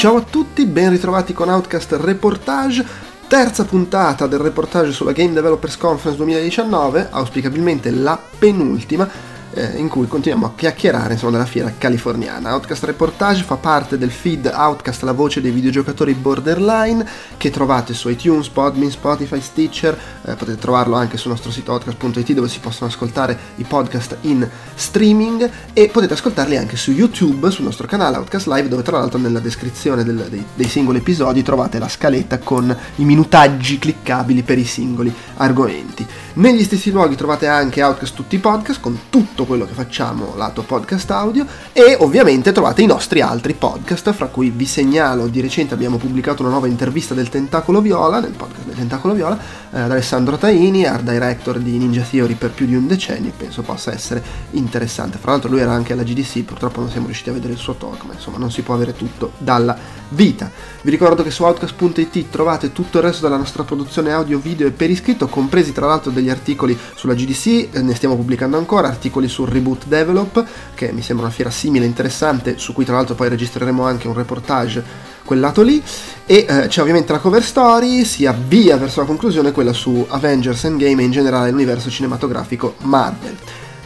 Ciao a tutti, ben ritrovati con Outcast Reportage, terza puntata del reportage sulla Game Developers Conference 2019, auspicabilmente la penultima eh, in cui continuiamo a chiacchierare insomma, della fiera californiana. Outcast Reportage fa parte del feed Outcast, la voce dei videogiocatori borderline, che trovate su iTunes, Podmin, Spotify, Stitcher, eh, potete trovarlo anche sul nostro sito outcast.it dove si possono ascoltare i podcast in streaming e potete ascoltarli anche su YouTube, sul nostro canale Outcast Live, dove tra l'altro nella descrizione del, dei, dei singoli episodi trovate la scaletta con i minutaggi cliccabili per i singoli argomenti. Negli stessi luoghi trovate anche Outcast tutti i podcast con tutto quello che facciamo lato podcast audio e ovviamente trovate i nostri altri podcast fra cui vi segnalo di recente abbiamo pubblicato una nuova intervista del Tentacolo Viola nel podcast del Tentacolo Viola ad Alessandro Taini, art director di Ninja Theory per più di un decennio penso possa essere interessante. Fra l'altro lui era anche alla GDC, purtroppo non siamo riusciti a vedere il suo talk, ma insomma non si può avere tutto dalla vita. Vi ricordo che su outcast.it trovate tutto il resto della nostra produzione audio, video e per iscritto, compresi tra l'altro degli articoli sulla GDC, eh, ne stiamo pubblicando ancora, articoli sul Reboot Develop, che mi sembra una fiera simile, interessante, su cui tra l'altro poi registreremo anche un reportage quel lato lì e eh, c'è ovviamente la cover story, si avvia verso la conclusione quella su Avengers Endgame e in generale l'universo cinematografico Marvel.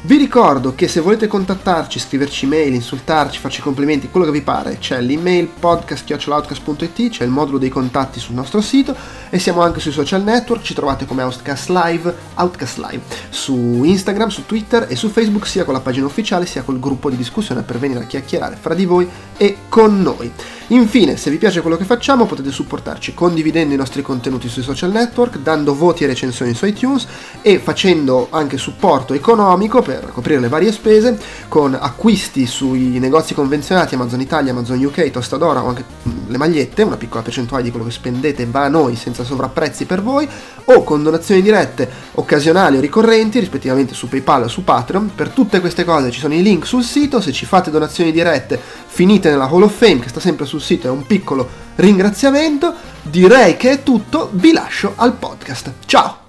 Vi ricordo che se volete contattarci, scriverci mail, insultarci, farci complimenti, quello che vi pare, c'è l'email podcast.outcast.it, c'è il modulo dei contatti sul nostro sito e siamo anche sui social network, ci trovate come Outcast Live, Outcast Live, su Instagram, su Twitter e su Facebook sia con la pagina ufficiale sia col gruppo di discussione per venire a chiacchierare fra di voi e con noi. Infine, se vi piace quello che facciamo potete supportarci condividendo i nostri contenuti sui social network, dando voti e recensioni su iTunes e facendo anche supporto economico per coprire le varie spese con acquisti sui negozi convenzionati Amazon Italia, Amazon UK, Tostadora o anche mm, le magliette, una piccola percentuale di quello che spendete va a noi senza sovrapprezzi per voi o con donazioni dirette occasionali o ricorrenti rispettivamente su PayPal o su Patreon. Per tutte queste cose ci sono i link sul sito, se ci fate donazioni dirette finite nella Hall of Fame che sta sempre sul sito è un piccolo ringraziamento. Direi che è tutto, vi lascio al podcast. Ciao!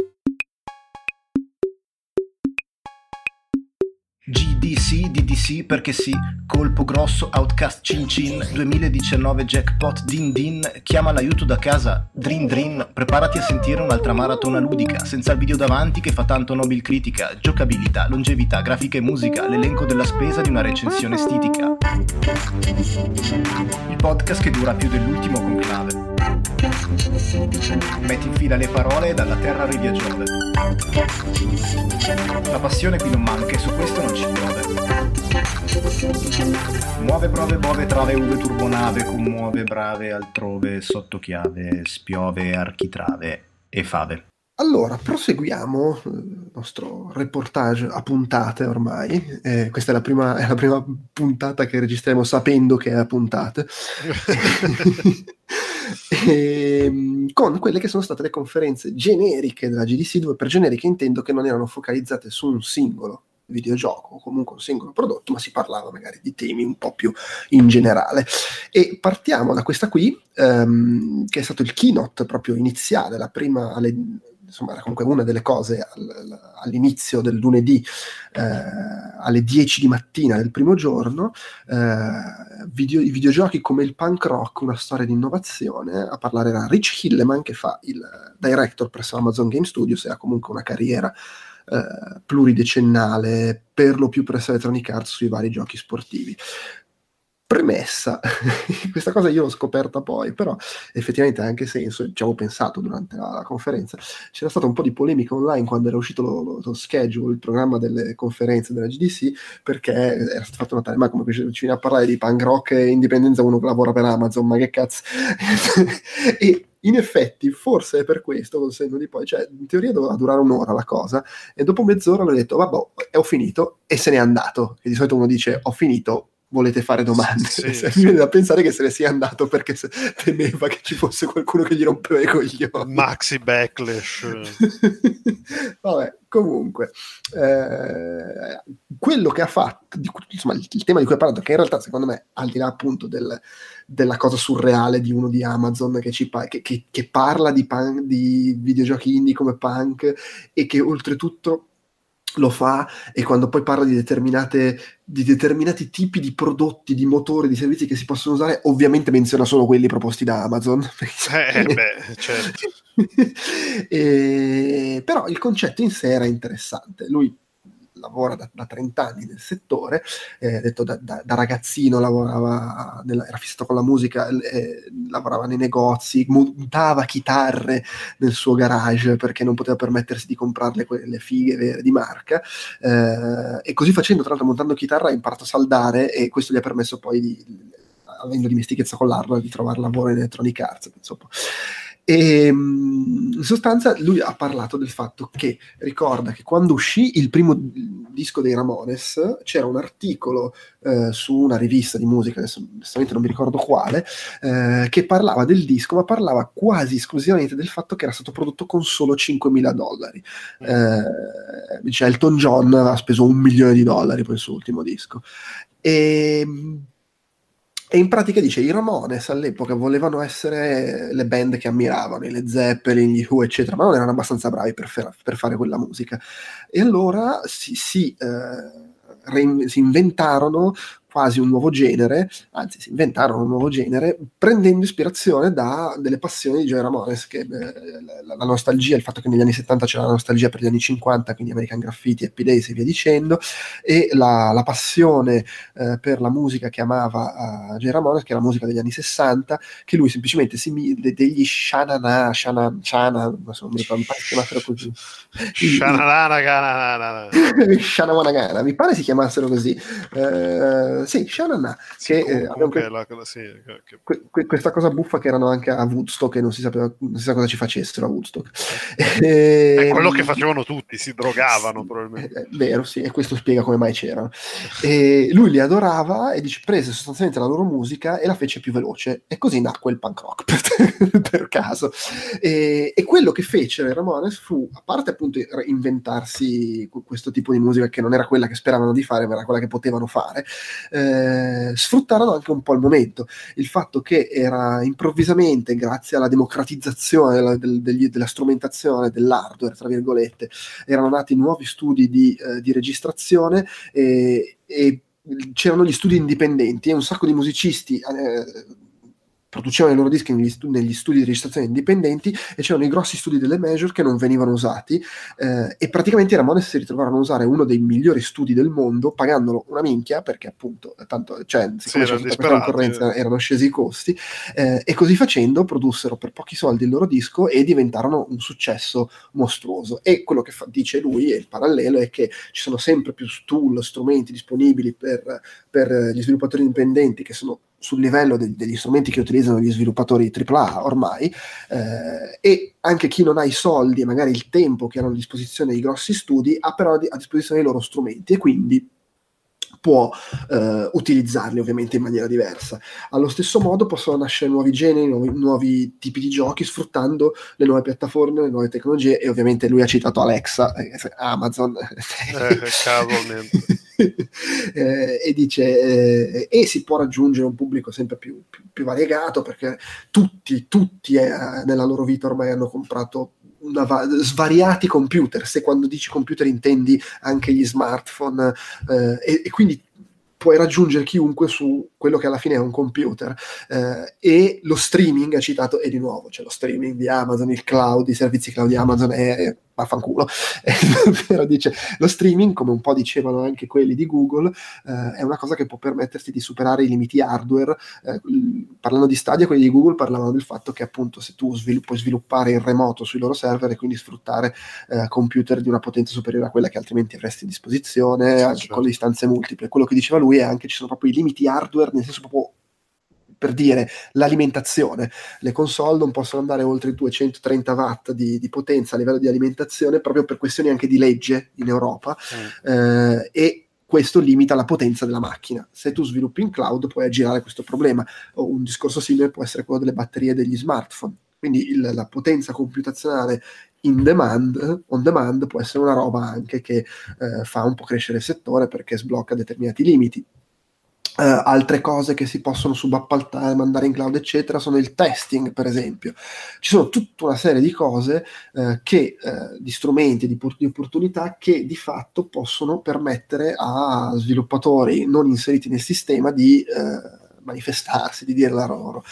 GDC, DDC perché sì, colpo grosso, outcast cin cin, 2019 jackpot din din, chiama l'aiuto da casa, drin drin, preparati a sentire un'altra maratona ludica, senza il video davanti che fa tanto nobil critica, giocabilità, longevità, grafica e musica, l'elenco della spesa di una recensione estitica. Il podcast che dura più dell'ultimo conclave. Metti in fila le parole e dalla terra arrivi a Giove. La passione qui non manca e su questo non ci piove. Muove prove, bove, trave, uve, turbonave, commuove, brave, altrove, sotto chiave, spiove, architrave e fave. Allora, proseguiamo il nostro reportage a puntate ormai. Eh, questa è la, prima, è la, prima, puntata che registriamo sapendo che è a puntate. e, ehm, con quelle che sono state le conferenze generiche della GDC, dove per generiche intendo che non erano focalizzate su un singolo videogioco o comunque un singolo prodotto, ma si parlava magari di temi un po' più in generale. E partiamo da questa qui, ehm, che è stato il keynote proprio iniziale, la prima alle insomma era comunque una delle cose all'inizio del lunedì eh, alle 10 di mattina del primo giorno, eh, video, i videogiochi come il punk rock, una storia di innovazione, a parlare era Rich Hilleman che fa il director presso Amazon Game Studios e ha comunque una carriera eh, pluridecennale per lo più presso Electronic Arts sui vari giochi sportivi. Premessa, questa cosa io l'ho scoperta poi, però effettivamente ha anche senso, ci avevo pensato durante la, la, conferenza, c'era stata un po' di polemica online quando era uscito lo, lo, lo, schedule, il programma delle conferenze della GDC, perché era stato fatto notare, ma come ci viene a parlare di punk rock e indipendenza uno che lavora per Amazon, ma che cazzo? e in effetti, forse è per questo, col senno di poi, cioè, in teoria doveva durare un'ora la cosa, e dopo mezz'ora hanno detto, vabbè, ho finito, e se n'è andato. E di solito uno dice, ho finito, volete fare domande. Sì, sì, mi viene da pensare che se ne sia andato perché temeva che ci fosse qualcuno che gli rompeva i coglioni. Maxi backlash. Vabbè, comunque, eh, quello che ha fatto, insomma, il, il, tema di cui ha parlato, che in realtà secondo me, al di là appunto del, della cosa surreale di uno di Amazon che, ci, che, che, che parla di, punk, di videogiochi indie come punk e che oltretutto lo fa e quando poi parla di, determinate, di determinati tipi di prodotti, di motori, di servizi che si possono usare, ovviamente menziona solo quelli proposti da Amazon. Eh, beh, certo. e, però il concetto in sé era interessante. Lui lavora da, da 30 anni nel settore, eh, detto da, da, da, ragazzino lavorava, nella, era fissato con la musica, eh, lavorava nei negozi, montava chitarre nel suo garage perché non poteva permettersi di comprarle quelle fighe vere di marca eh, e così facendo, tra l'altro montando chitarra ha imparato a saldare e questo gli ha permesso poi di avendo dimestichezza con l'hardware di trovare lavoro in Electronic Arts insomma. E ehm, in sostanza lui ha parlato del fatto che ricorda che quando uscì il primo disco dei Ramones c'era un articolo eh, su una rivista di musica, adesso onestamente non mi ricordo quale, eh, che parlava del disco, ma parlava quasi esclusivamente del fatto che era stato prodotto con solo 5.000 dollari. Mm. Eh, cioè Elton John ha speso un milione di dollari per il suo ultimo disco. E ehm, e in pratica dice i Ramones all'epoca volevano essere le band che ammiravano, i Led Zeppelin, gli Who, eccetera, ma non erano abbastanza bravi per, fer- per fare quella musica. E allora si, si, eh, re- si inventarono quasi un nuovo genere, anzi si inventarono un nuovo genere, prendendo ispirazione da delle passioni di Joey Ramones, che eh, la, la, nostalgia, il fatto che negli anni 70 c'era la nostalgia per gli anni 50, quindi American Graffiti, Happy Days e via dicendo, e la, la passione eh, per la musica che amava uh, Joey Ramones, che era la musica degli anni 60, che lui semplicemente si de, degli Shanana, Shana, Shana, non so, mi ricordo, mi pare si chiamassero così. Shanana, Shanawanagana, mi pare si chiamassero così. Eh, sì, Shannon sì, che, eh, comunque, la, sì, che... Que, questa cosa buffa che erano anche a Woodstock e non si sapeva non si sa cosa ci facessero a Woodstock. e, è quello che facevano tutti, si drogavano sì, probabilmente. È, vero, sì, e questo spiega come mai c'erano. E lui li adorava e dice, prese sostanzialmente la loro musica e la fece più veloce e così nacque il punk rock per, per caso. E, e, quello che fece Ramones fu, a parte appunto inventarsi questo tipo di musica che non era quella che speravano di fare, ma era quella che potevano fare, eh, sfruttarono anche un po' il momento, il fatto che era improvvisamente, grazie alla democratizzazione della, del, della strumentazione, dell'hardware, tra virgolette, erano nati nuovi studi di, eh, di registrazione e, e c'erano gli studi indipendenti e un sacco di musicisti eh, producevano i loro dischi negli, stu- negli, studi di registrazione indipendenti e c'erano i grossi studi delle major che non venivano usati eh, e praticamente i Ramones si ritrovarono a usare uno dei migliori studi del mondo pagandolo una minchia perché appunto tanto, cioè, siccome sì, c'era tutta questa concorrenza eh. erano scesi i costi eh, e così facendo produssero per pochi soldi il loro disco e diventarono un successo mostruoso e quello che fa- dice lui e il parallelo è che ci sono sempre più tool, strumenti disponibili per, per gli sviluppatori indipendenti che sono sul livello de- degli strumenti che utilizzano gli sviluppatori AAA ormai eh, e anche chi non ha i soldi e magari il tempo che hanno a disposizione i grossi studi ha però a disposizione i loro strumenti e quindi può eh, utilizzarli ovviamente in maniera diversa. Allo stesso modo possono nascere nuovi generi, nuovi, nuovi, tipi di giochi sfruttando le nuove piattaforme, le nuove tecnologie e ovviamente lui ha citato Alexa, eh, Amazon. Eh, eh, e dice eh, e si può raggiungere un pubblico sempre più, più, più variegato perché tutti, tutti eh, nella loro vita ormai hanno comprato Va- svariati computer, se quando dici computer intendi anche gli smartphone eh, e, e, quindi puoi raggiungere chiunque su quello che alla fine è un computer. Eh, e lo streaming ha citato e di nuovo c'è lo streaming di Amazon, il cloud, i servizi cloud di Amazon è vaffanculo, però dice lo streaming, come un po' dicevano anche quelli di Google, eh, è una cosa che può permetterti di superare i limiti hardware. Eh, parlando di Stadia, quelli di Google parlavano del fatto che appunto se tu svilupp- puoi sviluppare in remoto sui loro server e quindi sfruttare eh, computer di una potenza superiore a quella che altrimenti avresti a disposizione, anche certo. con le istanze multiple. Quello che diceva lui è anche ci sono proprio i limiti hardware, nel senso proprio per dire l'alimentazione. Le console non possono andare oltre i 230 watt di, di potenza a livello di alimentazione proprio per questioni anche di legge in Europa mm. eh, e questo limita la potenza della macchina. Se tu sviluppi in cloud puoi aggirare questo problema. O un discorso simile può essere quello delle batterie degli smartphone. Quindi il, la potenza computazionale in demand, on demand può essere una roba anche che eh, fa un po' crescere il settore perché sblocca determinati limiti Uh, altre cose che si possono subappaltare, mandare in cloud, eccetera, sono il testing, per esempio. Ci sono tutta una serie di cose, uh, che, uh, di strumenti, di, di, opportunità che di fatto possono permettere a sviluppatori non inseriti nel sistema di manifestarsi, di dire la loro.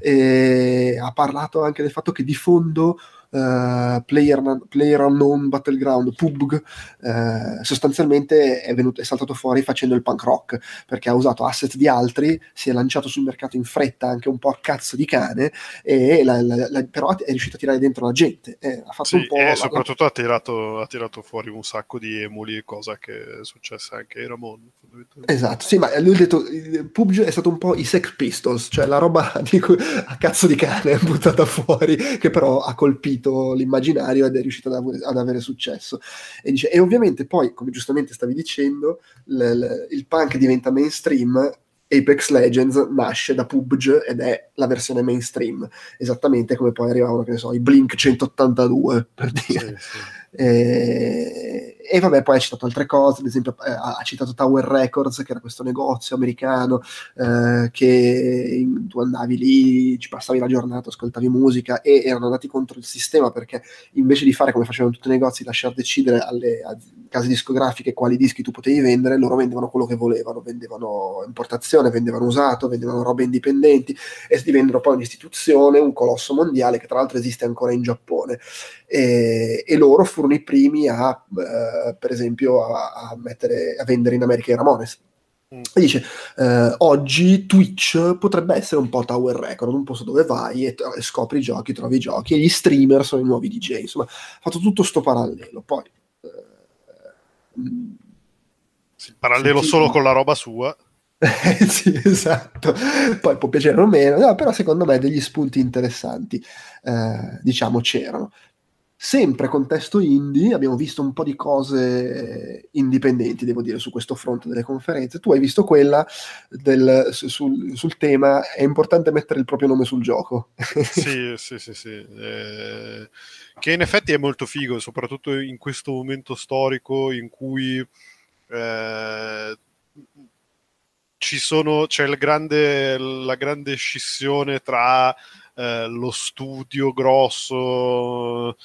E ha parlato anche del fatto che di fondo uh, player, player, Unknown Battleground, PUBG, uh, sostanzialmente è, venuto, è saltato fuori facendo il punk rock, perché ha usato asset di altri, si è lanciato sul mercato in fretta, anche un po' a cazzo di cane, e la, la, la, però è riuscito a tirare dentro la gente. Eh, ha fatto sì, un po', e soprattutto ha tirato, ha, tirato, fuori un sacco di emuli, cosa che è successa anche ai Ramon. Esatto, sì, ma lui ha detto PUBG è stato un po' i Sex Pistols, cioè la roba dico, a cazzo di cane buttata fuori, che però ha colpito colpito l'immaginario ed è riuscito ad, av- ad avere successo. E, dice, e, ovviamente poi, come giustamente stavi dicendo, l- l- il punk diventa mainstream Apex Legends nasce da PUBG ed è la versione mainstream, esattamente come poi arrivavano, che ne so, i Blink 182, per dire. Sì, sì. E, e, vabbè, poi ha citato altre cose, ad esempio eh, ha citato Tower Records, che era questo negozio americano eh, che tu andavi lì, ci passavi la giornata, ascoltavi musica e erano andati contro il sistema perché invece di fare come facevano tutti i negozi, lasciare decidere alle, case discografiche quali dischi tu potevi vendere, loro vendevano quello che volevano, vendevano importazione, vendevano usato, vendevano robe indipendenti e divennero poi un'istituzione, un colosso mondiale che tra l'altro esiste ancora in Giappone e, e loro furono i primi a, eh, per esempio, a, a, mettere, a vendere in America i Ramones. Mm. E dice, eh, oggi Twitch potrebbe essere un po' Tower Record, un posto dove vai e, e, scopri i giochi, trovi i giochi, e gli streamer sono i nuovi DJ, insomma, ha fatto tutto sto parallelo. Poi... Eh, sì, parallelo senti... solo con la roba sua. sì, esatto. Poi può piacere o meno, no, però secondo me degli spunti interessanti, eh, diciamo, c'erano. Sempre contesto indie, abbiamo visto un po' di cose indipendenti, devo dire, su questo fronte delle conferenze. Tu hai visto quella del, sul, sul, tema è importante mettere il proprio nome sul gioco. sì, sì, sì, sì. Eh, che in effetti è molto figo, soprattutto in questo momento storico in cui eh, sono, c'è grande, la grande scissione tra eh, lo studio grosso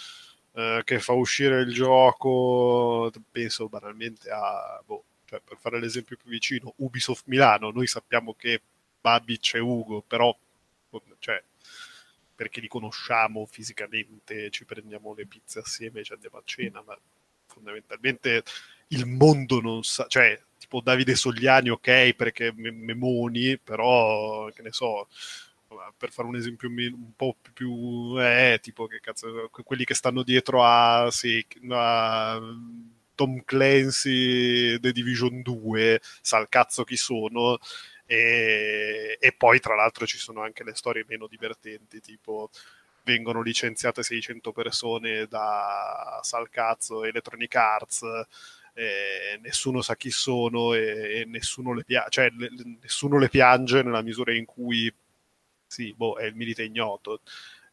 eh, che fa uscire il gioco, penso banalmente a, boh, cioè, per fare l'esempio più vicino, Ubisoft Milano, noi sappiamo che Babic e Ugo, però cioè, perché li conosciamo fisicamente, ci prendiamo le pizze assieme ci andiamo a cena, ma fondamentalmente il mondo non sa, cioè tipo Davide Sogliani ok perché memoni, però che ne so, per fare un esempio un po' più eh, tipo che cazzo, quelli che stanno dietro a, sì, a Tom Clancy The Division 2 sa il cazzo chi sono e, e, poi tra l'altro ci sono anche le storie meno divertenti tipo vengono licenziate 600 persone da Salcazzo Electronic Arts nessuno sa chi sono e, e nessuno, le pia- cioè, nessuno le piange nella misura in cui sì, boh, è il milite ignoto.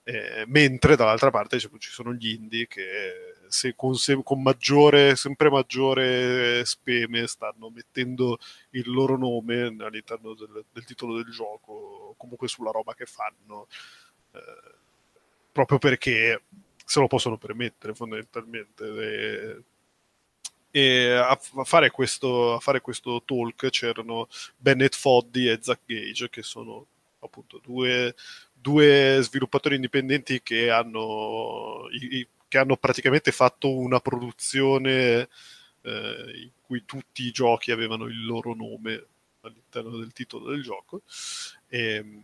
Eh, mentre dall'altra parte ci, sono gli indie che se, con, se, con, maggiore, sempre maggiore speme stanno mettendo il loro nome all'interno del, del titolo del gioco, comunque sulla roba che fanno, eh, proprio perché se lo possono permettere fondamentalmente. E, e a, fare questo, a fare questo talk c'erano Bennett Foddy e Zach Gage che sono appunto due, due sviluppatori indipendenti che hanno, i, che hanno praticamente fatto una produzione eh, in cui tutti i giochi avevano il loro nome all'interno del titolo del gioco e,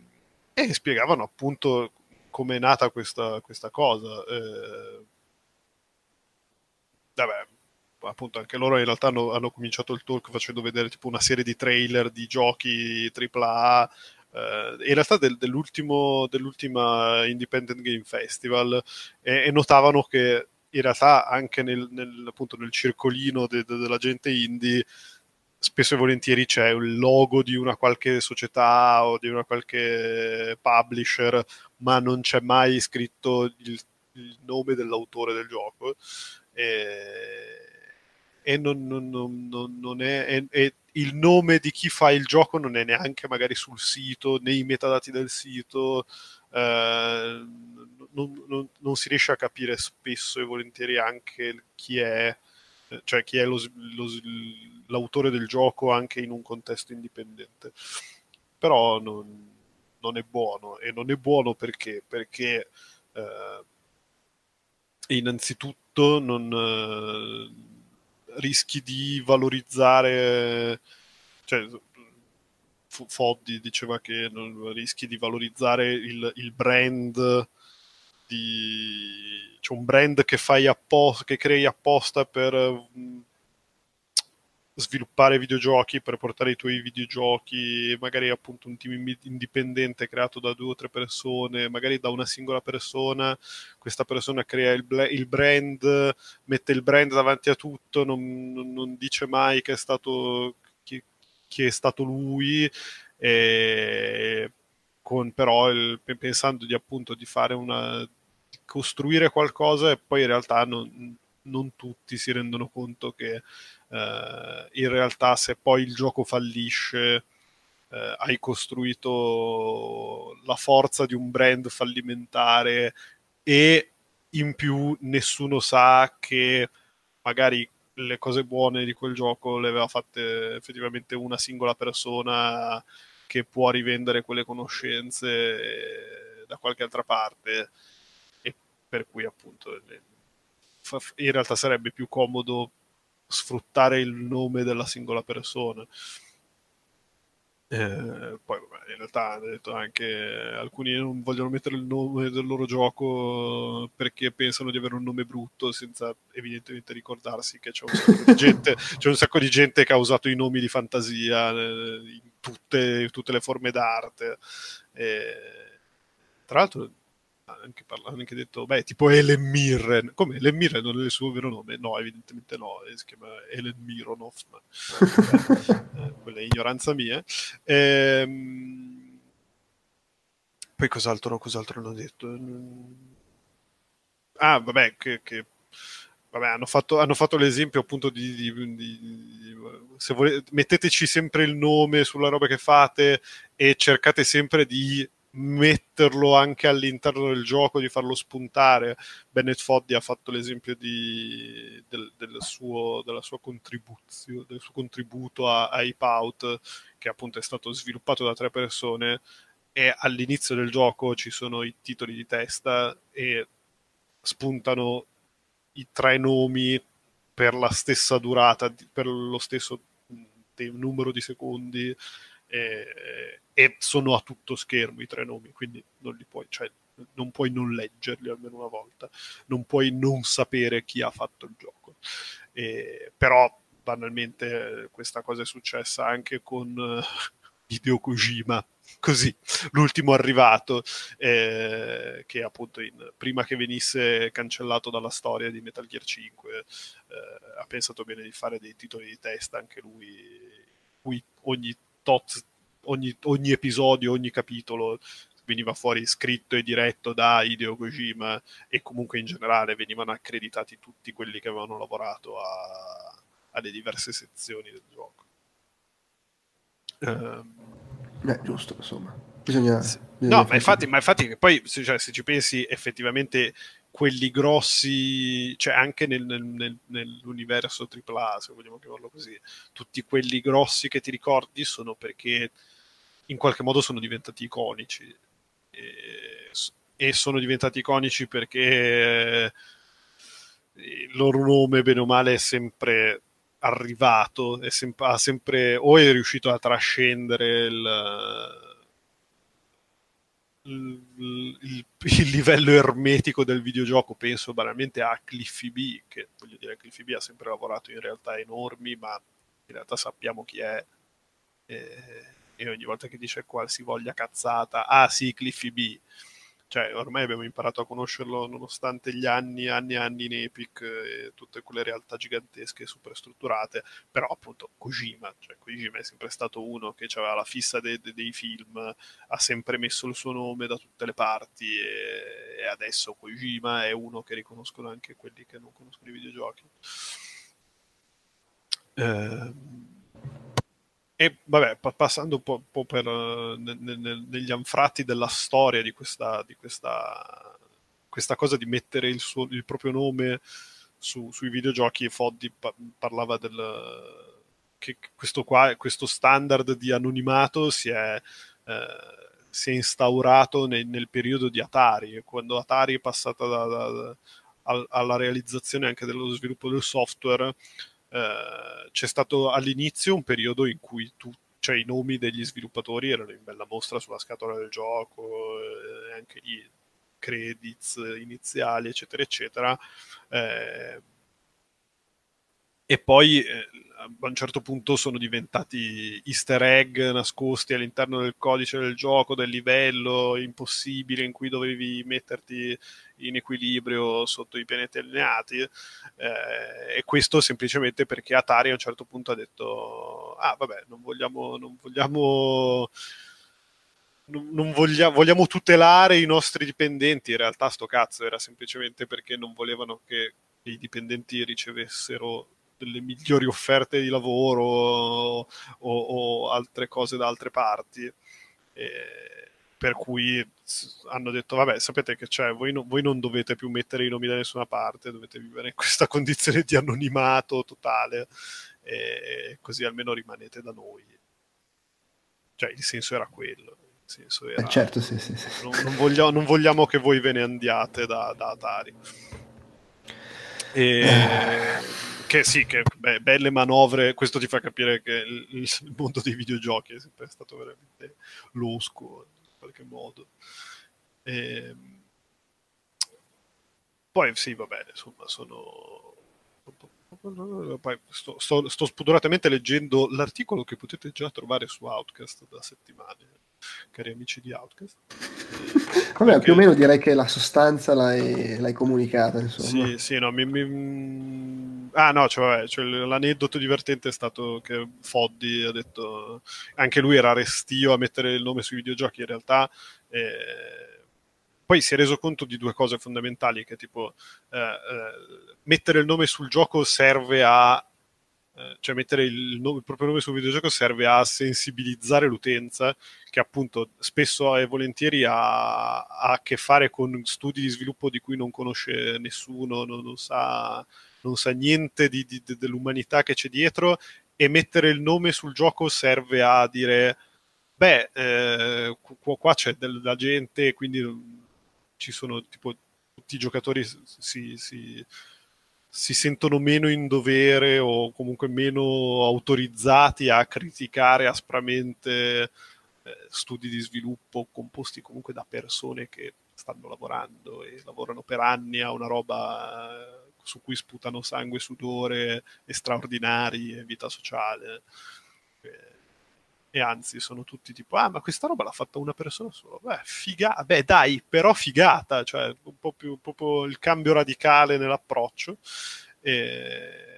e spiegavano appunto come è nata questa, questa cosa. Eh, vabbè, appunto anche loro in realtà hanno, hanno, cominciato il talk facendo vedere tipo una serie di trailer di giochi AAA Uh, in realtà del, dell'ultima Independent Game Festival e, e, notavano che in realtà anche nel, nel, appunto, nel circolino de, de, della gente indie spesso e volentieri c'è il logo di una qualche società o di una qualche publisher ma non c'è mai scritto il, il nome dell'autore del gioco. E, e non, non, non, non è, è, è, il nome di chi fa il gioco non è neanche magari sul sito, nei metadati del sito, eh, non, si riesce a capire spesso e volentieri anche chi è, cioè chi è lo, lo, l'autore del gioco anche in un contesto indipendente. Però non, non è buono e non è buono perché, perché eh, innanzitutto non eh, rischi di valorizzare cioè, Foddy diceva che non rischi di valorizzare il, il brand di c'è un brand che fai apposta che crei apposta per sviluppare videogiochi, per portare i tuoi videogiochi, magari appunto un team indipendente creato da due o tre persone, magari da una singola persona, questa persona crea il, bla- il brand, mette il brand davanti a tutto, non, non, dice mai che è stato, chi, chi è stato lui, e con però il, pensando di appunto di fare una costruire qualcosa e poi in realtà non, non tutti si rendono conto che eh, in realtà se poi il gioco fallisce eh, hai costruito la forza di un brand fallimentare e in più nessuno sa che magari le cose buone di quel gioco le aveva fatte effettivamente una singola persona che può rivendere quelle conoscenze da qualche altra parte. E per cui appunto in realtà sarebbe più comodo sfruttare il nome della singola persona. Eh, poi vabbè, in realtà hanno detto anche alcuni non vogliono mettere il nome del loro gioco perché pensano di avere un nome brutto senza evidentemente ricordarsi che c'è un sacco di gente, c'è un sacco di gente che ha usato i nomi di fantasia eh, in tutte, tutte le forme d'arte. Eh, tra l'altro anche, parlato, anche detto, beh, tipo Ellen Mirren. Come Ellen Mirren non è il suo vero nome? No, evidentemente no, si chiama Ellen Mironov, ma eh, quella è ignoranza mia. Ehm, poi cos'altro, cos'altro hanno detto? Ah, vabbè, che, che vabbè, hanno, fatto, hanno fatto l'esempio appunto di, di, di, di se volete, metteteci sempre il nome sulla roba che fate e cercate sempre di metterlo anche all'interno del gioco, di farlo spuntare. Bennett Foddy ha fatto l'esempio di, del, del suo, del suo contributo a, a Ape Out, che appunto è stato sviluppato da tre persone e all'inizio del gioco ci sono i titoli di testa e spuntano i tre nomi per la stessa durata, per lo stesso numero di secondi e, e, sono a tutto schermo i tre nomi, quindi non li puoi, cioè, non puoi non leggerli almeno una volta, non puoi non sapere chi ha fatto il gioco. E, però banalmente questa cosa è successa anche con uh, Hideo Kojima, così, l'ultimo arrivato, eh, che appunto in, prima che venisse cancellato dalla storia di Metal Gear 5 eh, ha pensato bene di fare dei titoli di testa anche lui, cui ogni tot, ogni, ogni episodio, ogni capitolo veniva fuori scritto e diretto da Hideo Kojima e comunque in generale venivano accreditati tutti quelli che avevano lavorato a, alle diverse sezioni del gioco. Beh, giusto, insomma. Bisogna, sì. bisogna no, ma infatti, ma infatti, poi cioè, se ci pensi, effettivamente quelli grossi, cioè anche nel, nel, nell'universo AAA, se vogliamo chiamarlo così, tutti quelli grossi che ti ricordi sono perché in qualche modo sono diventati iconici. E, e sono diventati iconici perché il loro nome, bene o male, è sempre arrivato, è ha sempre o è riuscito a trascendere il il, il, livello ermetico del videogioco, penso banalmente a Cliffy B, che voglio dire, Cliffy B ha sempre lavorato in realtà enormi, ma in realtà sappiamo chi è. E, e ogni volta che dice qualsivoglia cazzata, ah sì, Cliffy B cioè ormai abbiamo imparato a conoscerlo nonostante gli anni, anni e anni in Epic e tutte quelle realtà gigantesche super strutturate, però appunto Kojima, cioè Kojima è sempre stato uno che aveva la fissa de- de- dei film, ha sempre messo il suo nome da tutte le parti e, e adesso Kojima è uno che riconoscono anche quelli che non conoscono i videogiochi. Eh, e vabbè, passando un po', po per, ne, ne, negli anfratti della storia di questa, di questa, questa cosa di mettere il, suo, il proprio nome su, sui videogiochi, Foddy pa- parlava del che questo, qua, questo standard di anonimato si è, eh, si è instaurato nel, nel, periodo di Atari, quando Atari è passata da, da, alla realizzazione anche dello sviluppo del software, eh, c'è stato all'inizio un periodo in cui tu, cioè, i nomi degli sviluppatori erano in bella mostra sulla scatola del gioco, eh, anche lì credits iniziali, eccetera, eccetera. Eh, e poi eh, a un certo punto sono diventati easter egg nascosti all'interno del codice del gioco, del livello impossibile in cui dovevi metterti in equilibrio sotto i pianeti allineati. Eh, e questo semplicemente perché Atari a un certo punto ha detto ah vabbè non vogliamo non vogliamo non vogliamo, vogliamo tutelare i nostri dipendenti. In realtà sto cazzo era semplicemente perché non volevano che i dipendenti ricevessero delle migliori offerte di lavoro o, o altre cose da altre parti. E per cui hanno detto vabbè sapete che c'è voi, no, voi, non dovete più mettere i nomi da nessuna parte dovete vivere in questa condizione di anonimato totale e così almeno rimanete da noi cioè il senso era quello senso era, eh certo sì, sì, sì. Non, non, vogliamo, non, vogliamo, che voi ve ne andiate da, da Atari e, eh che sì, che beh, belle manovre, questo ti fa capire che il, il, mondo dei videogiochi è sempre stato veramente losco in qualche modo. E, ehm, poi sì, va bene, insomma, sono... Poi sto, sto, sto spudoratamente leggendo l'articolo che potete già trovare su Outcast da settimane cari amici di Outcast. Vabbè, più o meno direi che la sostanza l'hai, l'hai comunicata, insomma. Sì, sì, no, mi, mi... Ah no, cioè, vabbè, cioè, l'aneddoto divertente è stato che Foddy ha detto, anche lui era restio a mettere il nome sui videogiochi, in realtà... Eh poi si è reso conto di due cose fondamentali, che tipo eh, eh, mettere il nome sul gioco serve a cioè mettere il, nome, il, proprio nome sul videogioco serve a sensibilizzare l'utenza che appunto spesso e volentieri ha, ha, a che fare con studi di sviluppo di cui non conosce nessuno, non, non, sa, non sa, niente di, di, dell'umanità che c'è dietro e mettere il nome sul gioco serve a dire beh, eh, qua, c'è della gente, quindi ci sono tipo tutti i giocatori si, si si sentono meno in dovere o comunque meno autorizzati a criticare aspramente eh, studi di sviluppo composti comunque da persone che stanno lavorando e lavorano per anni a una roba eh, su cui sputano sangue, sudore straordinari e vita sociale. E anzi sono tutti tipo ah ma questa roba l'ha fatta una persona sola. Beh figata beh dai però figata cioè un po' più proprio il cambio radicale nell'approccio. E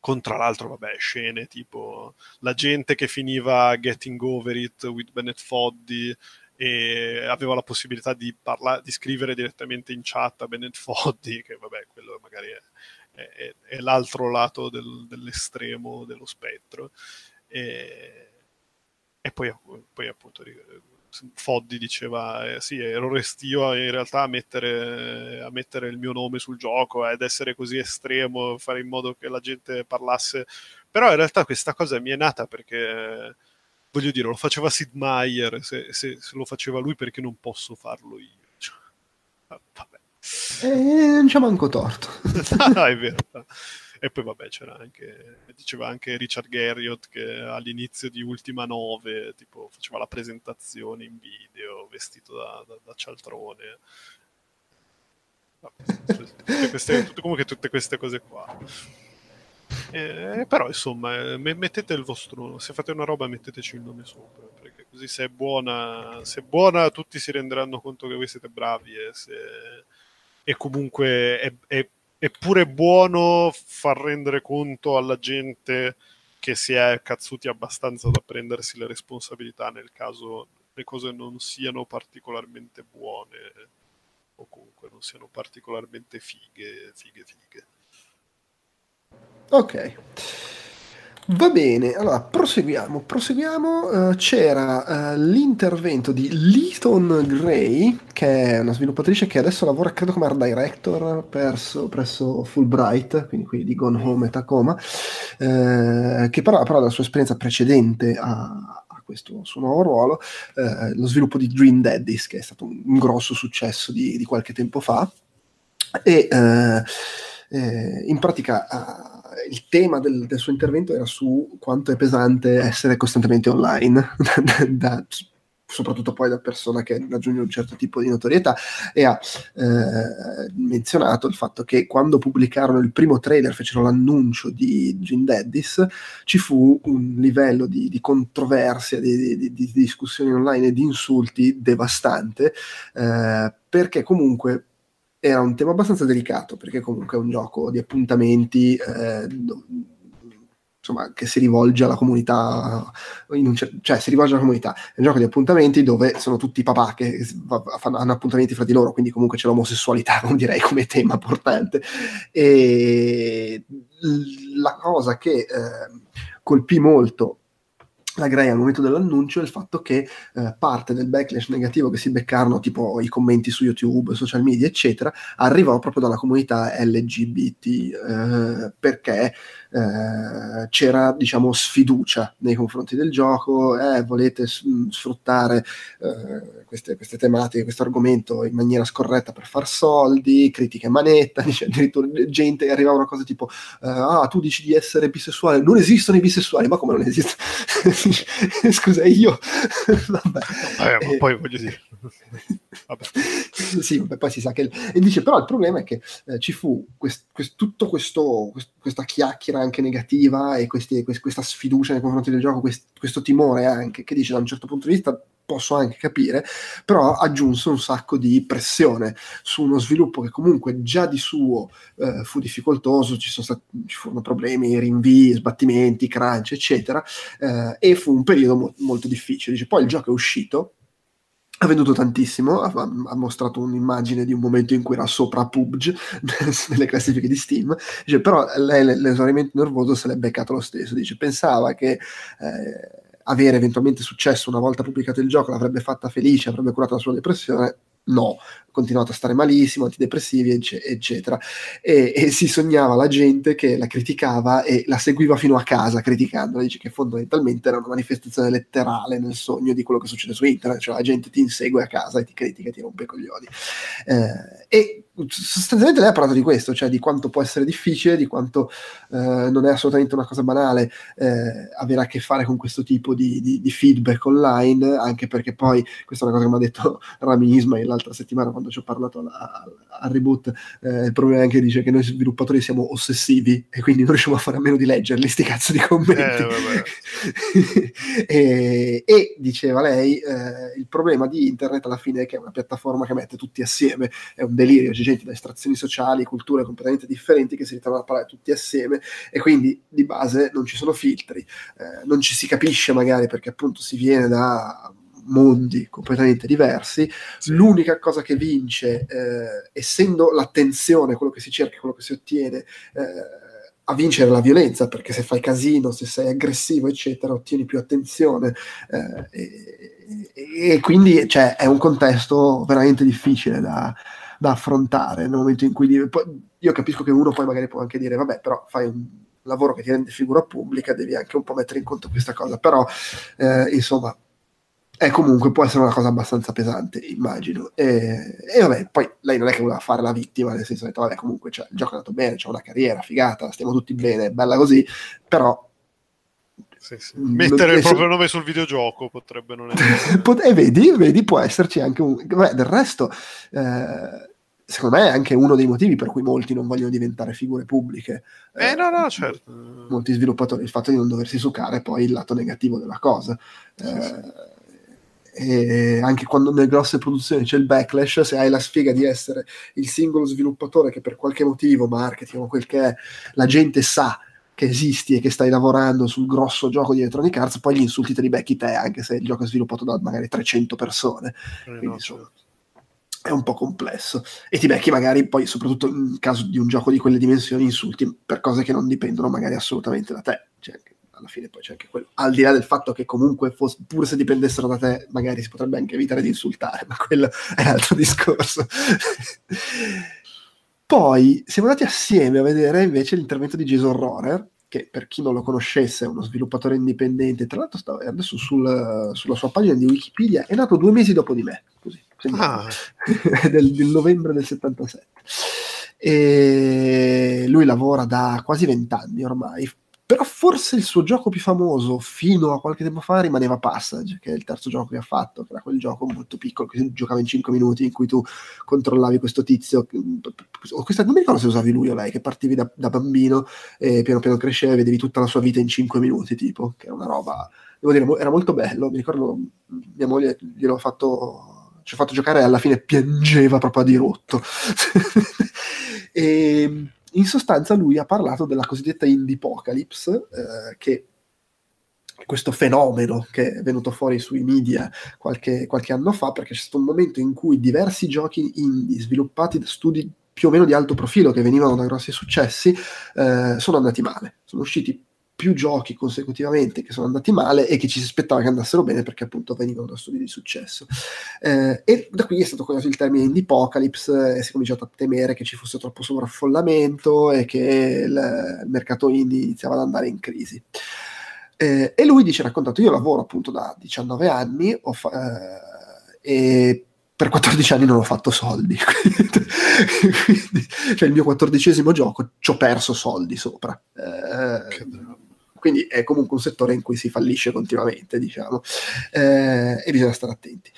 con tra l'altro vabbè scene tipo la gente che finiva Getting Over It with Bennett Foddy e aveva la possibilità di, parla- di scrivere direttamente in chat a Bennett Foddy che vabbè quello magari è, è, è l'altro lato del, dell'estremo dello spettro e, e poi, poi, appunto Foddy diceva eh, sì ero restio in realtà a mettere, a mettere, il mio nome sul gioco ed essere così estremo fare in modo che la gente parlasse. Però in realtà questa cosa mi è nata perché voglio dire lo faceva Sid Meier se, se, se lo faceva lui perché non posso farlo io? Cioè, vabbè. Eh, non c'è manco torto. No, è vero e poi vabbè c'era anche, diceva anche Richard Garriott che all'inizio di Ultima 9 tipo faceva la presentazione in video vestito da, da, da cialtrone. Vabbè, queste, tutte, comunque tutte queste cose qua. Eh, però insomma, mettete il vostro se fate una roba metteteci il nome sopra perché così se è buona, se è buona tutti si renderanno conto che voi siete bravi e, se, e comunque è, è È buono far rendere conto alla gente che si è cazzuti abbastanza da prendersi le responsabilità nel caso le cose non siano particolarmente buone o comunque non siano particolarmente fighe, fighe, fighe. Ok. Va bene, allora proseguiamo. proseguiamo. Uh, c'era uh, l'intervento di Leeton Gray, che è una sviluppatrice che adesso lavora, credo, come art director perso, presso Fulbright, quindi qui di Gone Home e Tacoma, uh, che parlava però della sua esperienza precedente a, questo suo nuovo ruolo, lo sviluppo di Dream Daddies, che è stato un, un grosso successo di, di, qualche tempo fa. E in pratica il tema del, del, suo intervento era su quanto è pesante essere costantemente online, da, soprattutto poi da persona che raggiunge un certo tipo di notorietà, e ha eh, menzionato il fatto che quando pubblicarono il primo trailer, fecero l'annuncio di Gin Daddis, ci fu un livello di, di controversia, di, di, di, discussioni online e di insulti devastante, eh, perché comunque era un tema abbastanza delicato perché comunque è un gioco di appuntamenti eh, insomma, che si rivolge alla comunità, cer- cioè si rivolge alla comunità, è un gioco di appuntamenti dove sono tutti papà che fanno, hanno appuntamenti fra di loro, quindi comunque c'è l'omosessualità, come direi, come tema portante. E la cosa che eh, colpì molto la Gray al momento dell'annuncio è il fatto che eh, parte del backlash negativo che si beccarono, tipo i commenti su YouTube, social media, eccetera, arrivò proprio dalla comunità LGBT, eh, perché eh, c'era diciamo sfiducia nei confronti del gioco, eh, volete s- sfruttare eh, queste, queste, tematiche, questo argomento in maniera scorretta per far soldi, critiche manetta, dice, addirittura gente arrivava una cosa tipo eh, ah tu dici di essere bisessuale, non esistono i bisessuali, ma come non esistono? Scusa io? Vabbè, vabbè ma poi voglio dire. Vabbè. sì, vabbè, poi si sa che e dice però il problema è che eh, ci fu quest, quest, tutto questo, quest, questa chiacchiera anche negativa e questi, questa sfiducia nei confronti del gioco, questo timore anche, che dice da un certo punto di vista posso anche capire, però aggiunse un sacco di pressione su uno sviluppo che comunque già di suo eh, fu difficoltoso, ci, sono stati, ci furono problemi, rinvii, sbattimenti, crunch, eccetera, eh, e fu un periodo mo- molto difficile. Dice, poi il gioco è uscito, ha venduto tantissimo, ha, ha, mostrato un'immagine di un momento in cui era sopra PUBG nelle classifiche di Steam, dice, però l'esaurimento nervoso se l'è beccato lo stesso, dice pensava che eh, avere eventualmente successo una volta pubblicato il gioco l'avrebbe fatta felice, avrebbe curato la sua depressione, no, ha continuato a stare malissimo, antidepressivi, eccetera. E, e, si sognava la gente che la criticava e la seguiva fino a casa criticandola, dice che fondamentalmente era una manifestazione letterale nel sogno di quello che succede su internet, cioè la gente ti insegue a casa e ti critica e ti rompe i coglioni. Eh, e sostanzialmente lei ha parlato di questo, cioè di quanto può essere difficile, di quanto eh, non è assolutamente una cosa banale eh, avere a che fare con questo tipo di, di, di, feedback online, anche perché poi, questa è una cosa che mi ha detto Rami Ismail l'altra settimana quando ci ho parlato al, reboot, eh, il problema è che dice che noi sviluppatori siamo ossessivi e quindi non riusciamo a fare a meno di leggerli, sti cazzo di commenti. Eh, e, e, diceva lei, eh, il problema di internet alla fine è che è una piattaforma che mette tutti assieme, è un delirio, c'è gente da estrazioni sociali, culture completamente differenti che si ritrovano a parlare tutti assieme e quindi di base non ci sono filtri, eh, non ci si capisce magari perché appunto si viene da mondi completamente diversi. Sì. L'unica cosa che vince, eh, essendo l'attenzione, quello che si cerca, quello che si ottiene, eh, a vincere la violenza, perché se fai casino, se sei aggressivo, eccetera, ottieni più attenzione. Eh, e, e, quindi cioè, è un contesto veramente difficile da, da affrontare nel momento in cui io capisco che uno poi magari può anche dire vabbè però fai un lavoro che ti rende figura pubblica devi anche un po' mettere in conto questa cosa però eh, insomma è comunque può essere una cosa abbastanza pesante immagino e, e, vabbè poi lei non è che voleva fare la vittima nel senso che vabbè comunque cioè, il gioco è andato bene c'è una carriera figata stiamo tutti bene bella così però sì, sì. Mettere il proprio nome sul videogioco potrebbe non essere. e vedi, vedi, può esserci anche un. Beh, del resto, eh, secondo me è anche uno dei motivi per cui molti non vogliono diventare figure pubbliche. Eh, eh no, no, certo. Molti sviluppatori, il fatto di non doversi succare poi il lato negativo della cosa. Eh, e anche quando nelle grosse produzioni c'è il backlash, se hai la sfiga di essere il singolo sviluppatore che per qualche motivo, marketing o quel che è, la gente sa che esisti e che stai lavorando sul grosso gioco di Electronic Arts, poi gli insulti te li becchi te, anche se il gioco è sviluppato da magari 300 persone. Eh, Quindi, no, certo. È un po' complesso. E ti becchi magari poi soprattutto in caso di un gioco di quelle dimensioni insulti per cose che non dipendono magari assolutamente da te. Cioè, alla fine poi c'è anche quello. Al di là del fatto che comunque fosse, pur se dipendessero da te magari si potrebbe anche evitare di insultare ma quello è un altro discorso. Poi siamo andati assieme a vedere invece l'intervento di Jason Rohrer che per chi non lo conoscesse è uno sviluppatore indipendente, tra l'altro sta, adesso sul, sulla sua pagina di Wikipedia è nato due mesi dopo di me, così, ah. del, del, novembre del 77. E lui lavora da quasi vent'anni ormai, però forse il suo gioco più famoso fino a qualche tempo fa rimaneva Passage, che è il terzo gioco che ha fatto, che era quel gioco molto piccolo che giocava in 5 minuti in cui tu controllavi questo tizio. Questa, non mi ricordo se usavi lui o lei, che partivi da, da bambino e piano piano cresceva e vedevi tutta la sua vita in 5 minuti, tipo, che è una roba, devo dire, era molto bello. Mi ricordo mia moglie gliel'ho fatto, ci ho fatto giocare e alla fine piangeva proprio a dirotto. e in sostanza lui ha parlato della cosiddetta Indiepocalypse, eh, che questo fenomeno che è venuto fuori sui media qualche, qualche, anno fa, perché c'è stato un momento in cui diversi giochi indie sviluppati da studi più o meno di alto profilo che venivano da grossi successi eh, sono andati male, sono usciti più giochi consecutivamente che sono andati male e che ci si aspettava che andassero bene perché appunto venivano da studi di successo. Eh, e da qui è stato coniato il termine di apocalypse e si è cominciato a temere che ci fosse troppo sovraffollamento e che il, il mercato indie iniziava ad andare in crisi. Eh, e lui dice, raccontato, io lavoro appunto da 19 anni fa- eh, e per 14 anni non ho fatto soldi. Quindi, cioè il mio quattordicesimo gioco ci ho perso soldi sopra. Eh, quindi è comunque un settore in cui si fallisce continuamente, diciamo, eh, e bisogna stare attenti.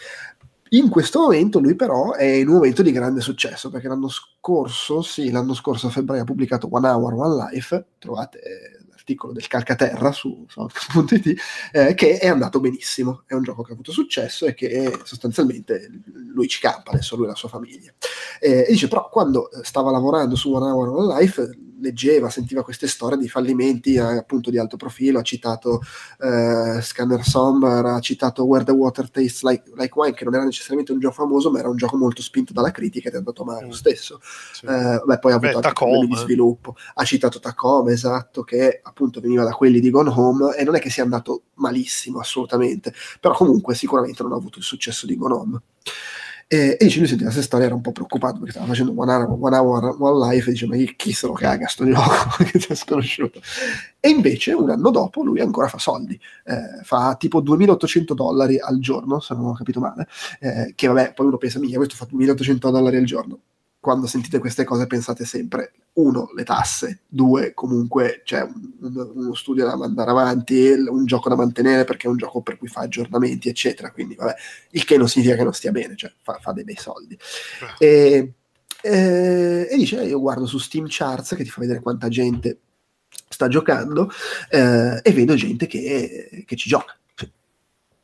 In questo momento lui però è in un momento di grande successo perché l'anno scorso, sì, l'anno scorso a febbraio ha pubblicato One Hour, One Life, trovate l'articolo del Calcaterra su Sound.it, eh, che è andato benissimo, è un gioco che ha avuto successo e che sostanzialmente lui ci campa, adesso lui e la sua famiglia. Eh, e dice però quando stava lavorando su One Hour, One Life leggeva, sentiva queste storie di fallimenti eh, appunto di alto profilo, ha citato eh, Scanner Somber, ha citato Where the Water Tastes like, like, Wine, che non era necessariamente un gioco famoso, ma era un gioco molto spinto dalla critica ed è andato male lo mm. stesso. Sì. Eh, beh, poi ha avuto beh, anche problemi di sviluppo. Ha citato Tacoma, esatto, che appunto veniva da quelli di Gone Home e non è che sia andato malissimo assolutamente, però comunque sicuramente non ha avuto il successo di Gone Home. E, e dice, lui sentiva questa storia, era un po' preoccupato perché stava facendo One Hour, one, hour, one Life e dice, ma chi se lo caga sto gioco, che ti è sconosciuto. E invece un anno dopo lui ancora fa soldi, eh, fa tipo 2800 dollari al giorno, se non ho capito male, eh, che vabbè, poi uno pensa, mica, questo fa 2800 dollari al giorno quando sentite queste cose pensate sempre, uno, le tasse, due, comunque c'è un, uno studio da mandare avanti, un gioco da mantenere perché è un gioco per cui fa aggiornamenti, eccetera. Quindi, vabbè, il che non significa che non stia bene, cioè fa, fa dei bei soldi. Ah. E, e, e, dice, io guardo su Steam Charts che ti fa vedere quanta gente sta giocando eh, e vedo gente che, che ci gioca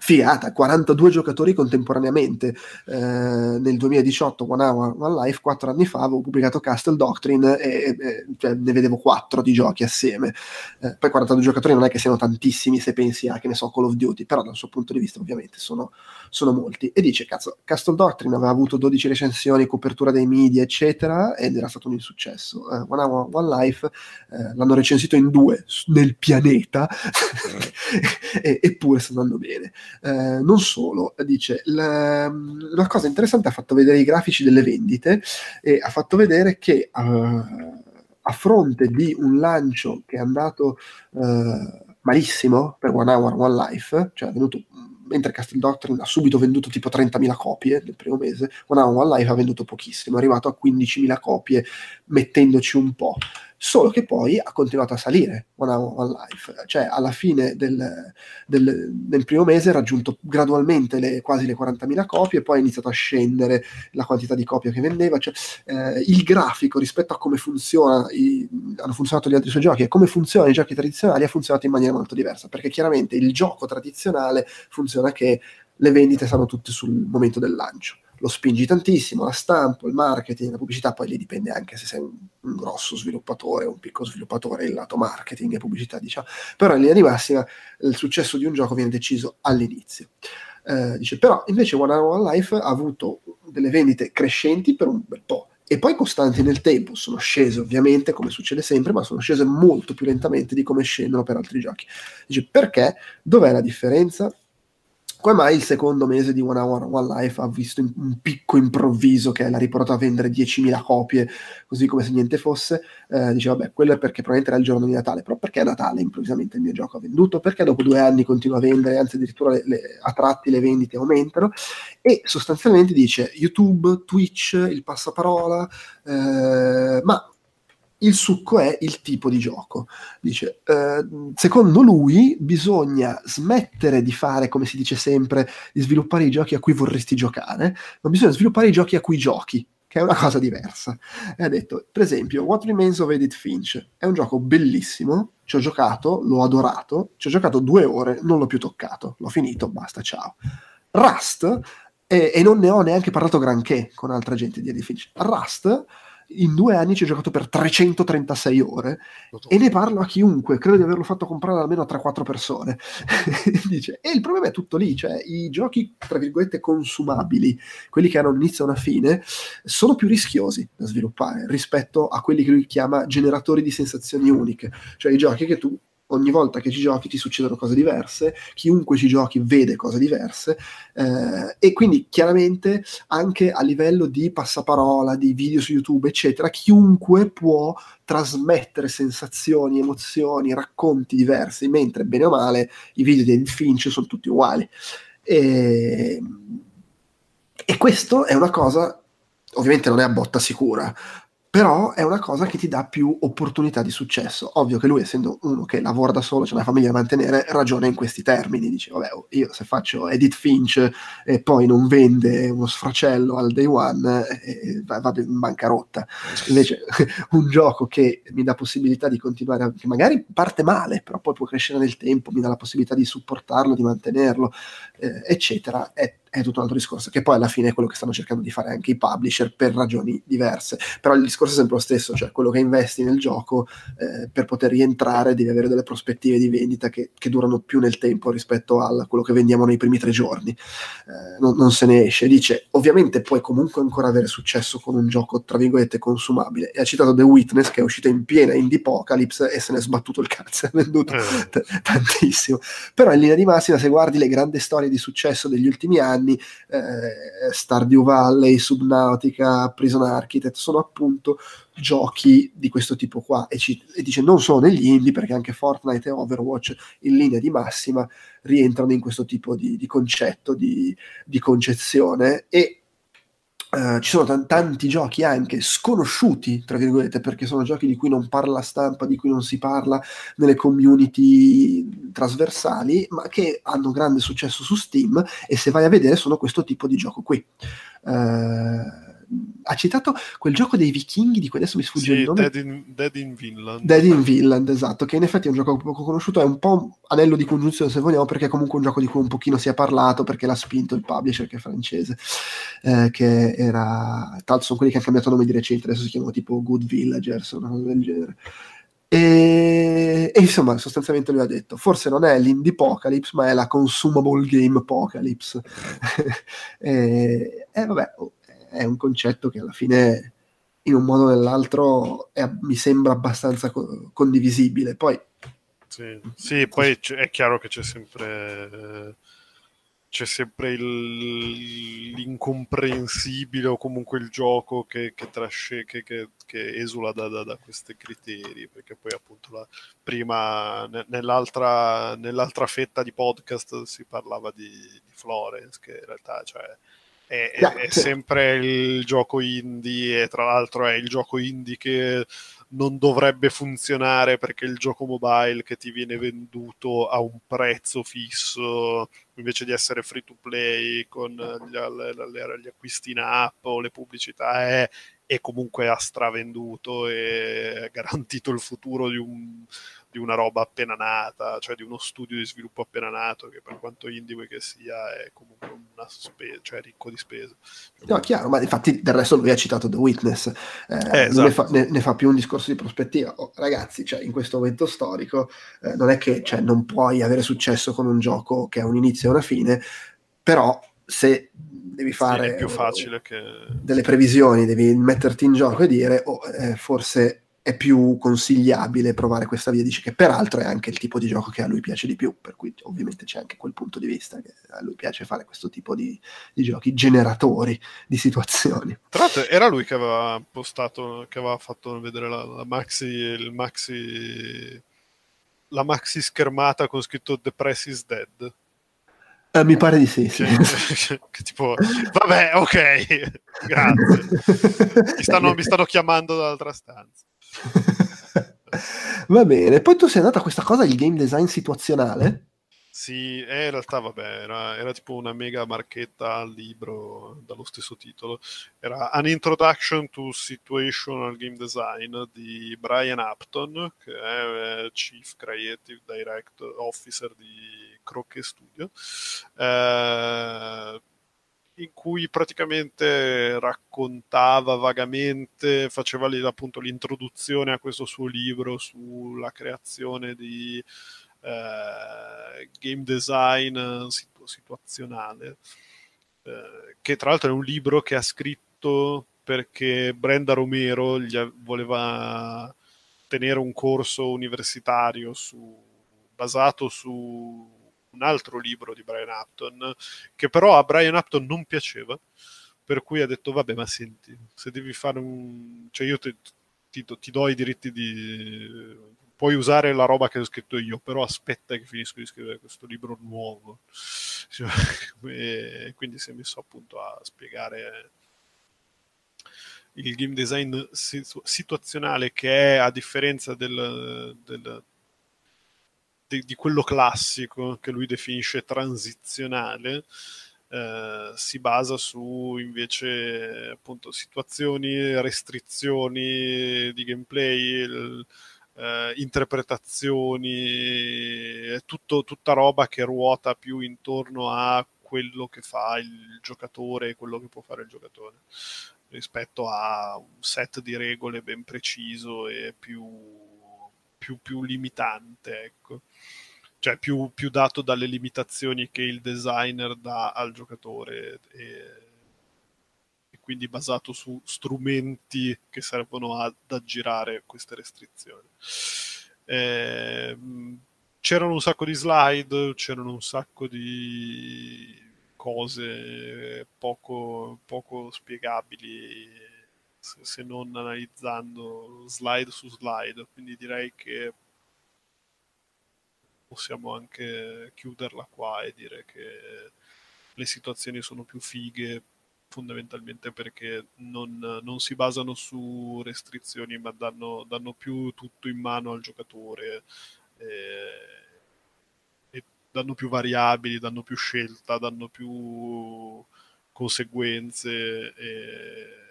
figata, 42 giocatori contemporaneamente. Eh, nel 2018 One Hour One Life, 4 anni fa avevo pubblicato Castle Doctrine e, e cioè, ne vedevo 4 di giochi assieme. Eh, poi 42 giocatori non è che siano tantissimi se pensi a che ne so Call of Duty però dal suo punto di vista ovviamente sono, sono molti e dice cazzo Castle Doctrine aveva avuto 12 recensioni, copertura dei media eccetera ed era stato un insuccesso eh, One Hour One Life eh, l'hanno recensito in due nel pianeta eppure sta andando bene. Eh, non solo, dice, la, una cosa interessante ha fatto vedere i grafici delle vendite e ha fatto vedere che uh, a fronte di un lancio che è andato uh, malissimo per One Hour, One Life, cioè è venuto mentre Castle Doctrine ha subito venduto tipo 30.000 copie nel primo mese, One Hour One Life ha venduto pochissimo, è arrivato a 15.000 copie mettendoci un po' solo che poi ha continuato a salire One Hour One Life, cioè alla fine del, del, del primo mese ha raggiunto gradualmente le, quasi le 40.000 copie, poi ha iniziato a scendere la quantità di copie che vendeva, cioè, eh, il grafico rispetto a come funziona i, hanno funzionato gli altri suoi giochi e come funzionano i giochi tradizionali ha funzionato in maniera molto diversa, perché chiaramente il gioco tradizionale funziona che le vendite stanno tutte sul momento del lancio lo spingi tantissimo, la stampa, il marketing, la pubblicità, poi lì dipende anche se sei un, grosso sviluppatore o un piccolo sviluppatore, il lato marketing e pubblicità, diciamo. Però in linea di massima il successo di un gioco viene deciso all'inizio. Eh, dice, però invece One Hour One Life ha avuto delle vendite crescenti per un bel po' e poi costanti nel tempo. Sono scese ovviamente, come succede sempre, ma sono scese molto più lentamente di come scendono per altri giochi. Dice perché? Dov'è la differenza? Come mai il secondo mese di One Hour One Life ha visto un picco improvviso che l'ha riportato a vendere 10.000 copie, così come se niente fosse? Eh, diceva, vabbè, quello è perché probabilmente era il giorno di Natale, però perché a Natale improvvisamente il mio gioco ha venduto? Perché dopo due anni continua a vendere, anzi addirittura le, le, a tratti le vendite aumentano? E sostanzialmente dice YouTube, Twitch, il passaparola, eh, ma il succo è il tipo di gioco. Dice, eh, secondo lui bisogna smettere di fare, come si dice sempre, di sviluppare i giochi a cui vorresti giocare, ma bisogna sviluppare i giochi a cui giochi, che è una cosa diversa. E ha detto, per esempio, What Remains of Edith Finch è un gioco bellissimo, ci ho giocato, l'ho adorato, ci ho giocato due ore, non l'ho più toccato, l'ho finito, basta, ciao. Rust, e, e non ne ho neanche parlato granché con altra gente di Edith Finch, Rust in due anni ci ho giocato per 336 ore e ne parlo a chiunque, credo di averlo fatto comprare almeno a 3-4 persone. Dice, e il problema è tutto lì, cioè i giochi, tra virgolette, consumabili, quelli che hanno un inizio e una fine, sono più rischiosi da sviluppare rispetto a quelli che lui chiama generatori di sensazioni uniche, cioè i giochi che tu ogni volta che ci giochi ti succedono cose diverse, chiunque ci giochi vede cose diverse eh, e quindi chiaramente anche a livello di passaparola, di video su YouTube, eccetera, chiunque può trasmettere sensazioni, emozioni, racconti diversi, mentre bene o male i video di David Finch sono tutti uguali. E, e questo è una cosa, ovviamente non è a botta sicura, però è una cosa che ti dà più opportunità di successo. Ovvio che lui, essendo uno che lavora da solo, c'è una famiglia da mantenere, ragiona in questi termini. Dice, vabbè, oh, io se faccio Edith Finch e poi non vende uno sfracello al day one, eh, vado in bancarotta. Invece un gioco che mi dà possibilità di continuare, che magari parte male, però poi può crescere nel tempo, mi dà la possibilità di supportarlo, di mantenerlo, eh, eccetera, è è tutto un altro discorso, che poi alla fine è quello che stanno cercando di fare anche i publisher per ragioni diverse. Però il discorso è sempre lo stesso, cioè quello che investi nel gioco eh, per poter rientrare devi avere delle prospettive di vendita che, che, durano più nel tempo rispetto a quello che vendiamo nei primi tre giorni. Eh, non, non, se ne esce. Dice, ovviamente puoi comunque ancora avere successo con un gioco, tra virgolette, consumabile. E ha citato The Witness, che è uscito in piena Indie Apocalypse e se ne è sbattuto il cazzo, è venduto eh. t- tantissimo. Però in linea di massima, se guardi le grandi storie di successo degli ultimi anni, anni, eh, Stardew Valley, Subnautica, Prison Architect, sono appunto giochi di questo tipo qua. E, ci, e, dice non sono negli indie perché anche Fortnite e Overwatch in linea di massima rientrano in questo tipo di, di concetto, di, di concezione. E Uh, ci sono t- tanti giochi anche sconosciuti, tra virgolette, perché sono giochi di cui non parla la stampa, di cui non si parla nelle community trasversali, ma che hanno grande successo su Steam e se vai a vedere sono questo tipo di gioco qui. Uh, ha citato quel gioco dei vichinghi di cui adesso mi sfugge sì, il nome. Dead in, Dead in Vinland. Dead in Vinland, esatto, che in effetti è un gioco poco conosciuto, è un po' anello di congiunzione se vogliamo, perché è comunque un gioco di cui un pochino si è parlato, perché l'ha spinto il publisher che è francese, eh, che era, tra l'altro sono quelli che hanno cambiato nome di recente, adesso si chiamano tipo Good Villagers o una cosa del genere. E, e, insomma, sostanzialmente lui ha detto: forse non è l'indie apocalypse, ma è la consumable game apocalypse. e, e vabbè, è un concetto che alla fine in un modo o nell'altro è, mi sembra abbastanza co- condivisibile. Poi, sì, sì poi è chiaro che c'è sempre, c'è sempre il, l'incomprensibile o comunque il gioco che, che, trasce, che, che, che esula da, da, da, questi criteri, perché poi appunto la, prima nell'altra, nell'altra, fetta di podcast si parlava di, di Florence, che in realtà cioè, è, yeah, è sì. sempre il gioco indie e tra l'altro è il gioco indie che non dovrebbe funzionare perché il gioco mobile che ti viene venduto a un prezzo fisso invece di essere free to play con gli, gli, acquisti in app o le pubblicità è, è comunque ha stravenduto e garantito il futuro di un di una roba appena nata, cioè di uno studio di sviluppo appena nato, che per quanto indie che sia, è comunque una spesa, cioè ricco di spese. No, chiaro, ma infatti del resto lui ha citato The Witness, eh, eh, esatto. ne, fa, ne, ne, fa, più un discorso di prospettiva. Oh, ragazzi, cioè, in questo momento storico eh, non è che cioè, non puoi avere successo con un gioco che ha un inizio e una fine, però se devi fare sì, che... delle previsioni, devi metterti in gioco e dire oh, eh, forse è più consigliabile provare questa via, dice che peraltro è anche il tipo di gioco che a lui piace di più, per cui ovviamente c'è anche quel punto di vista che a lui piace fare questo tipo di, di giochi generatori di situazioni. Tra l'altro era lui che aveva postato, che aveva fatto vedere la, la maxi, il maxi, la maxi schermata con scritto The Press is Dead. Uh, mi pare di sì. sì. che tipo, vabbè, ok, grazie. Mi stanno, mi stanno chiamando dall'altra stanza. Va bene, poi tu sei andato a questa cosa, il game design situazionale? Sì, eh, in realtà vabbè, era, era, tipo una mega marchetta al libro dallo stesso titolo. Era An Introduction to Situational Game Design di Brian Upton, che è eh, Chief Creative Director Officer di Croce Studio. Eh, in cui praticamente raccontava vagamente, faceva lì appunto l'introduzione a questo suo libro sulla creazione di eh, game design situ- situazionale, eh, che tra l'altro è un libro che ha scritto perché Brenda Romero gli voleva tenere un corso universitario su, basato su un altro libro di Brian Upton, che però a Brian Upton non piaceva, per cui ha detto, vabbè, ma senti, se devi fare un... cioè io ti, ti, ti do i diritti di... Puoi usare la roba che ho scritto io, però aspetta che finisco di scrivere questo libro nuovo. e quindi si è messo appunto a spiegare il game design situazionale che è a differenza del, del, di, di, quello classico che lui definisce transizionale, eh, si basa su invece appunto situazioni, restrizioni di gameplay, il, eh, interpretazioni, è tutto, tutta roba che ruota più intorno a quello che fa il giocatore e quello che può fare il giocatore rispetto a un set di regole ben preciso e più più, più limitante, ecco. Cioè più, più, dato dalle limitazioni che il designer dà al giocatore e, e quindi basato su strumenti che servono ad aggirare queste restrizioni. Eh, c'erano un sacco di slide, c'erano un sacco di cose poco, poco spiegabili se non analizzando slide su slide, quindi direi che possiamo anche chiuderla qua e dire che le situazioni sono più fighe fondamentalmente perché non, non si basano su restrizioni ma danno, danno, più tutto in mano al giocatore e, e danno più variabili, danno più scelta, danno più conseguenze e. È,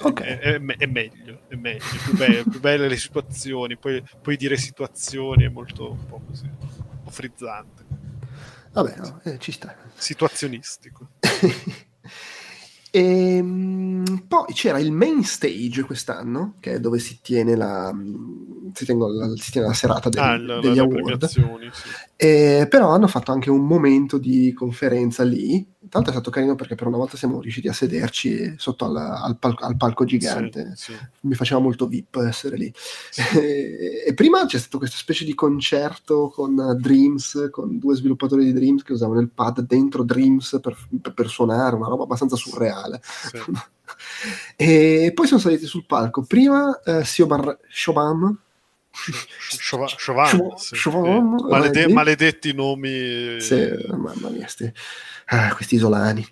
okay. è, è, è, meglio, è meglio, più, be- più belle le situazioni, poi, poi, dire situazioni è molto un po' così, un po' frizzante. Vabbè, no, eh, ci sta. Situazionistico. E, ehm, poi c'era il main stage quest'anno, che è dove si tiene la, si la, si tiene la serata degli, ah, la, degli award. Sì. E, però hanno fatto anche un momento di conferenza lì Tanto è stato carino perché per una volta siamo riusciti a sederci sotto al, al, pal- al palco gigante. Sì, sì. Mi faceva molto VIP essere lì. Sì. E, e, prima c'è stato questa specie di concerto con Dreams, con due sviluppatori di Dreams che usavano il pad dentro Dreams per, per, per suonare, una roba abbastanza surreale. e poi sono saliti sul palco. Prima eh, Siobar Shobam, Chauvin, sì. Malede- maledetti nomi. Sì, mamma mia sti ah, questi isolani.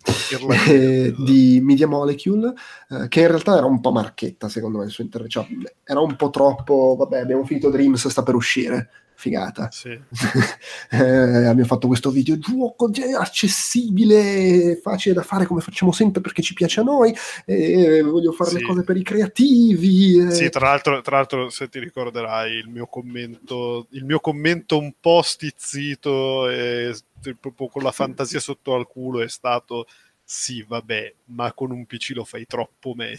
Eh, di Media Molecule, eh, che in realtà era un po' marchetta secondo me il suo intervento, cioè, era un po' troppo, vabbè abbiamo finito Dreams, sta per uscire, figata. Sì. eh, abbiamo fatto questo videogioco accessibile, facile da fare come facciamo sempre perché ci piace a noi, eh, voglio fare sì. le cose per i creativi. Eh. Sì, tra l'altro, tra l'altro, se ti ricorderai il mio commento, il mio commento un po' stizzito e proprio con la fantasia sotto al culo è stato sì, vabbè, ma con un PC lo fai troppo meglio.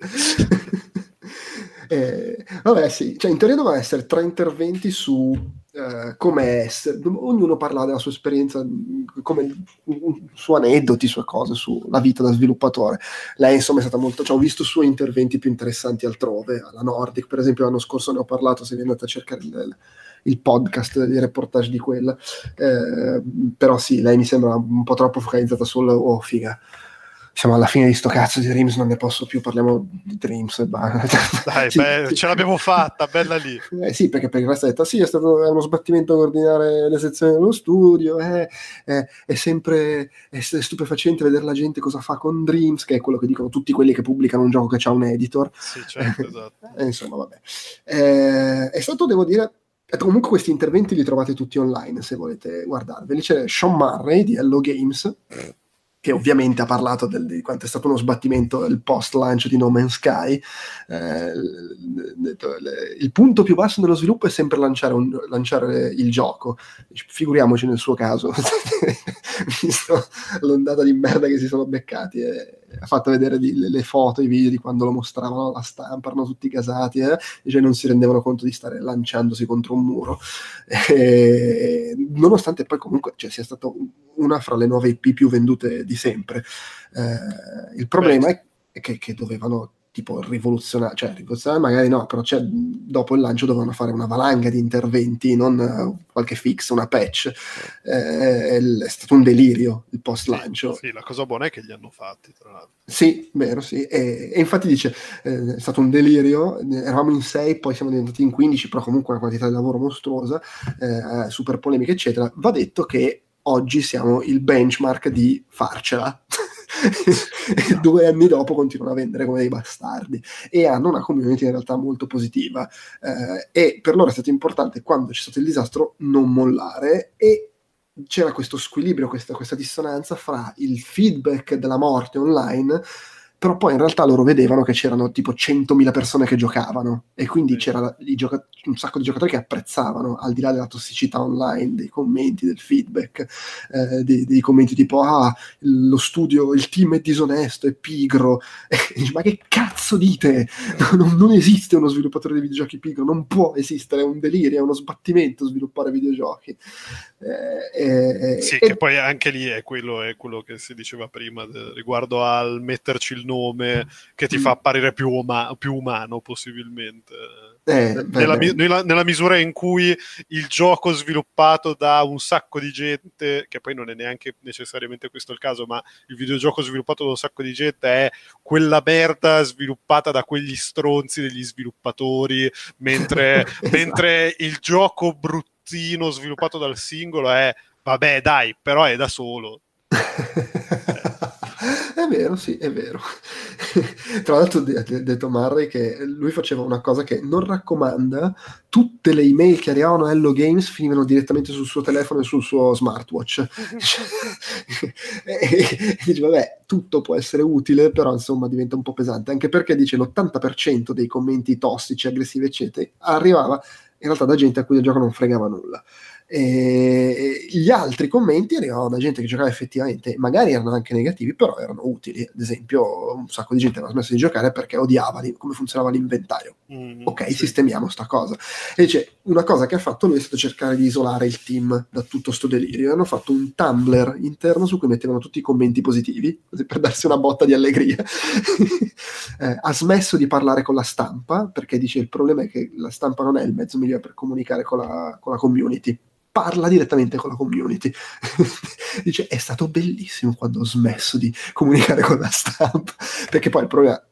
eh, vabbè, sì, cioè in teoria doveva essere tre interventi su eh, come essere, ognuno parla della sua esperienza, come su aneddoti, sue cose, sulla vita da sviluppatore. Lei insomma è stata molto, cioè, ho visto suoi interventi più interessanti altrove, alla Nordic per esempio l'anno scorso ne ho parlato, se vi andate a cercare il, il podcast di reportage di quella, eh, però sì, lei mi sembra un po' troppo focalizzata sul, oh figa, siamo alla fine di sto cazzo di Dreams, non ne posso più, parliamo di Dreams e Dai, sì, beh, sì. ce l'abbiamo fatta, bella lì. Eh, sì, perché per il resto ha detto, sì, è stato uno sbattimento coordinare le sezioni dello studio, eh, eh, è sempre è stupefacente vedere la gente cosa fa con Dreams, che è quello che dicono tutti quelli che pubblicano un gioco che ha un editor. Sì, certo, esatto. Eh, insomma, vabbè. Eh, è stato, devo dire, comunque questi interventi li trovate tutti online se volete guardarveli. C'è Sean Murray di Hello Games che ovviamente ha parlato del, di quanto è stato uno sbattimento il post-launch di No Man's Sky. Eh, il punto più basso dello sviluppo è sempre lanciare, un, lanciare il gioco. Figuriamoci nel suo caso, visto l'ondata di merda che si sono beccati. Eh, ha fatto vedere di, le, foto, i video di quando lo mostravano alla stampa, erano tutti casati, eh, e cioè non si rendevano conto di stare lanciandosi contro un muro. E, nonostante poi comunque cioè, sia stato una fra le nuove IP più vendute di sempre. Eh, il problema Beh. è che, che dovevano tipo rivoluzionare, cioè rivoluzionare magari no, però dopo il lancio dovevano fare una valanga di interventi, non uh, qualche fix, una patch. Eh, è stato un delirio il post lancio. Sì, sì, la cosa buona è che li hanno fatti, tra l'altro. Sì, vero, sì. E, e infatti dice, eh, è stato un delirio, eravamo in 6, poi siamo diventati in 15, però comunque una quantità di lavoro mostruosa, eh, super polemica, eccetera. Va detto che oggi siamo il benchmark di farcela. due anni dopo continuano a vendere come dei bastardi. E hanno una community in realtà molto positiva. Eh, e per loro è stato importante quando c'è stato il disastro non mollare e c'era questo squilibrio, questa, questa dissonanza fra il feedback della morte online però poi in realtà loro vedevano che c'erano tipo 100.000 persone che giocavano e quindi c'era gioca- un sacco di giocatori che apprezzavano, al di là della tossicità online, dei commenti, del feedback, eh, dei, dei, commenti tipo ah, lo studio, il team è disonesto, è pigro, dici, ma che cazzo dite? Non, non, esiste uno sviluppatore di videogiochi pigro, non può esistere, è un delirio, è uno sbattimento sviluppare videogiochi. Eh, eh, sì, e... che poi anche lì è quello, è quello che si diceva prima de, riguardo al metterci il nome che ti mm. fa apparire più, uma- più umano possibilmente. Eh, nella, nella, nella, misura in cui il gioco sviluppato da un sacco di gente, che poi non è neanche necessariamente questo il caso, ma il videogioco sviluppato da un sacco di gente è quella merda sviluppata da quegli stronzi degli sviluppatori, mentre, esatto. mentre il gioco bruttino sviluppato dal singolo è vabbè dai, però è da solo. È vero, sì, è vero. Tra l'altro ha detto Murray che lui faceva una cosa che non raccomanda, tutte le email che arrivavano a Hello Games finivano direttamente sul suo telefono e sul suo smartwatch. e, e, dice, vabbè, tutto può essere utile, però insomma diventa un po' pesante, anche perché dice l'80% dei commenti tossici, aggressivi, eccetera, arrivava in realtà da gente a cui il gioco non fregava nulla. E gli altri commenti arrivavano da gente che giocava effettivamente, magari erano anche negativi, però erano utili. Ad esempio, un sacco di gente aveva smesso di giocare perché odiava come funzionava l'inventario. Mm, ok, sì. sistemiamo sta cosa. E dice, una cosa che ha fatto lui è stato cercare di isolare il team da tutto sto delirio. Hanno fatto un Tumblr interno su cui mettevano tutti i commenti positivi, così per darsi una botta di allegria. eh, ha smesso di parlare con la stampa perché dice il problema è che la stampa non è il mezzo migliore per comunicare con la, con la community parla direttamente con la community. Dice, è stato bellissimo quando ho smesso di comunicare con la stampa, perché poi il problema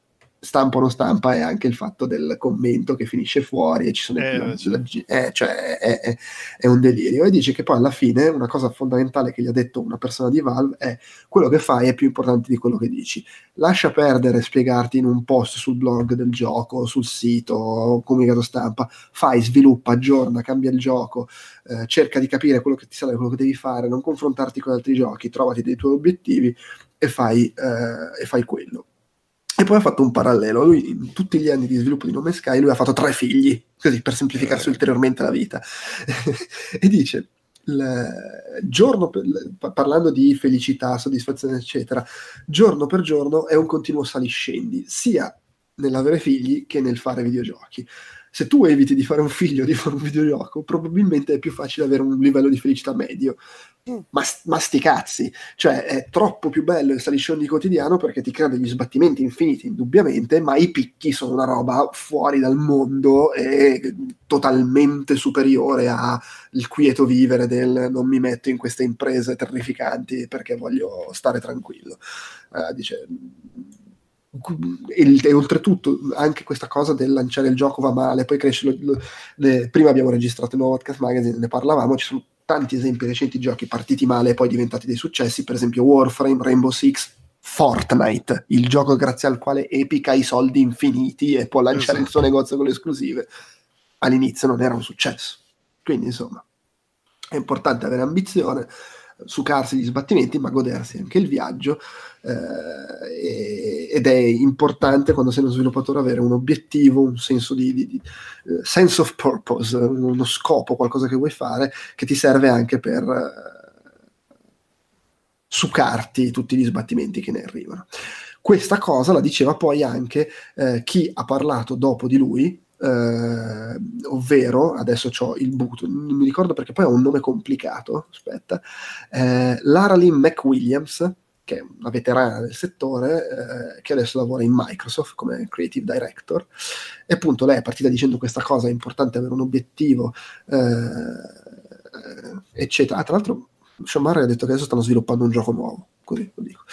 stampa o non stampa è anche il fatto del commento che finisce fuori e ci sono eh, i eh, cioè è, è, è, un delirio. E dice che poi alla fine una cosa fondamentale che gli ha detto una persona di Valve è quello che fai è più importante di quello che dici. Lascia perdere spiegarti in un post sul blog del gioco sul sito comunicato stampa. Fai, sviluppa, aggiorna, cambia il gioco eh, cerca di capire quello che ti serve, quello che devi fare non confrontarti con altri giochi, trovati dei tuoi obiettivi e fai, eh, e fai quello e poi ha fatto un parallelo. Lui, in tutti gli anni di sviluppo di Nome Sky, lui ha fatto tre figli, così per semplificarsi eh. ulteriormente la vita. e dice: giorno per, parlando di felicità, soddisfazione, eccetera, giorno per giorno è un continuo saliscendi, sia nell'avere figli che nel fare videogiochi. Se tu eviti di fare un figlio, di fare un videogioco, probabilmente è più facile avere un livello di felicità medio. Mm. Ma, ma sti cazzi, cioè è troppo più bello il striscione di quotidiano perché ti crea degli sbattimenti infiniti, indubbiamente, ma i picchi sono una roba fuori dal mondo e totalmente superiore al quieto vivere del non mi metto in queste imprese terrificanti perché voglio stare tranquillo. Uh, dice e, e, oltretutto anche questa cosa del lanciare il gioco va male, poi cresce. Lo, lo, le, prima abbiamo registrato il nuovo podcast magazine, ne parlavamo. Ci sono tanti esempi recenti giochi partiti male e poi diventati dei successi, per esempio Warframe, Rainbow Six, Fortnite, il gioco grazie al quale Epic ha i soldi infiniti e può lanciare esatto. il suo negozio con le esclusive. All'inizio non era un successo. Quindi, insomma, è importante avere ambizione sucarsi gli sbattimenti, ma godersi anche il viaggio. Eh, ed è importante quando sei uno sviluppatore avere un obiettivo, un senso di, di, di uh, sense of purpose, uno scopo, qualcosa che vuoi fare che ti serve anche per uh, sucarti tutti gli sbattimenti che ne arrivano. Questa cosa la diceva poi anche uh, chi ha parlato dopo di lui, eh, ovvero, adesso ho il boot, non mi ricordo perché poi ha un nome complicato, aspetta, eh, Lara Lynn McWilliams, che è una veterana del settore, eh, che adesso lavora in Microsoft come Creative Director, e appunto lei è partita dicendo questa cosa, è importante avere un obiettivo, eh, eccetera. Ah, tra l'altro, Sean Murray ha detto che adesso stanno sviluppando un gioco nuovo così lo dico,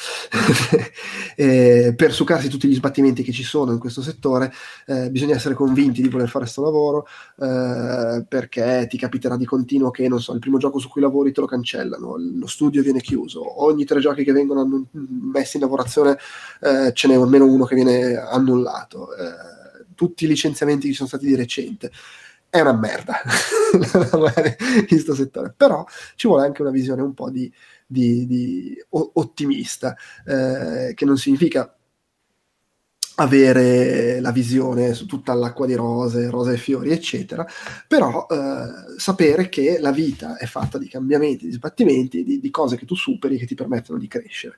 eh, per succarsi tutti gli sbattimenti che ci sono in questo settore eh, bisogna essere convinti di voler fare questo lavoro eh, perché ti capiterà di continuo che non so, il primo gioco su cui lavori te lo cancellano, lo studio viene chiuso, ogni tre giochi che vengono messi in lavorazione eh, ce n'è almeno uno che viene annullato, eh, tutti i licenziamenti che sono stati di recente è una merda. In questo settore, però ci vuole anche una visione un po' di, di, di ottimista, eh, che non significa avere la visione su tutta l'acqua di rose, rose e fiori, eccetera, però eh, sapere che la vita è fatta di cambiamenti, di sbattimenti, di, di cose che tu superi che ti permettono di crescere.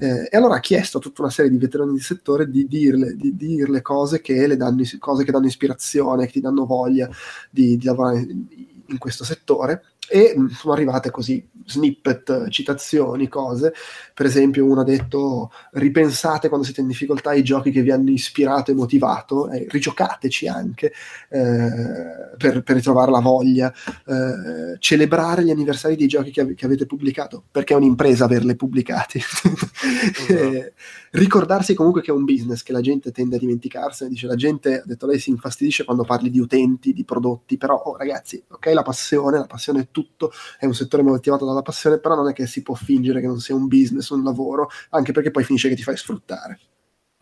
Eh, e allora ha chiesto a tutta una serie di veterani di settore di dirle, di dirle cose, che danno, cose che danno ispirazione, che ti danno voglia di, di lavorare in, in questo settore e mm, sono arrivate così snippet, citazioni, cose. Per esempio, uno ha detto: ripensate quando siete in difficoltà ai giochi che vi hanno ispirato e motivato, e rigiocateci anche eh, per, per, ritrovare la voglia. Eh, celebrare gli anniversari dei giochi che, av- che, avete pubblicato, perché è un'impresa averli pubblicati. uh-huh. eh, ricordarsi comunque che è un business che la gente tende a dimenticarsene. Dice la gente, ha detto lei, si infastidisce quando parli di utenti, di prodotti, però, oh, ragazzi, ok, la passione, la passione è tutto, è un settore motivato dalla passione, però non è che si può fingere che non sia un business, un lavoro, anche perché poi finisce che ti fai sfruttare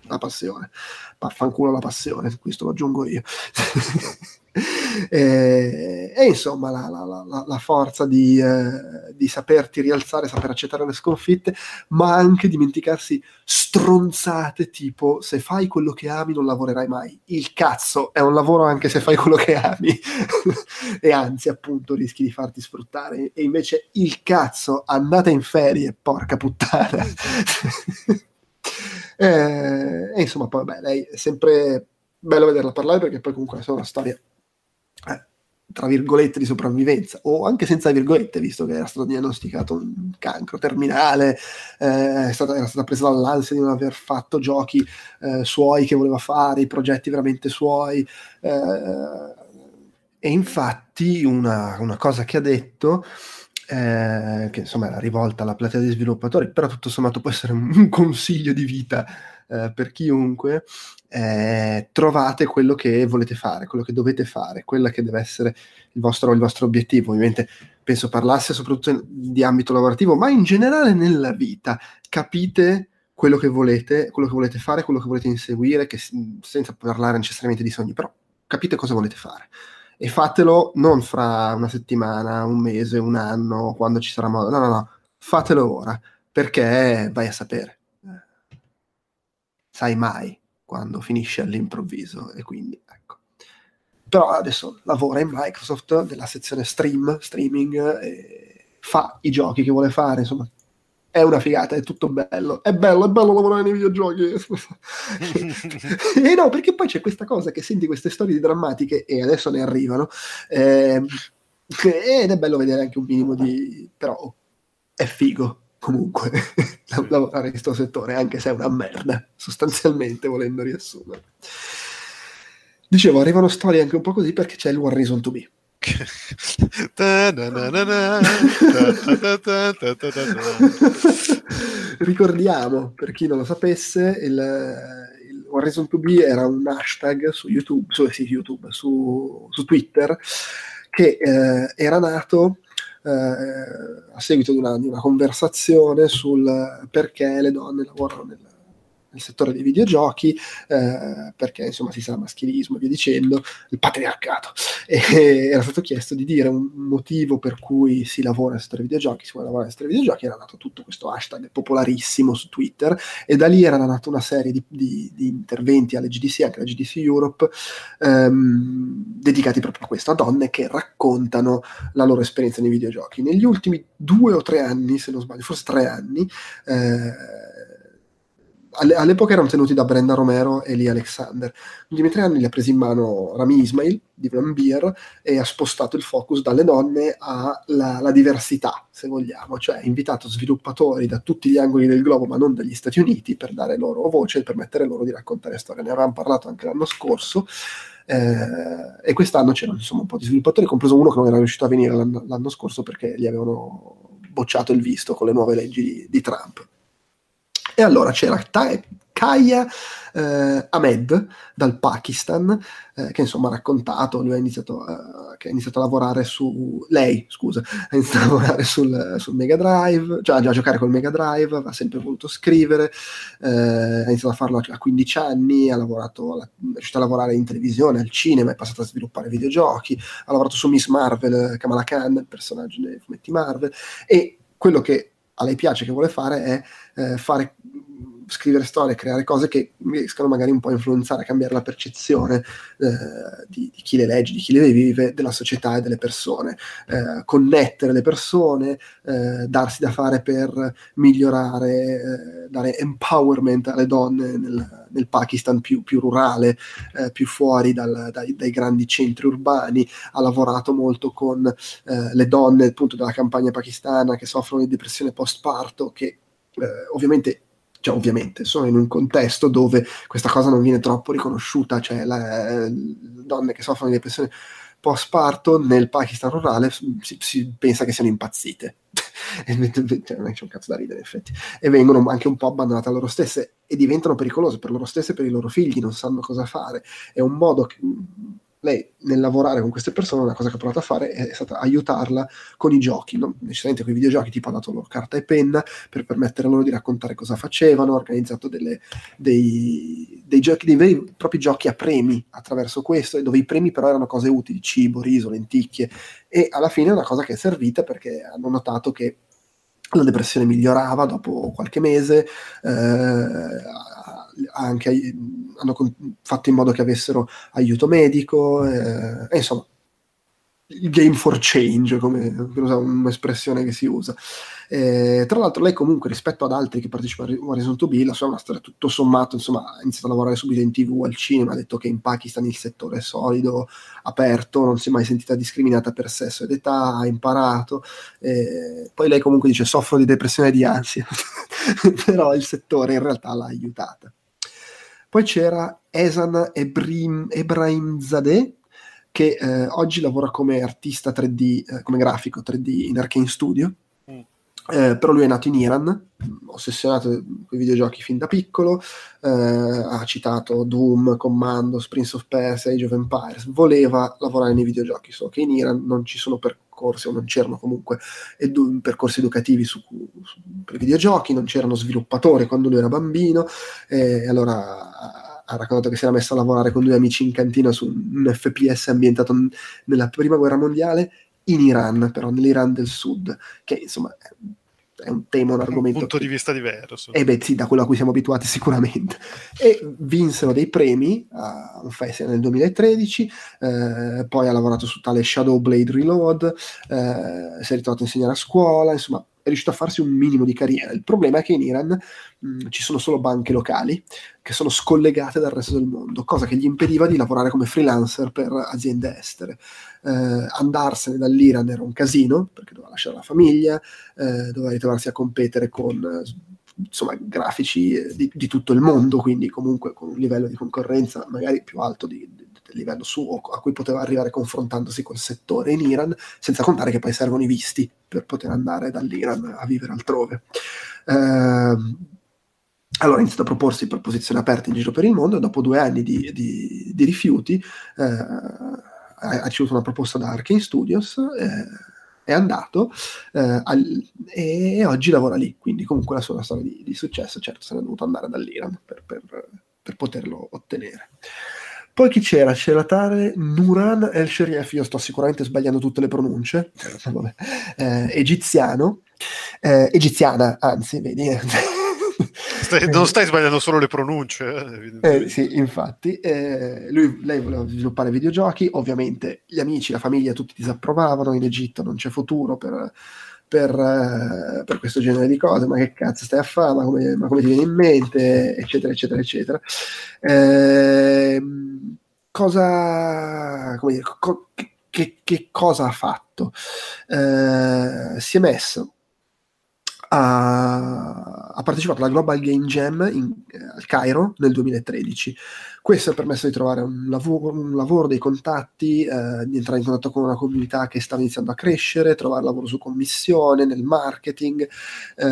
la passione. Vaffanculo la passione, questo lo aggiungo io. e, e, insomma la, la, la, la forza di, eh, di, saperti rialzare, saper accettare le sconfitte, ma anche dimenticarsi stronzate tipo se fai quello che ami non lavorerai mai. Il cazzo è un lavoro anche se fai quello che ami e anzi appunto rischi di farti sfruttare e invece il cazzo andate in ferie, porca puttana. e, e insomma poi vabbè, lei è sempre bello vederla parlare perché poi comunque è una storia tra virgolette di sopravvivenza o anche senza virgolette visto che era stato diagnosticato un cancro terminale eh, stata, era stata presa dall'ansia di non aver fatto giochi eh, suoi che voleva fare i progetti veramente suoi eh, e infatti una, una, cosa che ha detto eh, che insomma era rivolta alla platea dei sviluppatori però tutto sommato può essere un consiglio di vita eh, per chiunque, eh, trovate quello che volete fare, quello che dovete fare, quello che deve essere il vostro, il vostro obiettivo. Ovviamente penso parlasse soprattutto di ambito lavorativo, ma in generale nella vita. Capite quello che volete, quello che volete fare, quello che volete inseguire, che, senza parlare necessariamente di sogni, però capite cosa volete fare. E fatelo non fra una settimana, un mese, un anno, quando ci sarà modo. No, no, no, fatelo ora, perché vai a sapere sai mai quando finisce all'improvviso e quindi ecco. Però adesso lavora in Microsoft nella sezione stream, streaming, fa i giochi che vuole fare, insomma, è una figata, è tutto bello, è bello, è bello lavorare nei videogiochi. e no, perché poi c'è questa cosa che senti queste storie drammatiche e adesso ne arrivano, eh, ed è bello vedere anche un minimo di... però è figo comunque lavorare in questo settore, anche se è una merda, sostanzialmente volendo riassumere. Dicevo, arrivano storie anche un po' così perché c'è il One Reason to Be Ricordiamo, per chi non lo sapesse, il, il Horizon 2B era un hashtag su YouTube, su, sì, YouTube, su, su Twitter, che eh, era nato a seguito di una, di una, conversazione sul perché le donne lavorano nel, nel settore dei videogiochi, eh, perché insomma si sa maschilismo e via dicendo, il patriarcato. E era stato chiesto di dire un motivo per cui si lavora nel settore dei videogiochi, si vuole lavorare nel settore dei videogiochi, era nato tutto questo hashtag popolarissimo su Twitter e da lì era nata una serie di, di, di interventi alle GDC, anche alla GDC Europe, ehm, dedicati proprio a questo, a donne che raccontano la loro esperienza nei videogiochi. Negli ultimi due o tre anni, se non sbaglio, forse tre anni, eh, all'epoca erano tenuti da Brenda Romero e Lee Alexander. Negli ultimi tre anni li ha presi in mano Rami Ismail di Beer e ha spostato il focus dalle donne alla diversità, se vogliamo, cioè ha invitato sviluppatori da tutti gli angoli del globo, ma non dagli Stati Uniti, per dare loro voce e permettere loro di raccontare storie. Ne avevamo parlato anche l'anno scorso. Eh, e quest'anno c'erano insomma un po' di sviluppatori, compreso uno che non era riuscito a venire l'anno, l'anno scorso perché gli avevano bocciato il visto con le nuove leggi di, di Trump. E allora c'era Ta- Kaya eh, Ahmed dal Pakistan, eh, che insomma ha raccontato, lui ha iniziato, uh, che ha iniziato a lavorare su, lei scusa, ha iniziato a lavorare sul, sul Mega Drive, cioè già a giocare col Mega Drive, ha sempre voluto scrivere, eh, ha iniziato a farlo a 15 anni, ha lavorato, è riuscito a lavorare in televisione, al cinema, è passato a sviluppare videogiochi, ha lavorato su Miss Marvel, Kamala Khan, personaggio dei fumetti Marvel, e quello che a lei piace, che vuole fare, è eh, fare scrivere storie, creare cose che riescano magari un po' a influenzare, a cambiare la percezione eh, di, di, chi le legge, di chi le vive, della società e delle persone, eh, connettere le persone, eh, darsi da fare per migliorare, eh, dare empowerment alle donne nel, nel Pakistan più, più rurale, eh, più fuori dal, dai, dai, grandi centri urbani, ha lavorato molto con eh, le donne appunto della campagna pakistana che soffrono di depressione post-parto, che ovviamente cioè ovviamente sono in un contesto dove questa cosa non viene troppo riconosciuta, cioè le, le donne che soffrono di depressione post-parto nel Pakistan rurale si, si pensa che siano impazzite. cioè, non c'è un cazzo da ridere in effetti e vengono anche un po' abbandonate a loro stesse e diventano pericolose per loro stesse e per i loro figli non sanno cosa fare è un modo che, lei nel lavorare con queste persone una cosa che ha provato a fare è stata aiutarla con i giochi, non necessariamente con i videogiochi, tipo ha dato loro carta e penna per permettere loro di raccontare cosa facevano, ha organizzato delle, dei, dei, giochi, dei veri propri giochi a premi attraverso questo, dove i premi però erano cose utili, cibo, riso, lenticchie, e alla fine è una cosa che è servita perché hanno notato che la depressione migliorava dopo qualche mese, eh, anche, hanno fatto in modo che avessero aiuto medico, eh, e insomma, game for change, come un'espressione che si usa. Eh, tra l'altro, lei comunque rispetto ad altri che partecipano a Horizon 2B, la sua è una storia tutto sommato, insomma, ha iniziato a lavorare subito in tv, al cinema, ha detto che in Pakistan il settore è solido, aperto, non si è mai sentita discriminata per sesso ed età, ha imparato. Eh, poi lei comunque dice soffro di depressione e di ansia, però il settore in realtà l'ha aiutata. Poi c'era Esan Ebrim, Ebrahimzadeh, che eh, oggi lavora come artista 3D, eh, come grafico 3D in Arkane Studio. Mm. Eh, però lui è nato in Iran, ossessionato con i videogiochi fin da piccolo, eh, ha citato Doom, Commandos, Prince of Persia, Age of Empires, voleva lavorare nei videogiochi, solo che in Iran non ci sono percorsi, o non c'erano comunque edu- percorsi educativi su, su, per videogiochi, non c'erano sviluppatori quando lui era bambino, e allora ha raccontato che si era messo a lavorare con due amici in cantina su un FPS ambientato nella prima guerra mondiale in Iran, però nell'Iran del sud, che insomma è un tema, un argomento. Un punto che... di vista diverso. Eh beh, sì, da quello a cui siamo abituati sicuramente. E vinsero dei premi a un festival nel 2013, eh, poi ha lavorato su tale Shadow Blade Reload, eh, si è ritrovato a insegnare a scuola, insomma, riuscito a farsi un minimo di carriera. Il problema è che in Iran mh, ci sono solo banche locali che sono scollegate dal resto del mondo, cosa che gli impediva di lavorare come freelancer per aziende estere. Eh, andarsene dall'Iran era un casino, perché doveva lasciare la famiglia, eh, doveva ritrovarsi a competere con insomma, grafici di, di, tutto il mondo, quindi comunque con un livello di concorrenza magari più alto di, di, livello suo a cui poteva arrivare confrontandosi col settore in Iran, senza contare che poi servono i visti per poter andare dall'Iran a vivere altrove. Eh, allora ha iniziato a proporsi per posizioni aperte in giro per il mondo e dopo due anni di, di, di rifiuti eh, ha ricevuto una proposta da Arkane Studios eh, è andato eh, al, e oggi lavora lì, quindi comunque la sua storia di, di successo, certo se n'è dovuto andare dall'Iran per, per, per poterlo ottenere. Poi chi c'era? C'era tale Nuran El Sherif, io sto sicuramente sbagliando tutte le pronunce, eh, egiziano, eh, egiziana, anzi, vedi, Stai, non stai sbagliando solo le pronunce. Eh, eh sì, infatti. Eh, lui, lei voleva sviluppare videogiochi, ovviamente gli amici, la famiglia, tutti disapprovavano, in Egitto non c'è futuro per, per, eh, per questo genere di cose, ma che cazzo stai a fare, ma come, ma come ti viene in mente, eccetera, eccetera, eccetera. Ehm, cosa, come dire, co- che, che, cosa ha fatto? Eh, si è messo ha, ha partecipato alla Global Game Jam in, eh, al Cairo nel 2013. Questo ha permesso di trovare un lavoro, un lavoro dei contatti, eh, di entrare in contatto con una comunità che stava iniziando a crescere, trovare lavoro su commissione, nel marketing eh,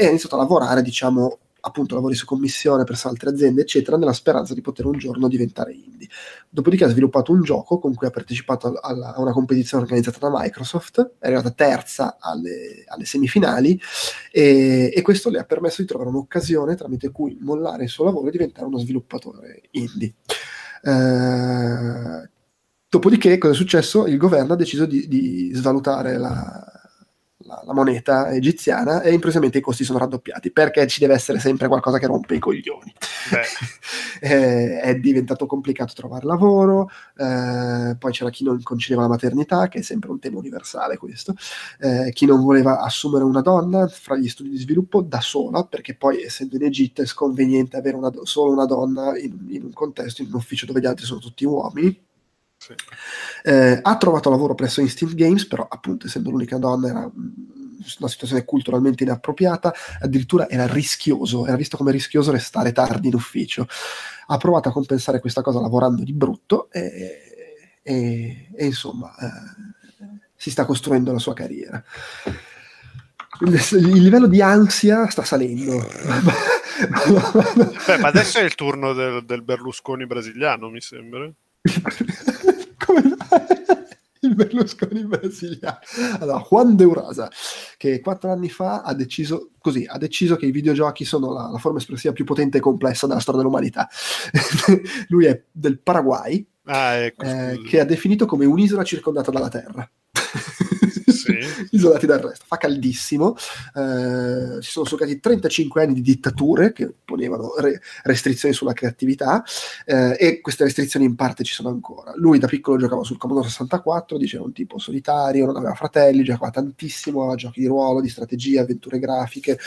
e ha iniziato a lavorare, diciamo, appunto lavori su commissione presso altre aziende, eccetera, nella speranza di poter un giorno diventare indie. Dopodiché ha sviluppato un gioco con cui ha partecipato alla, a una competizione organizzata da Microsoft, è arrivata terza alle, alle semifinali e, e, questo le ha permesso di trovare un'occasione tramite cui mollare il suo lavoro e diventare uno sviluppatore indie. Eh, dopodiché, cosa è successo? Il governo ha deciso di, di svalutare la, la, la, moneta egiziana e improvvisamente i costi sono raddoppiati perché ci deve essere sempre qualcosa che rompe i coglioni. eh, è diventato complicato trovare lavoro, eh, poi c'era chi non concedeva la maternità, che è sempre un tema universale questo, eh, chi non voleva assumere una donna fra gli studi di sviluppo da sola, perché poi essendo in Egitto è sconveniente avere una, solo una donna in, in un contesto, in un ufficio dove gli altri sono tutti uomini sì. Eh, ha trovato lavoro presso Instinct Games, però appunto essendo l'unica donna era una situazione culturalmente inappropriata, addirittura era rischioso, era visto come rischioso restare tardi in ufficio. Ha provato a compensare questa cosa lavorando di brutto e, e, e insomma eh, si sta costruendo la sua carriera. Il, il livello di ansia sta salendo. Beh, ma adesso è il turno del, del Berlusconi brasiliano, mi sembra. Come il Berlusconi brasiliano. Allora, Juan de Urasa, che quattro anni fa ha deciso, così, ha deciso che i videogiochi sono la, la forma espressiva più potente e complessa della storia dell'umanità. Lui è del Paraguay, ah, ecco, eh, che ha definito come un'isola circondata dalla Terra sì. isolati dal resto. Fa caldissimo, eh, ci sono succati 35 anni di dittature che ponevano re- restrizioni sulla creatività eh, e queste restrizioni in parte ci sono ancora. Lui da piccolo giocava sul Commodore 64, diceva un tipo solitario, non aveva fratelli, giocava tantissimo a giochi di ruolo, di strategia, avventure grafiche,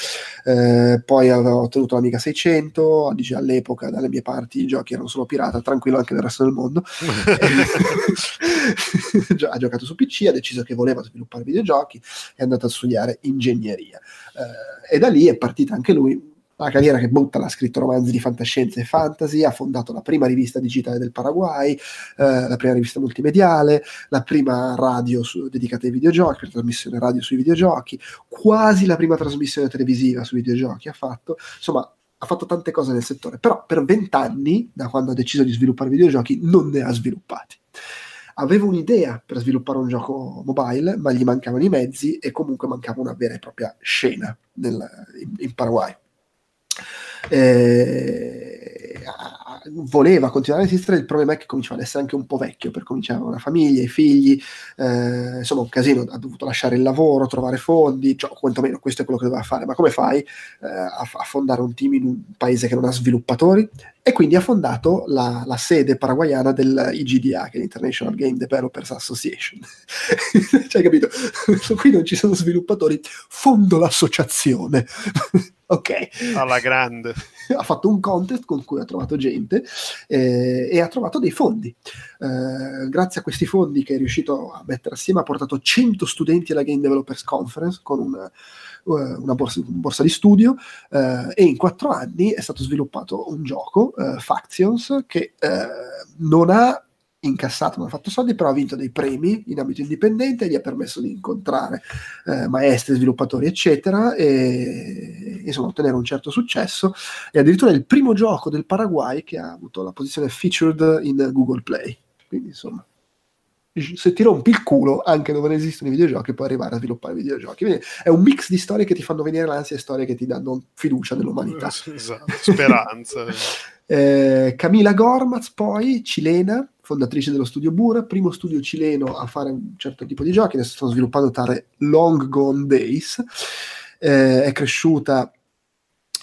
eh, poi aveva ottenuto l'Amiga 600, dice all'epoca dalle mie parti i giochi erano solo pirata, tranquillo anche nel resto del mondo. ha giocato su PC, ha deciso che voleva sviluppare videogiochi, è andato a studiare ingegneria. Eh, e da lì è partita anche lui una carriera che butta, ha scritto romanzi di fantascienza e fantasy, ha fondato la prima rivista digitale del Paraguay, eh, la prima rivista multimediale, la prima radio su, dedicata ai videogiochi, la trasmissione radio sui videogiochi, quasi la prima trasmissione televisiva sui videogiochi ha fatto, insomma ha fatto tante cose nel settore, però per vent'anni, da quando ha deciso di sviluppare videogiochi, non ne ha sviluppati aveva un'idea per sviluppare un gioco mobile, ma gli mancavano i mezzi e comunque mancava una vera e propria scena nel, in, in, Paraguay. Eh, voleva continuare a esistere, il problema è che cominciava ad essere anche un po' vecchio, per cominciare una famiglia, i figli, eh, insomma un casino, ha dovuto lasciare il lavoro, trovare fondi, cioè, quantomeno questo è quello che doveva fare, ma come fai eh, a, a, fondare un team in un paese che non ha sviluppatori? E quindi ha fondato la, la sede paraguayana dell'IGDA, che è l'International Game Developers Association. cioè, capito? Qui non ci sono sviluppatori, fondo l'associazione. ok. Alla grande. ha fatto un contest con cui ha trovato gente eh, e ha trovato dei fondi. Eh, grazie a questi fondi che è riuscito a mettere assieme ha portato 100 studenti alla Game Developers Conference con una eh, una borsa, borsa, di studio eh, e in quattro anni è stato sviluppato un gioco, eh, Factions, che non ha incassato, non ha fatto soldi, però ha vinto dei premi in ambito indipendente, gli ha permesso di incontrare eh, maestri, sviluppatori, eccetera, e insomma ottenere un certo successo. E addirittura è il primo gioco del Paraguay che ha avuto la posizione featured in Google Play. Quindi insomma se ti rompi il culo anche dove non esistono i videogiochi puoi arrivare a sviluppare videogiochi. Quindi è un mix di storie che ti fanno venire l'ansia e storie che ti danno fiducia nell'umanità. Esatto, speranza. Eh, Camila Gormaz poi cilena fondatrice dello studio Bura primo studio cileno a fare un certo tipo di giochi adesso stanno sviluppando tale Long Gone Days. Eh, è cresciuta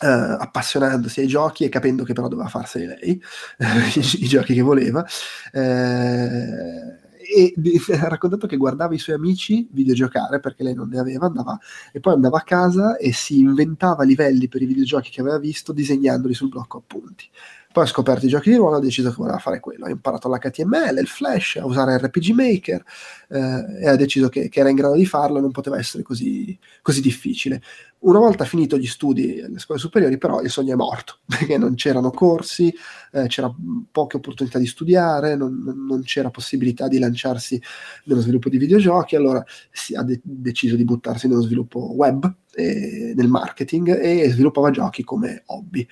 Uh, appassionandosi ai giochi e capendo che però doveva farseli lei i, i, giochi che voleva. Uh, e ha raccontato che guardava i suoi amici videogiocare perché lei non ne aveva, andava, e poi andava a casa e si inventava livelli per i videogiochi che aveva visto disegnandoli sul blocco appunti. Poi ha scoperto i giochi di ruolo e ha deciso che voleva fare quello. Ha imparato l'HTML, il Flash, a usare RPG Maker eh, e ha deciso che, che, era in grado di farlo non poteva essere così, così difficile. Una volta finito gli studi alle scuole superiori, però il sogno è morto perché non c'erano corsi, eh, c'era poche opportunità di studiare, non, non, c'era possibilità di lanciarsi nello sviluppo di videogiochi. Allora si ha de- deciso di buttarsi nello sviluppo web, e nel marketing e sviluppava giochi come hobby.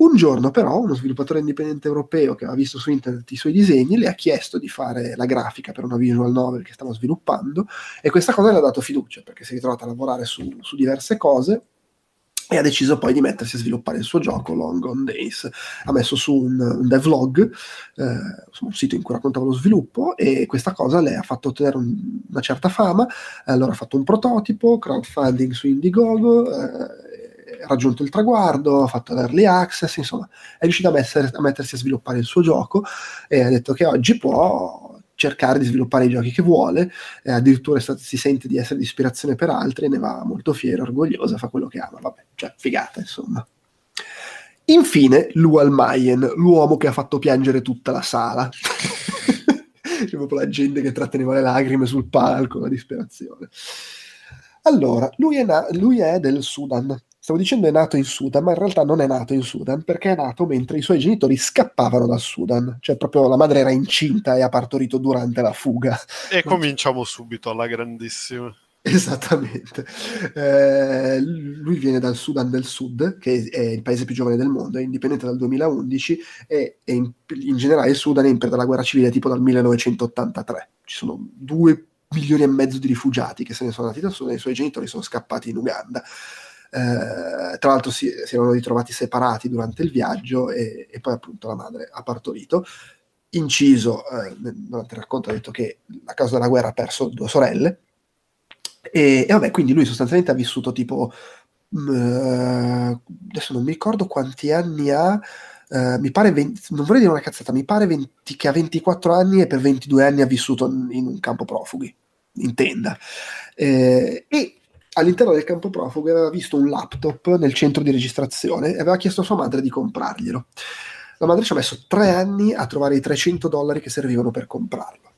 Un giorno però uno sviluppatore indipendente europeo che aveva visto su internet i suoi disegni le ha chiesto di fare la grafica per una visual novel che stava sviluppando e questa cosa le ha dato fiducia perché si è ritrovata a lavorare su, su diverse cose e ha deciso poi di mettersi a sviluppare il suo gioco Long On Days. Ha messo su un, un devlog, eh, un sito in cui raccontava lo sviluppo e questa cosa le ha fatto ottenere un, una certa fama. Allora ha fatto un prototipo, crowdfunding su Indiegogo, eh, raggiunto il traguardo, ha fatto l'early access, insomma, è riuscito a, messer, a mettersi a sviluppare il suo gioco e ha detto che oggi può cercare di sviluppare i giochi che vuole, e addirittura stato, si sente di essere di ispirazione per altri e ne va molto fiero, orgogliosa, fa quello che ama, vabbè, cioè figata insomma. Infine, Lual Mayen, l'uomo che ha fatto piangere tutta la sala. C'è proprio la gente che tratteneva le lacrime sul palco, la disperazione. Allora, lui è, na- lui è del Sudan, Stavo dicendo è nato in Sudan, ma in realtà non è nato in Sudan perché è nato mentre i suoi genitori scappavano dal Sudan, cioè proprio la madre era incinta e ha partorito durante la fuga. E cominciamo subito alla grandissima. Esattamente. Eh, lui viene dal Sudan del Sud, che è il paese più giovane del mondo, è indipendente dal 2011 e, e in, in, generale il Sudan è in periodo della guerra civile tipo dal 1983. Ci sono due milioni e mezzo di rifugiati che se ne sono andati da Sudan e i suoi genitori sono scappati in Uganda. Eh, tra l'altro si, si, erano ritrovati separati durante il viaggio e, e poi appunto la madre ha partorito. Inciso, eh, durante il racconto ha detto che a causa della guerra ha perso due sorelle e, e vabbè, quindi lui sostanzialmente ha vissuto tipo, mh, mm, adesso non mi ricordo quanti anni ha, Uh, mi pare 20, non vorrei dire una cazzata, mi pare 20, che ha 24 anni e per 22 anni ha vissuto in, in un campo profughi, in tenda. Eh, e all'interno del campo profughi aveva visto un laptop nel centro di registrazione e aveva chiesto a sua madre di comprarglielo. La madre ci ha messo tre anni a trovare i 300 dollari che servivano per comprarlo.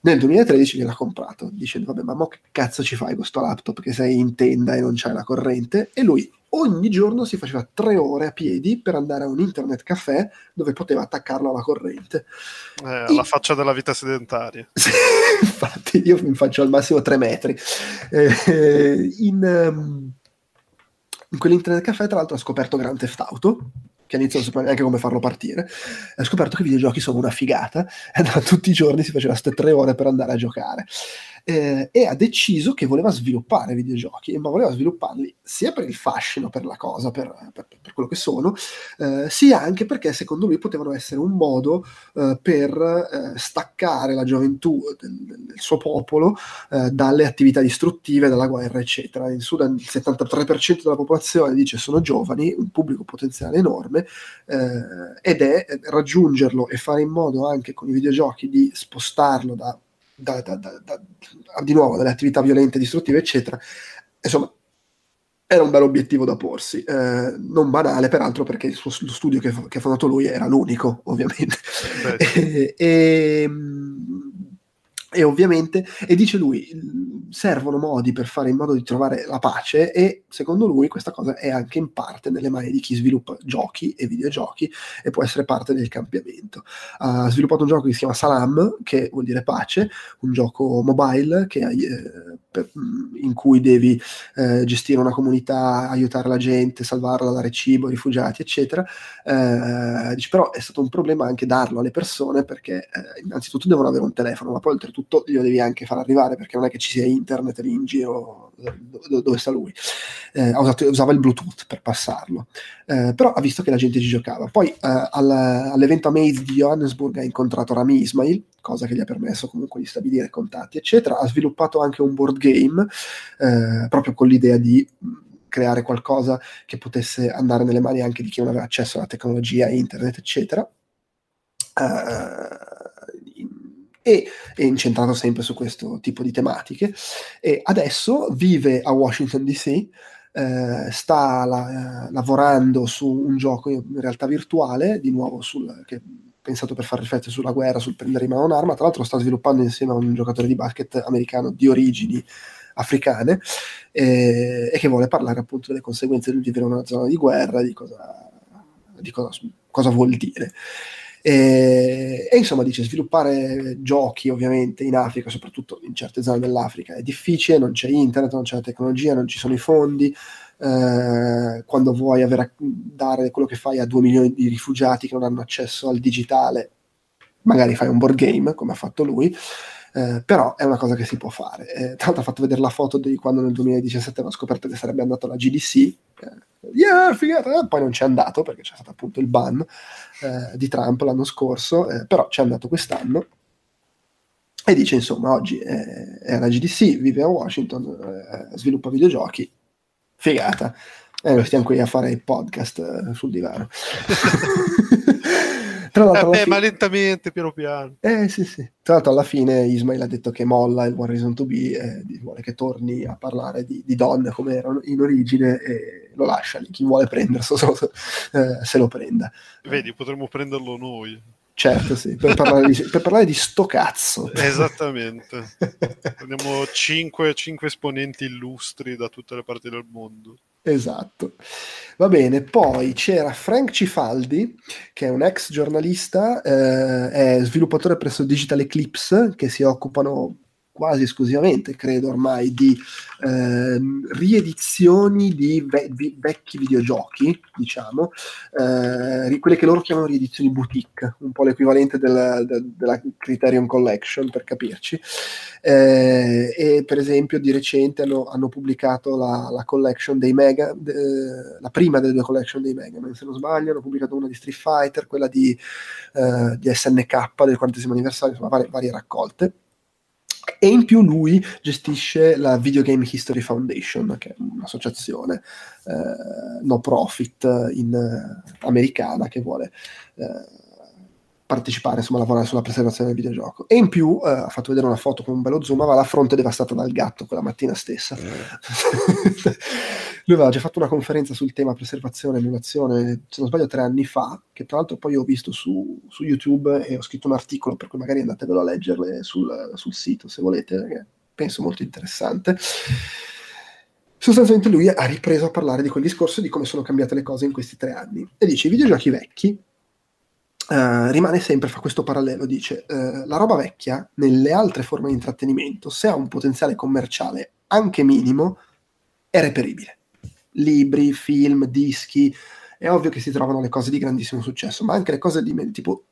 Nel 2013 gliel'ha comprato, dicendo vabbè ma mo che cazzo ci fai questo laptop che sei in tenda e non c'hai la corrente? E lui ogni giorno si faceva tre ore a piedi per andare a un internet caffè dove poteva attaccarlo alla corrente. Eh, alla e... faccia della vita sedentaria. Infatti, io mi faccio al massimo tre metri. Eh, in, um, in quell'internet caffè, tra l'altro, ha scoperto Grand Theft Auto che all'inizio non sapeva neanche come farlo partire, ha scoperto che i videogiochi sono una figata e tutti i giorni si faceva queste tre ore per andare a giocare. Eh, e ha deciso che voleva sviluppare videogiochi, ma voleva svilupparli sia per il fascino, per la cosa, per, per, per quello che sono, eh, sia anche perché secondo lui potevano essere un modo eh, per eh, staccare la gioventù del, del suo popolo eh, dalle attività distruttive, dalla guerra, eccetera. In Sudan il 73% della popolazione dice sono giovani, un pubblico potenziale enorme, eh, ed è raggiungerlo e fare in modo anche con i videogiochi di spostarlo da da, da, da, di nuovo dalle attività violente, distruttive, eccetera. Insomma, era un bel obiettivo da porsi, eh, non banale peraltro perché il suo, lo studio che, che, ha fondato lui era l'unico, ovviamente. e, e, e ovviamente, e dice lui, servono modi per fare in modo di trovare la pace e secondo lui questa cosa è anche in parte nelle mani di chi sviluppa giochi e videogiochi e può essere parte del cambiamento. Ha sviluppato un gioco che si chiama Salam, che vuol dire pace, un gioco mobile che, eh, per, in cui devi eh, gestire una comunità, aiutare la gente, salvarla, dare cibo ai rifugiati, eccetera. Eh, dice, però è stato un problema anche darlo alle persone perché eh, innanzitutto devono avere un telefono, ma poi oltretutto tutto glielo devi anche far arrivare perché non è che ci sia internet lì in giro dove, dove sta lui. Eh, usato, usava il Bluetooth per passarlo, eh, però ha visto che la gente ci giocava. Poi eh, all, all'evento Amaze di Johannesburg ha incontrato Rami Ismail, cosa che gli ha permesso comunque di stabilire contatti, eccetera. Ha sviluppato anche un board game eh, proprio con l'idea di creare qualcosa che potesse andare nelle mani anche di chi non aveva accesso alla tecnologia, internet, eccetera. Uh, e è incentrato sempre su questo tipo di tematiche e adesso vive a Washington DC eh, sta la, eh, lavorando su un gioco in realtà virtuale di nuovo sul, che pensato per far riflettere sulla guerra, sul prendere in mano un'arma. Tra l'altro sta sviluppando insieme a un giocatore di basket americano di origini africane eh, e che vuole parlare appunto delle conseguenze di vivere in una zona di guerra di cosa, di cosa, cosa vuol dire e, e, insomma dice sviluppare giochi ovviamente in Africa, soprattutto in certe zone dell'Africa, è difficile, non c'è internet, non c'è la tecnologia, non ci sono i fondi. Eh, quando vuoi avere, dare quello che fai a due milioni di rifugiati che non hanno accesso al digitale, magari fai un board game come ha fatto lui. Eh, però è una cosa che si può fare. Eh, tra l'altro ha fatto vedere la foto di quando nel 2017 aveva scoperto che sarebbe andato alla GDC, eh, yeah, figata, poi non c'è andato perché c'è stato appunto il ban eh, di Trump l'anno scorso, eh, però c'è andato quest'anno. E dice insomma oggi è, è alla GDC, vive a Washington, sviluppa videogiochi, figata. E noi stiamo qui a fare il podcast sul divano. Tra l'altro, eh, beh, fine... ma lentamente, piano piano. Eh sì, sì. Tra l'altro, alla fine Ismail ha detto che molla il One Reason to Be e vuole che torni a parlare di, di donne come erano in origine e lo lascia lì. Chi vuole prenderselo eh, se lo prenda. Vedi, potremmo prenderlo noi. Certo, sì, per parlare di, per parlare di sto cazzo. Esattamente. Abbiamo cinque, cinque esponenti illustri da tutte le parti del mondo. Esatto. Va bene, poi c'era Frank Cifaldi, che è un ex giornalista, eh, è sviluppatore presso Digital Eclipse, che si occupano quasi esclusivamente, credo ormai, di eh, riedizioni di ve- vi- vecchi videogiochi, diciamo, eh, quelle che loro chiamano riedizioni boutique, un po' l'equivalente della, de- della Criterion Collection, per capirci. Eh, e per esempio di recente hanno, hanno pubblicato la, la, collection dei Mega, de- la prima delle due collection dei Mega, se non sbaglio, hanno pubblicato una di Street Fighter, quella di, eh, di SNK del 40 anniversario, insomma varie, varie raccolte e in più lui gestisce la Video Game History Foundation, che è un'associazione eh, no profit in, eh, americana che vuole eh, partecipare, insomma, lavorare sulla preservazione del videogioco. E in più eh, ha fatto vedere una foto con un bello zoom, aveva la fronte devastata dal gatto quella mattina stessa. Eh. Lui aveva già fatto una conferenza sul tema preservazione e emulazione, se non sbaglio, tre anni fa, che tra l'altro poi ho visto su, su YouTube e ho scritto un articolo, per cui magari andatevelo a leggerle sul, sul sito se volete, perché penso molto interessante sostanzialmente lui ha ripreso a parlare di quel discorso e di come sono cambiate le cose in questi tre anni. E dice: i videogiochi vecchi Uh, rimane sempre, fa questo parallelo, dice uh, la roba vecchia nelle altre forme di intrattenimento, se ha un potenziale commerciale anche minimo, è reperibile. Libri, film, dischi, è ovvio che si trovano le cose di grandissimo successo, ma anche le cose di tipo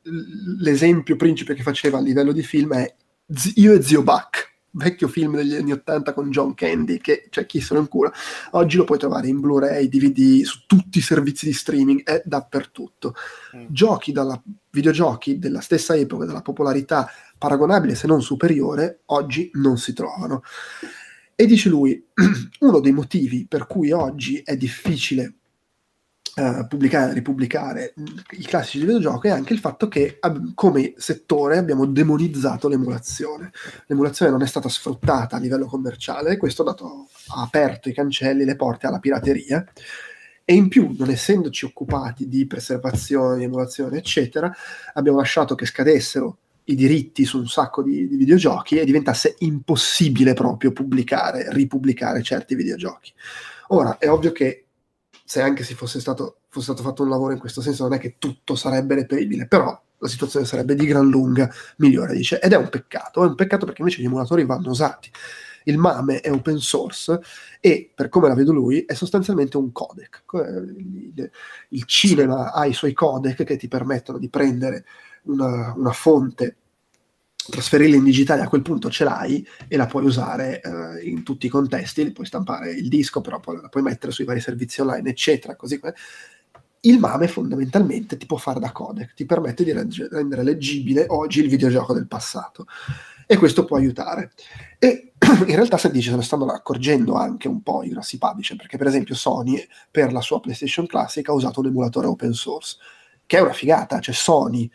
l'esempio principe che faceva a livello di film è Io e Zio Buck, vecchio film degli anni 80 con John Candy, che cioè, chi se lo incura, oggi lo puoi trovare in Blu-ray, DVD, su tutti i servizi di streaming, è dappertutto. Mm. Giochi dalla, videogiochi della stessa epoca, della popolarità paragonabile se non superiore, oggi non si trovano. E dice lui, uno dei motivi per cui oggi è difficile Uh, pubblicare e ripubblicare i classici di videogioco è anche il fatto che ab- come settore abbiamo demonizzato l'emulazione. L'emulazione non è stata sfruttata a livello commerciale e questo ha, dato, ha aperto i cancelli, le porte alla pirateria e in più, non essendoci occupati di preservazione, emulazione, eccetera, abbiamo lasciato che scadessero i diritti su un sacco di, di videogiochi e diventasse impossibile proprio pubblicare, ripubblicare certi videogiochi. Ora, è ovvio che se anche si fosse stato, fosse stato fatto un lavoro in questo senso, non è che tutto sarebbe reperibile, però la situazione sarebbe di gran lunga migliore, dice. Ed è un peccato, è un peccato perché invece gli emulatori vanno usati. Il MAME è open source e, per come la vedo lui, è sostanzialmente un codec. Il, il cinema ha i suoi codec che ti permettono di prendere una, una fonte trasferirla in digitale a quel punto ce l'hai e la puoi usare eh, in tutti i contesti, puoi stampare il disco, però poi la puoi mettere sui vari servizi online, eccetera, così come. Il MAME fondamentalmente ti può fare da codec, ti permette di reg- rendere leggibile oggi il videogioco del passato e questo può aiutare. E in realtà se dici se ne stanno accorgendo anche un po' i grossi publisher, perché per esempio Sony per la sua PlayStation Classic ha usato un emulatore open source, che è una figata, cioè Sony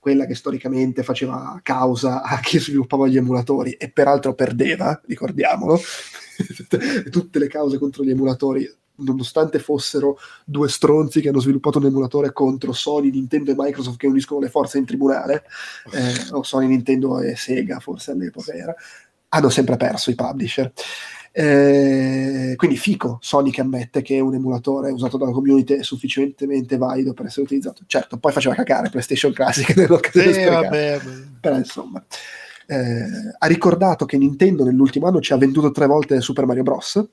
quella che storicamente faceva causa a chi sviluppava gli emulatori e peraltro perdeva, ricordiamolo, tutte le cause contro gli emulatori, nonostante fossero due stronzi che hanno sviluppato un emulatore contro Sony, Nintendo e Microsoft che uniscono le forze in tribunale, eh, o Sony, Nintendo e Sega forse all'epoca era, hanno sempre perso i publisher. Eh, quindi fico Sony che ammette che un emulatore usato dalla community è sufficientemente valido per essere utilizzato. Certo, poi faceva cacare PlayStation Classic nell'occasione. Sì, vabbè, Però insomma. Eh, ha ricordato che Nintendo nell'ultimo anno ci ha venduto tre volte Super Mario Bros.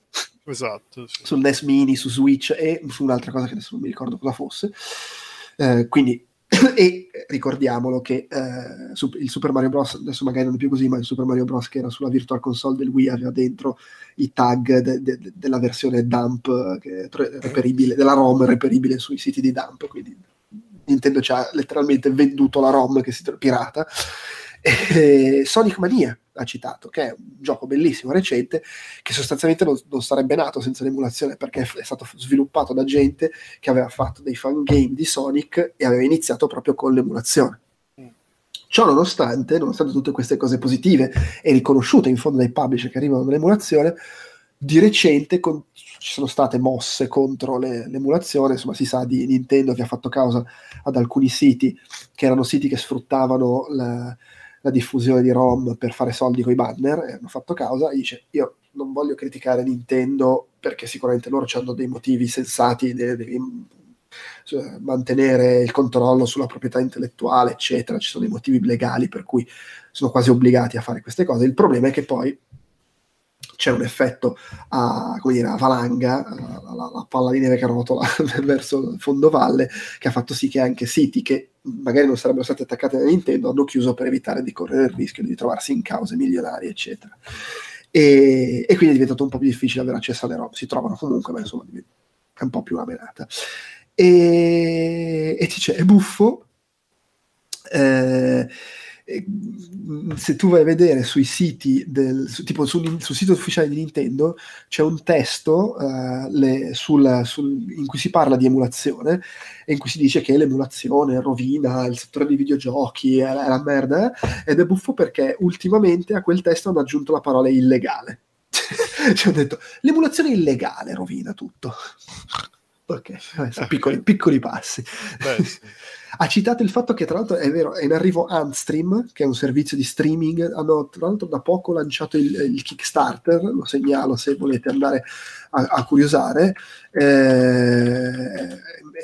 Esatto. Sì. Sul NES Mini, su Switch e su un'altra cosa che adesso non mi ricordo cosa fosse. Eh, quindi e ricordiamolo che eh, il Super Mario Bros. adesso magari non è più così, ma il Super Mario Bros. che era sulla Virtual Console del Wii aveva dentro i tag de- de- de- della versione dump che reperibile, della ROM reperibile sui siti di dump. Quindi Nintendo ci ha letteralmente venduto la ROM che si pirata. E Sonic Mania ha citato, che è un gioco bellissimo, recente, che sostanzialmente non, non, sarebbe nato senza l'emulazione perché è stato sviluppato da gente che aveva fatto dei fan game di Sonic e aveva iniziato proprio con l'emulazione. Ciò nonostante, nonostante tutte queste cose positive e riconosciute in fondo dai publisher che arrivano dall'emulazione, di recente con, ci sono state mosse contro le, l'emulazione, insomma si sa di Nintendo che ha fatto causa ad alcuni siti che erano siti che sfruttavano la, la diffusione di ROM per fare soldi con i banner e hanno fatto causa e dice io non voglio criticare Nintendo perché sicuramente loro hanno dei motivi sensati devi mantenere il controllo sulla proprietà intellettuale eccetera. Ci sono dei motivi legali per cui sono quasi obbligati a fare queste cose. Il problema è che poi c'è un effetto a, come dire, a valanga, la, la, la, palla di neve che rotola verso il fondovalle, che ha fatto sì che anche siti che magari non sarebbero stati attaccati da Nintendo hanno chiuso per evitare di correre il rischio di trovarsi in cause milionarie, eccetera. E, e quindi è diventato un po' più difficile avere accesso alle robe. Si trovano comunque, ma insomma è un po' più una menata. E, e dice, è buffo. Eh, se tu vai a vedere sui siti del, tipo sul, sul, sito ufficiale di Nintendo c'è un testo uh, le, sul, sul, in cui si parla di emulazione e in cui si dice che l'emulazione rovina il settore dei videogiochi è, è la merda ed è buffo perché ultimamente a quel testo hanno aggiunto la parola illegale. Ci ho detto l'emulazione illegale rovina tutto. Ok, piccoli, piccoli passi. Beh, sì ha citato il fatto che tra l'altro è vero, è in arrivo Antstream, che è un servizio di streaming, hanno tra l'altro da poco lanciato il, il Kickstarter, lo segnalo se volete andare a, a curiosare, eh,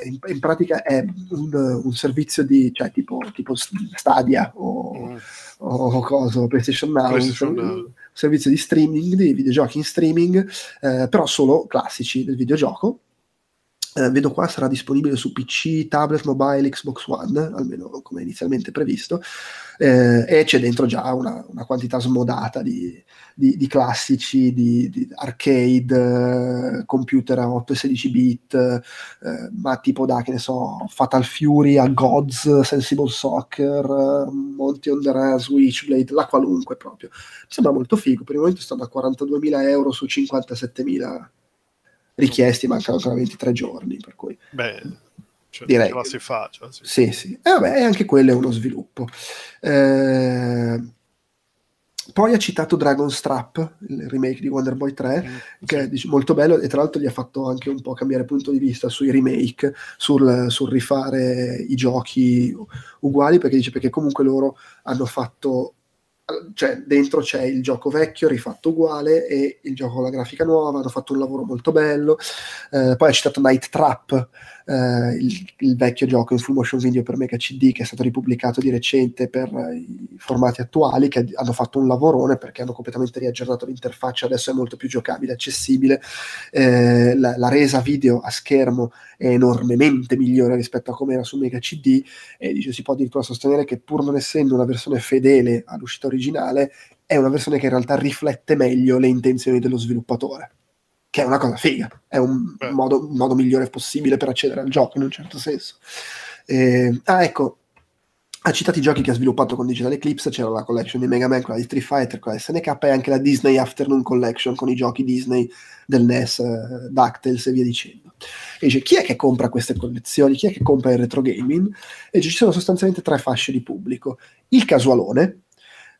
in, in, pratica è un, un, servizio di, cioè tipo, tipo Stadia o, mm. o cosa, PlayStation Now, PlayStation un, un servizio di streaming, di videogiochi in streaming, eh, però solo classici del videogioco eh, vedo qua sarà disponibile su PC, tablet, mobile, Xbox One, almeno come inizialmente previsto, eh, e c'è dentro già una, una quantità smodata di, di, di classici, di, di arcade, eh, computer a 8 e 16 bit, eh, ma tipo da, che ne so, Fatal Fury a Gods, Sensible Soccer, eh, Monty on the Run, Switchblade, la qualunque proprio. Mi sembra molto figo, per il momento sta da 42.000 euro su 57.000 richiesti, mancano ancora 23 giorni, per cui... Beh, cioè, direi ce la si fa. La si sì, sì. E vabbè, anche quello è uno sviluppo. Eh, poi ha citato Dragon's Trap, il remake di Wonder Boy 3, mm, che sì. è dice, molto bello e tra l'altro gli ha fatto anche un po' cambiare punto di vista sui remake, sul, sul rifare i giochi uguali, perché dice perché comunque loro hanno fatto cioè dentro c'è il gioco vecchio rifatto uguale e il gioco con la grafica nuova, hanno fatto un lavoro molto bello. Eh, poi ha citato Night Trap, eh, il, il, vecchio gioco full motion video per Mega CD che è stato ripubblicato di recente per eh, i formati attuali, che hanno fatto un lavorone perché hanno completamente riaggiornato l'interfaccia, adesso è molto più giocabile, accessibile. Eh, la, la, resa video a schermo è enormemente migliore rispetto a come era su Mega CD e dice, si può addirittura sostenere che pur non essendo una versione fedele all'uscita originale, è una versione che in realtà riflette meglio le intenzioni dello sviluppatore che è una cosa figa, è un modo, un modo, migliore possibile per accedere al gioco in un certo senso. Eh, ah, ecco, ha citato i giochi che ha sviluppato con Digital Eclipse, c'era la collection di Mega Man, quella di Street Fighter, quella di SNK e anche la Disney Afternoon Collection con i giochi Disney del NES, eh, DuckTales e via dicendo. E dice, chi è che compra queste collezioni? Chi è che compra il retro gaming? E dice, ci sono sostanzialmente tre fasce di pubblico. Il casualone,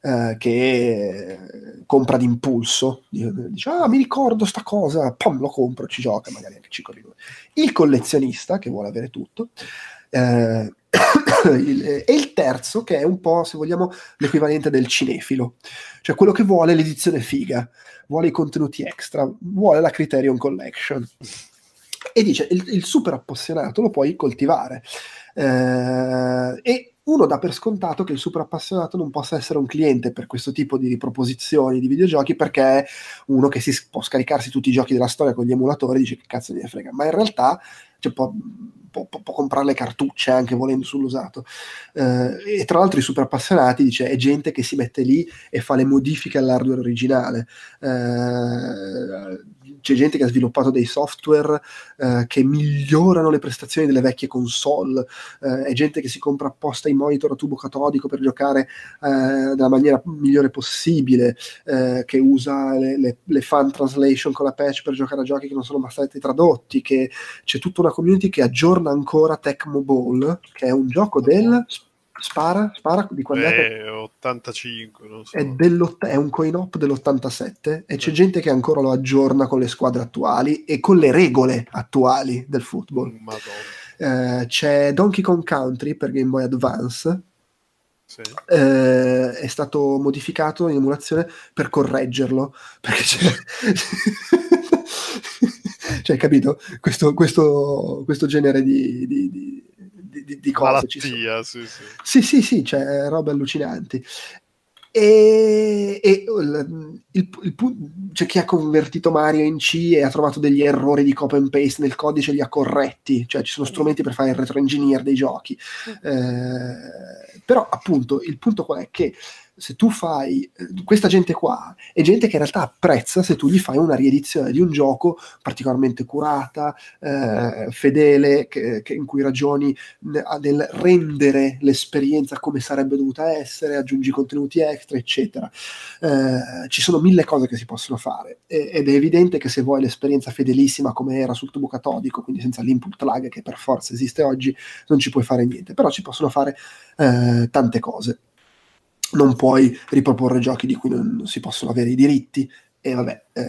eh, che compra d'impulso, dice ah mi ricordo sta cosa, pom lo compro, ci gioca magari anche 5 minuti. Il collezionista che vuole avere tutto. Eh, il, e il terzo che è un po' se vogliamo l'equivalente del cinefilo cioè quello che vuole l'edizione figa vuole i contenuti extra vuole la Criterion Collection e dice il, il super appassionato lo puoi coltivare eh, e uno dà per scontato che il super appassionato non possa essere un cliente per questo tipo di riproposizioni di videogiochi perché è uno che si può scaricarsi tutti i giochi della storia con gli emulatori e dice che cazzo ne frega, ma in realtà cioè, può, può, può, comprare le cartucce anche volendo sull'usato. Eh, e tra l'altro i super appassionati dice è gente che si mette lì e fa le modifiche all'hardware originale. Eh, c'è gente che ha sviluppato dei software eh, che migliorano le prestazioni delle vecchie console, eh, è gente che si compra apposta i monitor a tubo catodico per giocare eh, nella maniera migliore possibile, eh, che usa le, le, le, fan translation con la patch per giocare a giochi che non sono mai stati tradotti, che c'è tutta una community che aggiorna ancora Tecmo Ball, che è un gioco del Spara, spara di quando è? 85, non so. È, è, un coin-op dell'87 e c'è gente che ancora lo aggiorna con le squadre attuali e con le regole attuali del football. Eh, c'è Donkey Kong Country per Game Boy Advance. Sì. Eh, è stato modificato in emulazione per correggerlo perché c'è cioè capito questo, questo, questo genere di, di, di di, di cose. Malattia, sì, sì. Sì, sì, sì, c'è robe allucinanti. E, e il, il, il, c'è chi ha convertito Mario in C e ha trovato degli errori di copy and paste nel codice e li ha corretti, cioè ci sono strumenti per fare il retro engineer dei giochi. Eh, però appunto il punto qual è che se tu fai questa gente qua è gente che in realtà apprezza se tu gli fai una riedizione di un gioco particolarmente curata, eh, fedele, che, che in cui ragioni nel rendere l'esperienza come sarebbe dovuta essere, aggiungi contenuti extra, eccetera. Eh, ci sono mille cose che si possono fare ed è evidente che se vuoi l'esperienza fedelissima come era sul tubo catodico, quindi senza l'input lag che per forza esiste oggi, non ci puoi fare niente, però ci possono fare eh, tante cose non puoi riproporre giochi di cui non, non si possono avere i diritti e vabbè, eh,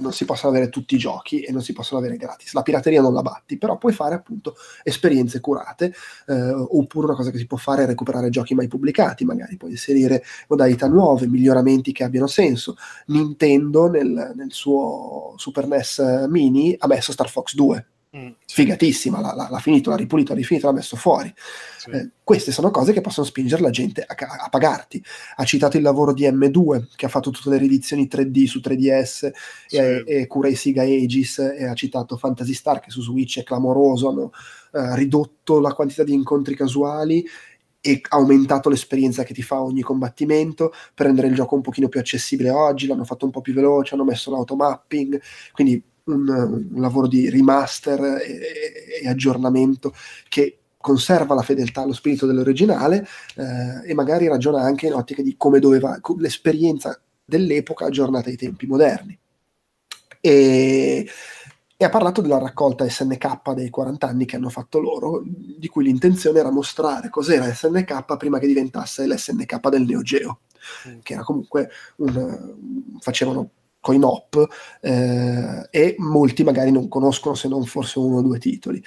non si possono avere tutti i giochi e non si possono avere gratis. La pirateria non la batti, però puoi fare appunto esperienze curate, eh, oppure una cosa che si può fare è recuperare giochi mai pubblicati, magari puoi inserire modalità nuove, miglioramenti che abbiano senso. Nintendo nel, nel suo Super NES Mini ha messo Star Fox 2, Mm, Figatissima, l'ha, l'ha, finito, l'ha ripulito, l'ha rifinito, l'ha messo fuori. Sì. Eh, queste sono cose che possono spingere la gente a, a, pagarti. Ha citato il lavoro di M2, che ha fatto tutte le riedizioni 3D su 3DS sì. e, e cura i Siga Aegis, e ha citato Fantasy Star, che su Switch è clamoroso, hanno eh, ridotto la quantità di incontri casuali e aumentato l'esperienza che ti fa ogni combattimento per rendere il gioco un pochino più accessibile oggi, l'hanno fatto un po' più veloce, hanno messo l'automapping, quindi un, un lavoro di remaster e, e, aggiornamento che conserva la fedeltà allo spirito dell'originale eh, e magari ragiona anche in ottica di come doveva l'esperienza dell'epoca aggiornata ai tempi moderni. E, e ha parlato della raccolta SNK dei 40 anni che hanno fatto loro, di cui l'intenzione era mostrare cos'era SNK prima che diventasse l'SNK del Neo Geo, mm. che era comunque un, facevano coin-op eh, e molti magari non conoscono se non forse uno o due titoli.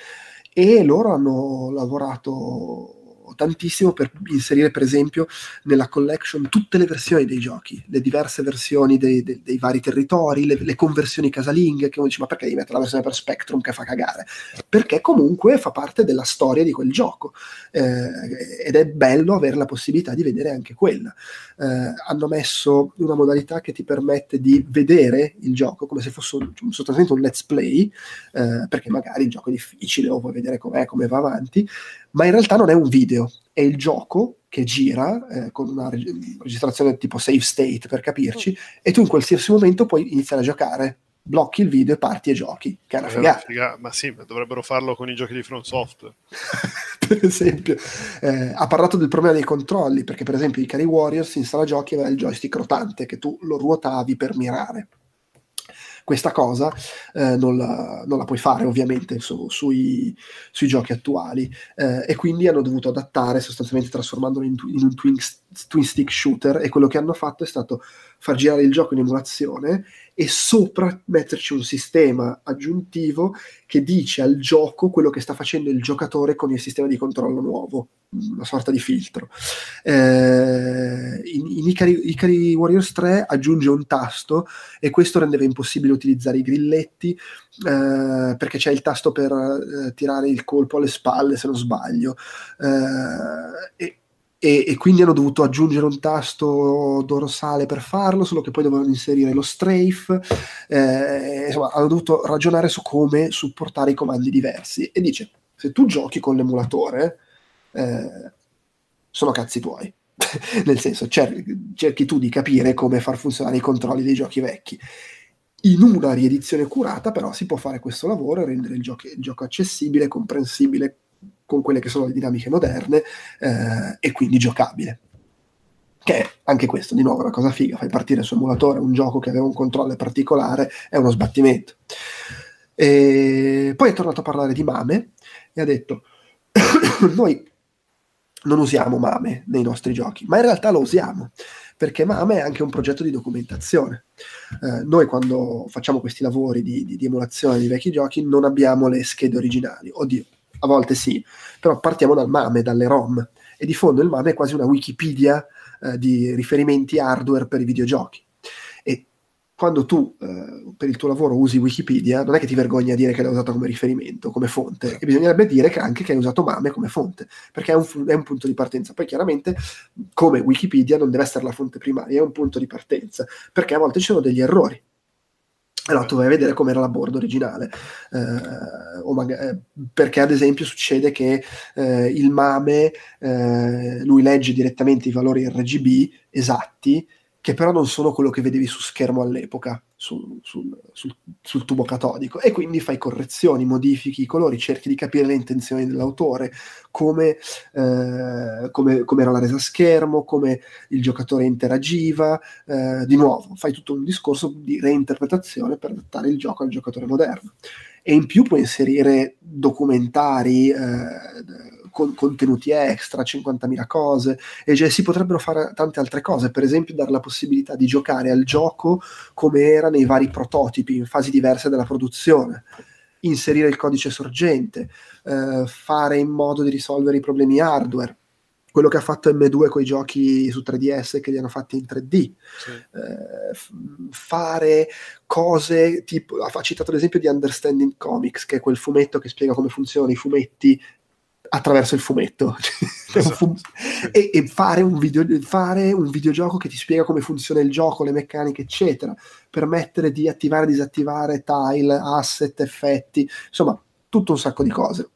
E loro hanno lavorato tantissimo per inserire per esempio nella collection tutte le versioni dei giochi, le diverse versioni dei, dei, dei vari territori, le, le, conversioni casalinghe, che uno dice ma perché devi mettere la versione per Spectrum che fa cagare? Perché comunque fa parte della storia di quel gioco eh, ed è bello avere la possibilità di vedere anche quella. Eh, hanno messo una modalità che ti permette di vedere il gioco come se fosse un, sostanzialmente un let's play, eh, perché magari il gioco è difficile o vuoi vedere com'è, come va avanti, ma in realtà non è un video, è il gioco che gira eh, con una registrazione tipo save state per capirci, mm. e tu in qualsiasi momento puoi iniziare a giocare. Blocchi il video e parti e giochi, che è una figata. Figa, ma sì, ma dovrebbero farlo con i giochi di Front Software. per esempio, eh, ha parlato del problema dei controlli, perché per esempio i Cari Warriors in sala giochi aveva il joystick rotante che tu lo ruotavi per mirare questa cosa eh, non, la, non, la, puoi fare ovviamente su, sui, sui, giochi attuali. Eh, e quindi hanno dovuto adattare sostanzialmente trasformandolo in, in un twin, twin, stick shooter e quello che hanno fatto è stato far girare il gioco in emulazione e sopra metterci un sistema aggiuntivo che dice al gioco quello che sta facendo il giocatore con il sistema di controllo nuovo, una sorta di filtro. Eh, in, in Icari, Warriors 3 aggiunge un tasto e questo rendeva impossibile utilizzare i grilletti eh, perché c'è il tasto per eh, tirare il colpo alle spalle se non sbaglio. Eh, e, e, e, quindi hanno dovuto aggiungere un tasto dorsale per farlo, solo che poi dovevano inserire lo strafe, eh, insomma hanno dovuto ragionare su come supportare i comandi diversi. E dice se tu giochi con l'emulatore eh, sono cazzi tuoi, nel senso cer- cerchi tu di capire come far funzionare i controlli dei giochi vecchi. In una riedizione curata però si può fare questo lavoro e rendere il gioco, il gioco accessibile, comprensibile, con quelle che sono le dinamiche moderne eh, e quindi giocabile. Che è anche questo, di nuovo, una cosa figa, fai partire su emulatore un gioco che aveva un controllo particolare, è uno sbattimento. E poi è tornato a parlare di Mame e ha detto, noi non usiamo Mame nei nostri giochi, ma in realtà lo usiamo perché Mame è anche un progetto di documentazione. Eh, noi quando facciamo questi lavori di, di, di, emulazione di vecchi giochi non abbiamo le schede originali, oddio, a volte sì, però partiamo dal MAME, dalle ROM, e di fondo il MAME è quasi una Wikipedia eh, di riferimenti hardware per i videogiochi. E quando tu eh, per il tuo lavoro usi Wikipedia, non è che ti vergogni a dire che l'hai usato come riferimento, come fonte, e bisognerebbe dire che anche che hai usato MAME come fonte, perché è un, è un punto di partenza. Poi chiaramente, come Wikipedia, non deve essere la fonte primaria, è un punto di partenza, perché a volte ci sono degli errori allora tu vai a vedere com'era la board originale, eh, magari, eh, perché ad esempio succede che eh, il MAME, eh, lui legge direttamente i valori RGB esatti che però non sono quello che vedevi su schermo all'epoca, sul, sul, sul, sul, tubo catodico, e quindi fai correzioni, modifichi i colori, cerchi di capire le intenzioni dell'autore, come, eh, come, come era la resa schermo, come il giocatore interagiva, eh, di nuovo, fai tutto un discorso di reinterpretazione per adattare il gioco al giocatore moderno. E in più puoi inserire documentari, eh, con, contenuti extra, 50.000 cose, e cioè, si potrebbero fare tante altre cose, per esempio dare la possibilità di giocare al gioco come era nei vari prototipi, in fasi diverse della produzione, inserire il codice sorgente, eh, fare in modo di risolvere i problemi hardware. Quello che ha fatto M2 con i giochi su 3DS che li hanno fatti in 3D, sì. eh, f- fare cose tipo, ha citato l'esempio di Understanding Comics, che è quel fumetto che spiega come funzionano i fumetti attraverso il fumetto esatto. e, e fare, un video, fare, un videogioco che ti spiega come funziona il gioco, le meccaniche, eccetera, permettere di attivare e disattivare tile, asset, effetti, insomma, tutto un sacco di cose.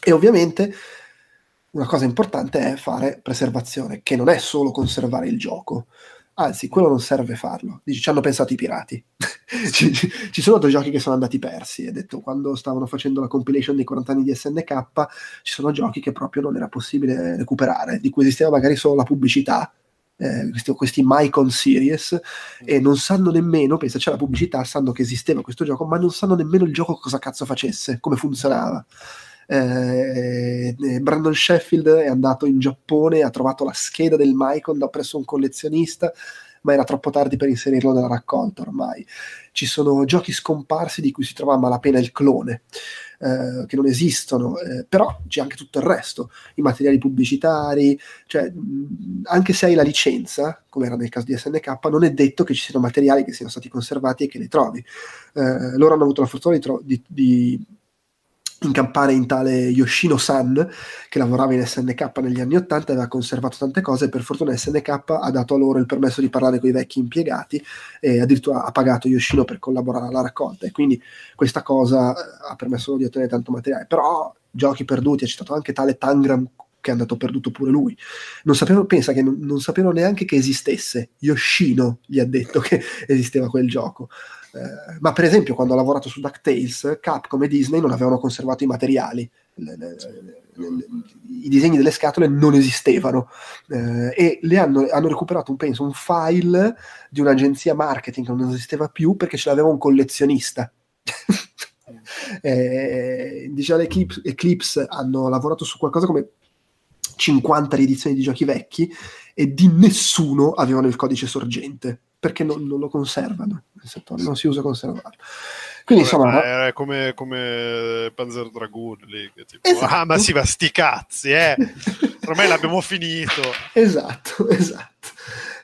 E ovviamente una cosa importante è fare preservazione, che non è solo conservare il gioco. Anzi, quello non serve farlo. Dici, ci hanno pensato i pirati. ci, ci, sono due giochi che sono andati persi. È detto, quando stavano facendo la compilation dei 40 anni di SNK, ci sono giochi che proprio non era possibile recuperare, di cui esisteva magari solo la pubblicità. Eh, questi, questi Mycon Series e non sanno nemmeno, pensa c'è la pubblicità, sanno che esisteva questo gioco, ma non sanno nemmeno il gioco cosa cazzo facesse, come funzionava eh, eh, Brandon Sheffield è andato in Giappone, ha trovato la scheda del Mycon da presso un collezionista, ma era troppo tardi per inserirlo nella raccolta ormai. Ci sono giochi scomparsi di cui si trova a malapena il clone. Eh, che non esistono, eh, però c'è anche tutto il resto, i materiali pubblicitari, cioè mh, anche se hai la licenza, come era nel caso di SNK, non è detto che ci siano materiali che siano stati conservati e che li trovi. Eh, loro hanno avuto la fortuna di, tro- di, di incampare in tale Yoshino San che lavorava in SNK negli anni 80 aveva conservato tante cose per fortuna SNK ha dato a loro il permesso di parlare con i vecchi impiegati e addirittura ha pagato Yoshino per collaborare alla raccolta e quindi questa cosa eh, ha permesso di ottenere tanto materiale però giochi perduti ha citato anche tale Tangram che è andato perduto pure lui. Non sapevano, pensa che non, non sapevano neanche che esistesse. Yoshino gli ha detto che esisteva quel gioco. Eh, ma per esempio quando ha lavorato su DuckTales, Capcom e Disney non avevano conservato i materiali. Le, le, le, I disegni delle scatole non esistevano eh, e le hanno, hanno recuperato un, penso, un file di un'agenzia marketing che non esisteva più perché ce l'aveva un collezionista. eh, diciamo, Eclipse, Eclipse hanno lavorato su qualcosa come 50 riedizioni di giochi vecchi e di nessuno avevano il codice sorgente perché non, non lo conservano nel settore, non si usa conservarlo. Quindi Vabbè, insomma, era come, come Panzer Dragoon lì, che tipo, Esatto. ah ma si va sti cazzi, eh, ormai l'abbiamo finito. esatto, esatto.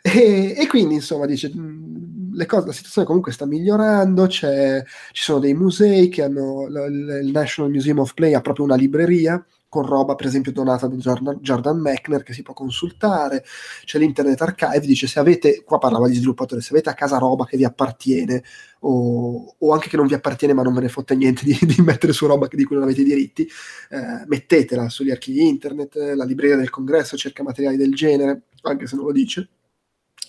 E, e quindi insomma dice le cose, la situazione comunque sta migliorando, c'è, ci sono dei musei che hanno il National Museum of Play ha proprio una libreria con roba per esempio donata da Jordan, Jordan Mechner che si può consultare, c'è l'Internet Archive, dice se avete, qua parlava di sviluppatori, se avete a casa roba che vi appartiene o, o anche che non vi appartiene ma non ve ne fotte niente di, di mettere su roba di cui non avete i diritti, eh, mettetela sugli archivi internet, la libreria del congresso cerca materiali del genere, anche se non lo dice.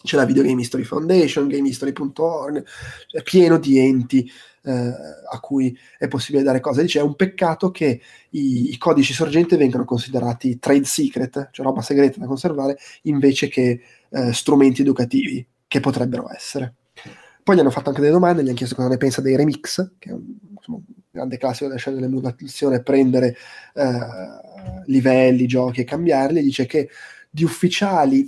C'è la Video Game History Foundation, gamehistory.org, è pieno di enti eh, a cui è possibile dare cose. Dice è un peccato che i, i, codici sorgente vengano considerati trade secret, cioè roba segreta da conservare, invece che eh, strumenti educativi, che potrebbero essere. Poi gli hanno fatto anche delle domande, gli hanno chiesto cosa ne pensa dei remix, che è un, insomma, un grande classico della scena dell'emulazione, prendere eh, livelli, giochi e cambiarli. Dice che di ufficiali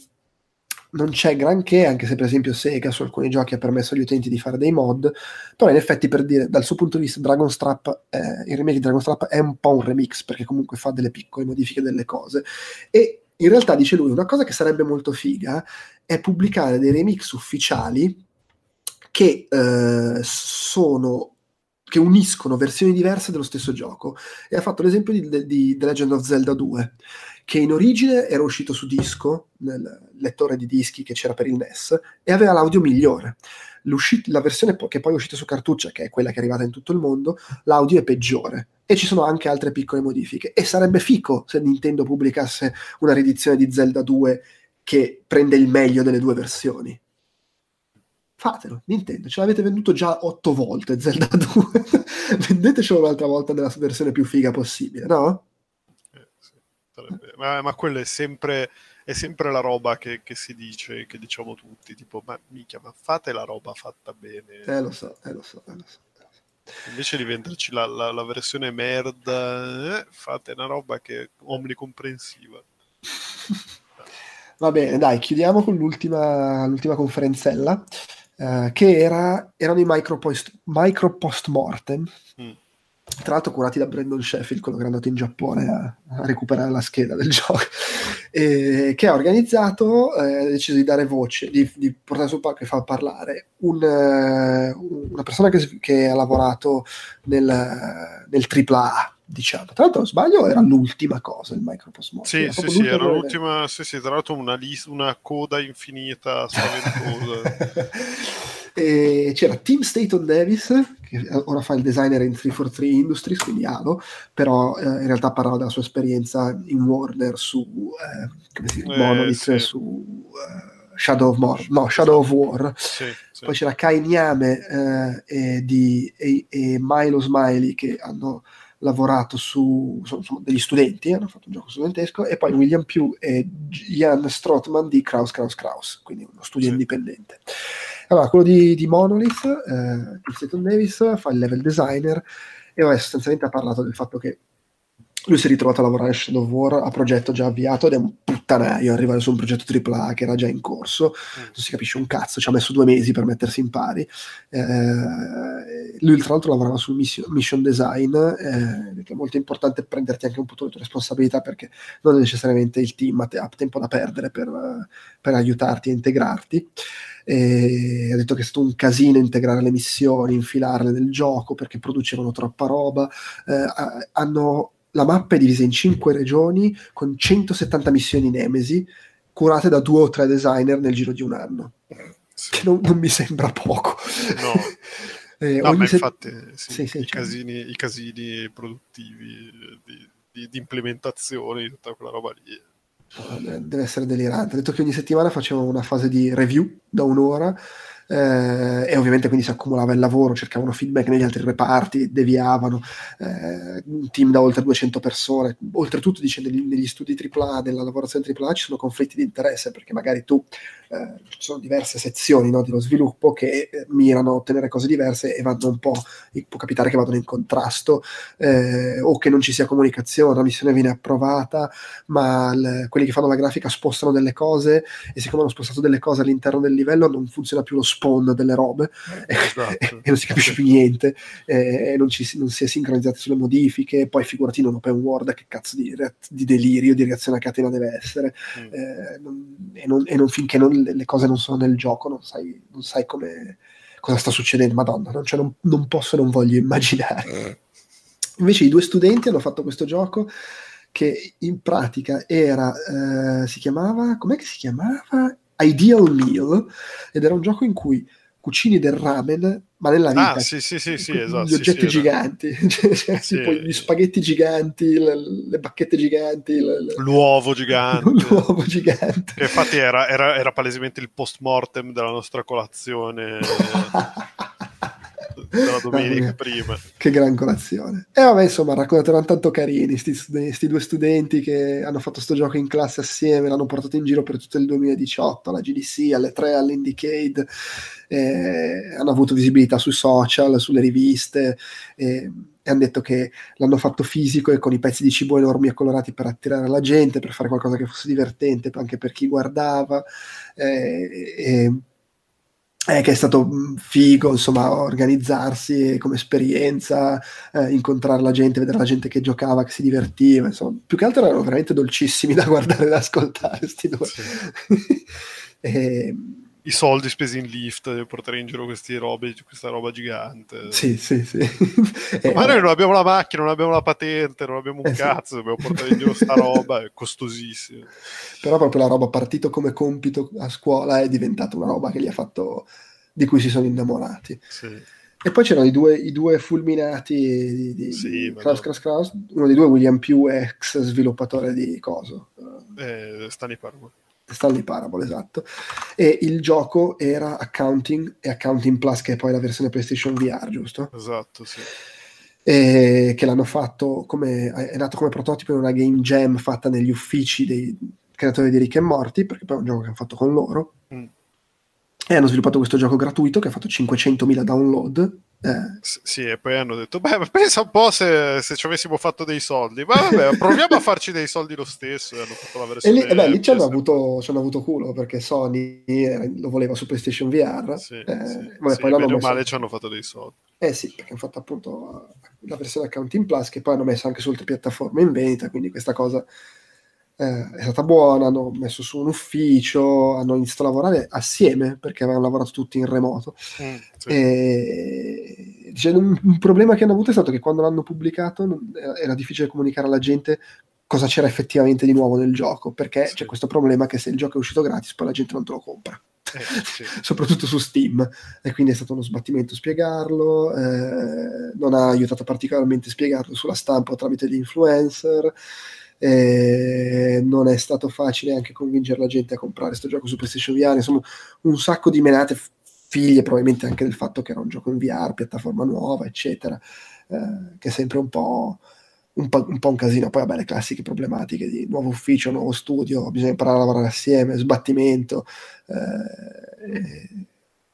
non c'è granché, anche se per esempio Sega su alcuni giochi ha permesso agli utenti di fare dei mod, però in effetti per dire, dal suo punto di vista Dragonstrap, eh, il remake di Dragonstrap è un po' un remix, perché comunque fa delle piccole modifiche delle cose. E in realtà, dice lui, una cosa che sarebbe molto figa è pubblicare dei remix ufficiali che eh, sono che uniscono versioni diverse dello stesso gioco e ha fatto l'esempio di, di The Legend of Zelda 2 che in origine era uscito su disco, nel lettore di dischi che c'era per il NES, e aveva l'audio migliore. la versione po- che poi è uscita su cartuccia, che è quella che è arrivata in tutto il mondo, l'audio è peggiore. E ci sono anche altre piccole modifiche. E sarebbe fico se Nintendo pubblicasse una riedizione di Zelda 2 che prende il meglio delle due versioni. Fatelo, Nintendo, ce l'avete venduto già otto volte Zelda 2. Vendetecelo un'altra volta nella versione più figa possibile, no? Ma, ma quella è sempre, è sempre la roba che, che, si dice, che diciamo tutti, tipo, ma mica, ma fate la roba fatta bene. Eh, lo so, eh, lo so, eh, lo so. Invece di venderci la, la, la versione merda, eh, fate una roba che è omnicomprensiva. Va bene, dai, chiudiamo con l'ultima, l'ultima conferenzella, eh, che era, erano i micro post, micro post mortem. Mm tra l'altro curati da Brandon Sheffield, quello che era andato in Giappone a, a recuperare la scheda del gioco, e, che ha organizzato, eh, ha deciso di dare voce, di, di portare sul palco e far parlare un, uh, una persona che, che, ha lavorato nel, nel AAA, diciamo. Tra l'altro, sbaglio, era l'ultima cosa il Micropost Mod. Sì, sì, sì, era l'ultima, sì, sì, tra l'altro una, list, una coda infinita, spaventosa. E c'era Tim Staton Davis, che ora fa il designer in 343 Industries, quindi Halo, però eh, in realtà parlava della sua esperienza in Warner su eh, come si eh, sì. su uh, Shadow of War, no, Shadow of War. Sì, sì. Poi c'era Kai Niame eh, e, di, e, e Milo Smiley che hanno lavorato su insomma, degli studenti, hanno fatto un gioco studentesco, e poi William Pugh e Jan Strotman di Kraus Kraus Kraus, quindi uno studio indipendente. Allora, quello di, di Monolith, eh, Staton Davis, fa il level designer e vabbè, sostanzialmente ha parlato del fatto che lui si è ritrovato a lavorare a Shadow of War a progetto già avviato ed è un puttanaio arrivare su un progetto AAA che era già in corso, mm. non si capisce un cazzo, ci ha messo due mesi per mettersi in pari. Eh, lui tra l'altro lavorava sul mission, mission design, eh, è molto importante prenderti anche un po' le tue responsabilità perché non è necessariamente il team ha, ha tempo da perdere per, per aiutarti a integrarti. E ha detto che è stato un casino integrare le missioni, infilarle nel gioco perché producevano troppa roba. Eh, hanno la mappa è divisa in 5 regioni con 170 missioni Nemesi curate da due o tre designer nel giro di un anno. Sì. Che non, non, mi sembra poco. No, eh, no ma set... infatti sì, sì, sì, i, cioè... casini, i, casini, produttivi di, di, di, implementazione di tutta quella roba lì. Deve essere delirante. Ha detto che ogni settimana faceva una fase di review da un'ora eh, e ovviamente quindi si accumulava il lavoro, cercavano feedback negli altri reparti, deviavano, eh, un team da oltre 200 persone, oltretutto dice negli, negli studi AAA, nella lavorazione AAA ci sono conflitti di interesse perché magari tu eh, ci sono diverse sezioni no, dello sviluppo che eh, mirano a ottenere cose diverse e vanno un po', può capitare che vadano in contrasto eh, o che non ci sia comunicazione, la missione viene approvata, ma l- quelli che fanno la grafica spostano delle cose e siccome hanno spostato delle cose all'interno del livello non funziona più lo spawn delle robe esatto. e, non si capisce più niente e non, ci, non, si è sincronizzati sulle modifiche, poi figurati in un open world che cazzo di, di delirio, di reazione a catena deve essere mm. eh, non, e, non, e non finché non le cose non sono nel gioco, non sai, non sai come, cosa sta succedendo, madonna, non, cioè non, non posso e non voglio immaginare. Eh. Invece i due studenti hanno fatto questo gioco che in pratica era, eh, si chiamava, com'è che si chiamava? Ideal Meal, ed era un gioco in cui cucini del ramen, ma nella vita. Ah, sì, sì, sì, sì esatto. Gli oggetti sì, giganti, cioè, cioè, sì. gli spaghetti giganti, le, le bacchette giganti, le, le... l'uovo gigante. l'uovo gigante. Che infatti era, era, era palesemente il post mortem della nostra colazione. della domenica prima. Che gran colazione. E vabbè, insomma, raccontarono tanto carini, questi due studenti che hanno fatto sto gioco in classe assieme, l'hanno portato in giro per tutto il 2018, alla GDC, alle 3, all'Indicade, eh, hanno avuto visibilità sui social, sulle riviste, eh, e hanno detto che l'hanno fatto fisico e con i pezzi di cibo enormi e colorati per attirare la gente, per fare qualcosa che fosse divertente anche per chi guardava. Eh, eh, che è stato mm, figo, insomma, organizzarsi come esperienza, eh, incontrare la gente, vedere la gente che giocava, che si divertiva, insomma, più che altro erano veramente dolcissimi da guardare e da ascoltare, sti due. Sì. e, i soldi spesi in lift per portare in giro queste robe, questa roba gigante. Sì, sì, sì. Ma noi non abbiamo la macchina, non abbiamo la patente, non abbiamo un eh, cazzo, sì. dobbiamo portare in giro sta roba, è costosissima. Però proprio la roba partito come compito a scuola è diventata una roba che gli ha fatto, di cui si sono innamorati. Sì. E poi c'erano i due, i due fulminati di, di, sì, di Kraus, Kraus, Kraus, uno dei due William Pugh, ex sviluppatore di Coso. Eh, Stani Stanley Parable, esatto. E il gioco era Accounting e Accounting Plus, che è poi la versione PlayStation VR, giusto? Esatto, sì. E che l'hanno fatto come è nato come prototipo in una game jam fatta negli uffici dei creatori di Rick e Morty, perché poi è un gioco che hanno fatto con loro. E hanno sviluppato questo gioco gratuito che ha fatto 500.000 download Eh. sì, e poi hanno detto, beh, pensa un po' se, se, ci avessimo fatto dei soldi. Ma vabbè, proviamo a farci dei soldi lo stesso. E hanno fatto la versione e lì, eh beh, lì ci hanno, avuto, ci hanno, avuto, culo perché Sony lo voleva su PlayStation VR. Sì, eh, sì, vabbè, sì, poi l'hanno messo... male ci hanno fatto dei soldi. Eh sì, perché hanno fatto appunto la versione Accounting Plus che poi hanno messo anche su altre piattaforme in vendita, quindi questa cosa eh, è stata buona, hanno messo su un ufficio, hanno iniziato a lavorare assieme perché avevano lavorato tutti in remoto. Mm, sì. e, cioè, un, un, problema che hanno avuto è stato che quando l'hanno pubblicato non, era difficile comunicare alla gente cosa c'era effettivamente di nuovo nel gioco, perché sì. c'è questo problema che se il gioco è uscito gratis poi la gente non te lo compra. Eh, sì. soprattutto su Steam e quindi è stato uno sbattimento spiegarlo eh, non ha aiutato particolarmente spiegarlo sulla stampa o tramite gli influencer eh, non è stato facile anche convincere la gente a comprare questo gioco su PlayStation VR, insomma un sacco di menate figlie probabilmente anche del fatto che era un gioco in VR, piattaforma nuova, eccetera, eh, che è sempre un po', un po', un po', un casino. Poi vabbè, le classiche problematiche di nuovo ufficio, nuovo studio, bisogna imparare a lavorare assieme, sbattimento. Eh,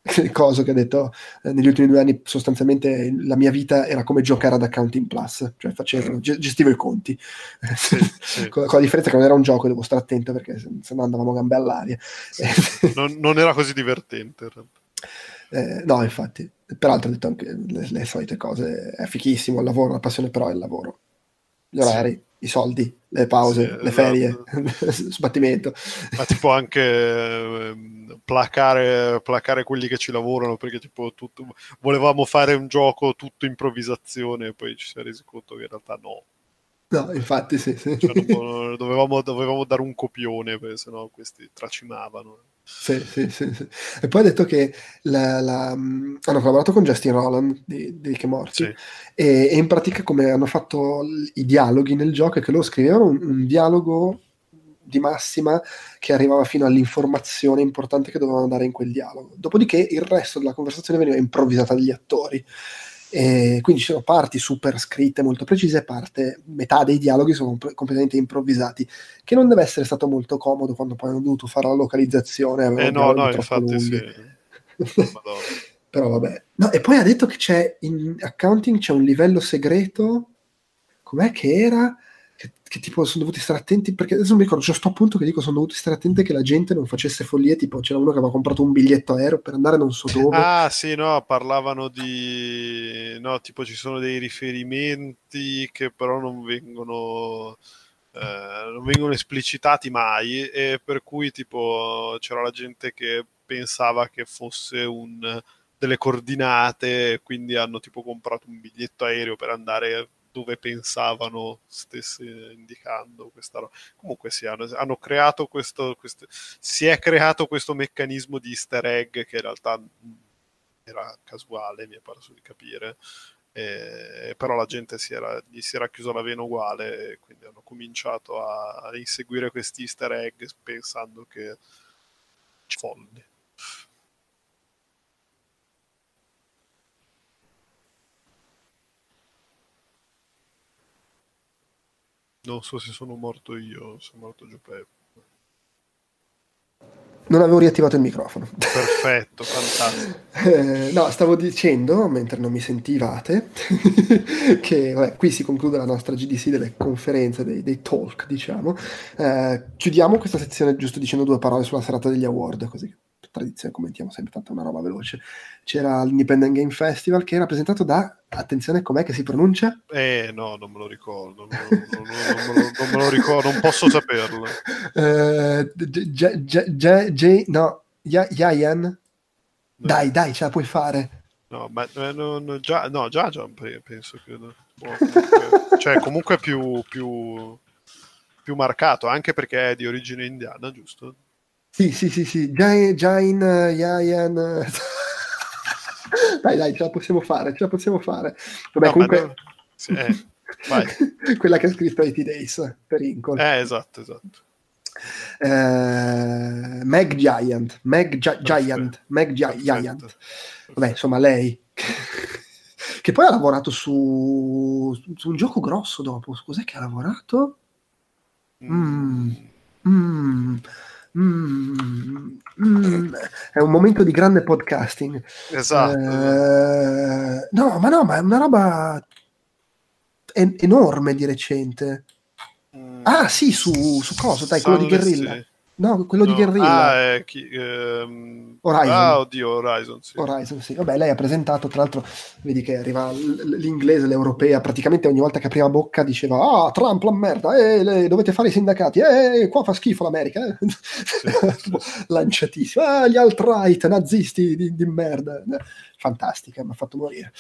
cosa che ha detto eh, negli ultimi due anni sostanzialmente la mia vita era come giocare ad Accounting Plus cioè facevo, gestivo i conti. Sì, sì. con, con, la differenza che non era un gioco devo stare attento perché se, no andavamo gambe all'aria. Sì, non, non, era così divertente eh, no infatti. Peraltro ha detto anche le, le, solite cose è fichissimo il lavoro la passione però è il lavoro gli orari i soldi, le pause, sì, le ferie, esatto. sbattimento. Ma tipo anche eh, placare, placare, quelli che ci lavorano perché tipo tutto, volevamo fare un gioco tutto improvvisazione e poi ci si è resi conto che in realtà no. No, infatti sì. sì. Cioè, dovevamo, dovevamo, dare un copione perché sennò questi tracimavano. Sì, sì, sì, sì, E poi ha detto che la, la, mm, hanno collaborato con Justin Roland di, di Che Morti sì. e, e, in pratica come hanno fatto i dialoghi nel gioco è che loro scrivevano un, un dialogo di massima che arrivava fino all'informazione importante che dovevano dare in quel dialogo. Dopodiché il resto della conversazione veniva improvvisata dagli attori. E quindi ci sono parti super scritte molto precise, parte, metà dei dialoghi sono completamente improvvisati, che non deve essere stato molto comodo quando poi hanno dovuto fare la localizzazione. Eh no, no, infatti sì. Però vabbè. No, e poi ha detto che c'è in accounting c'è un livello segreto, com'è che era? Che, che, tipo sono dovuti stare attenti perché adesso non mi ricordo, c'è sto appunto che dico sono dovuti stare attenti che la gente non facesse follie, tipo c'era uno che aveva comprato un biglietto aereo per andare non so dove. Ah sì, no, parlavano di... no, tipo ci sono dei riferimenti che però non vengono... Eh, non vengono esplicitati mai e per cui tipo c'era la gente che pensava che fosse un delle coordinate quindi hanno tipo comprato un biglietto aereo per andare dove pensavano stesse indicando questa roba. Comunque sì, hanno, hanno creato questo, questo, si è creato questo meccanismo di easter egg che in realtà era casuale, mi è parso di capire. Eh, però la gente si era, gli si era chiusa la vena uguale e quindi hanno cominciato a, a inseguire questi easter egg pensando che folli. Non so se sono morto io, se è morto Giuseppe. Non avevo riattivato il microfono. Perfetto, fantastico. Eh, no, stavo dicendo, mentre non mi sentivate, che vabbè, qui si conclude la nostra GDC delle conferenze, dei, dei talk, diciamo. Eh, chiudiamo questa sezione giusto dicendo due parole sulla serata degli award, così tradizione commentiamo sempre tanto una roba veloce. C'era l'Independent Game Festival che era presentato da, attenzione, com'è che si pronuncia? Eh no, non me lo ricordo, non, non, non, non me lo ricordo, non posso saperlo. Uh, no, Yayan? Dai, dai, ce la puoi fare. No, ma no, già, no, già, già penso che... cioè, comunque più, più, più marcato, anche perché è di origine indiana, giusto? Sì, sì, sì, sì, Jain, Jain Yayan. dai, dai, ce la possiamo fare, ce la possiamo fare. Vabbè, no, comunque... No. Sì, eh, Quella che ha scritto 80 Days per Incol. Eh, esatto, esatto. Eh, Meg Giant, Meg Gi- Giant, Meg Gi- Giant. Vabbè, insomma, lei che poi ha lavorato su, su, un gioco grosso dopo. Cos'è che ha lavorato? Mm. Mm. Mm, mm, è un momento di grande podcasting. Esatto. Eh, no, ma no, ma è una roba en- enorme di recente. Mm. Ah, sì, su, su cosa? Dai, quello di Sunless, Guerrilla. sì. No, quello di No. Guerrilla. Ah, è chi, ehm, Horizon. Ah, oddio, Horizon, sì. Horizon, sì. Vabbè, lei ha presentato, tra l'altro, vedi che arriva l- l'inglese, l'europea, praticamente ogni volta che apriva bocca diceva ah, Trump la merda, eh, le- dovete fare i sindacati, eh, qua fa schifo l'America, eh." Tipo, lanciatissimo, ah, gli alt-right, nazisti di, di merda. Eh, Fantastica, mi ha fatto morire.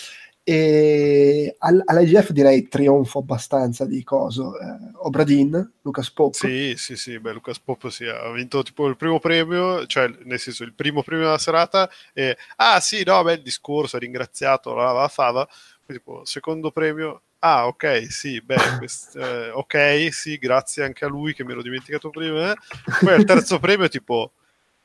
E all- all'IGF direi trionfo abbastanza di coso. Eh, Obradin, Lucas Pope. Sì, sì, sì, beh, Lucas Pop sì, ha vinto tipo il primo premio, cioè nel senso il primo premio della serata e ah sì, no, beh, il discorso, ha ringraziato la, la fava, poi tipo secondo premio, ah ok, sì, beh, quest- eh, ok, sì, grazie anche a lui che mi ero dimenticato prima, eh. poi al terzo premio tipo,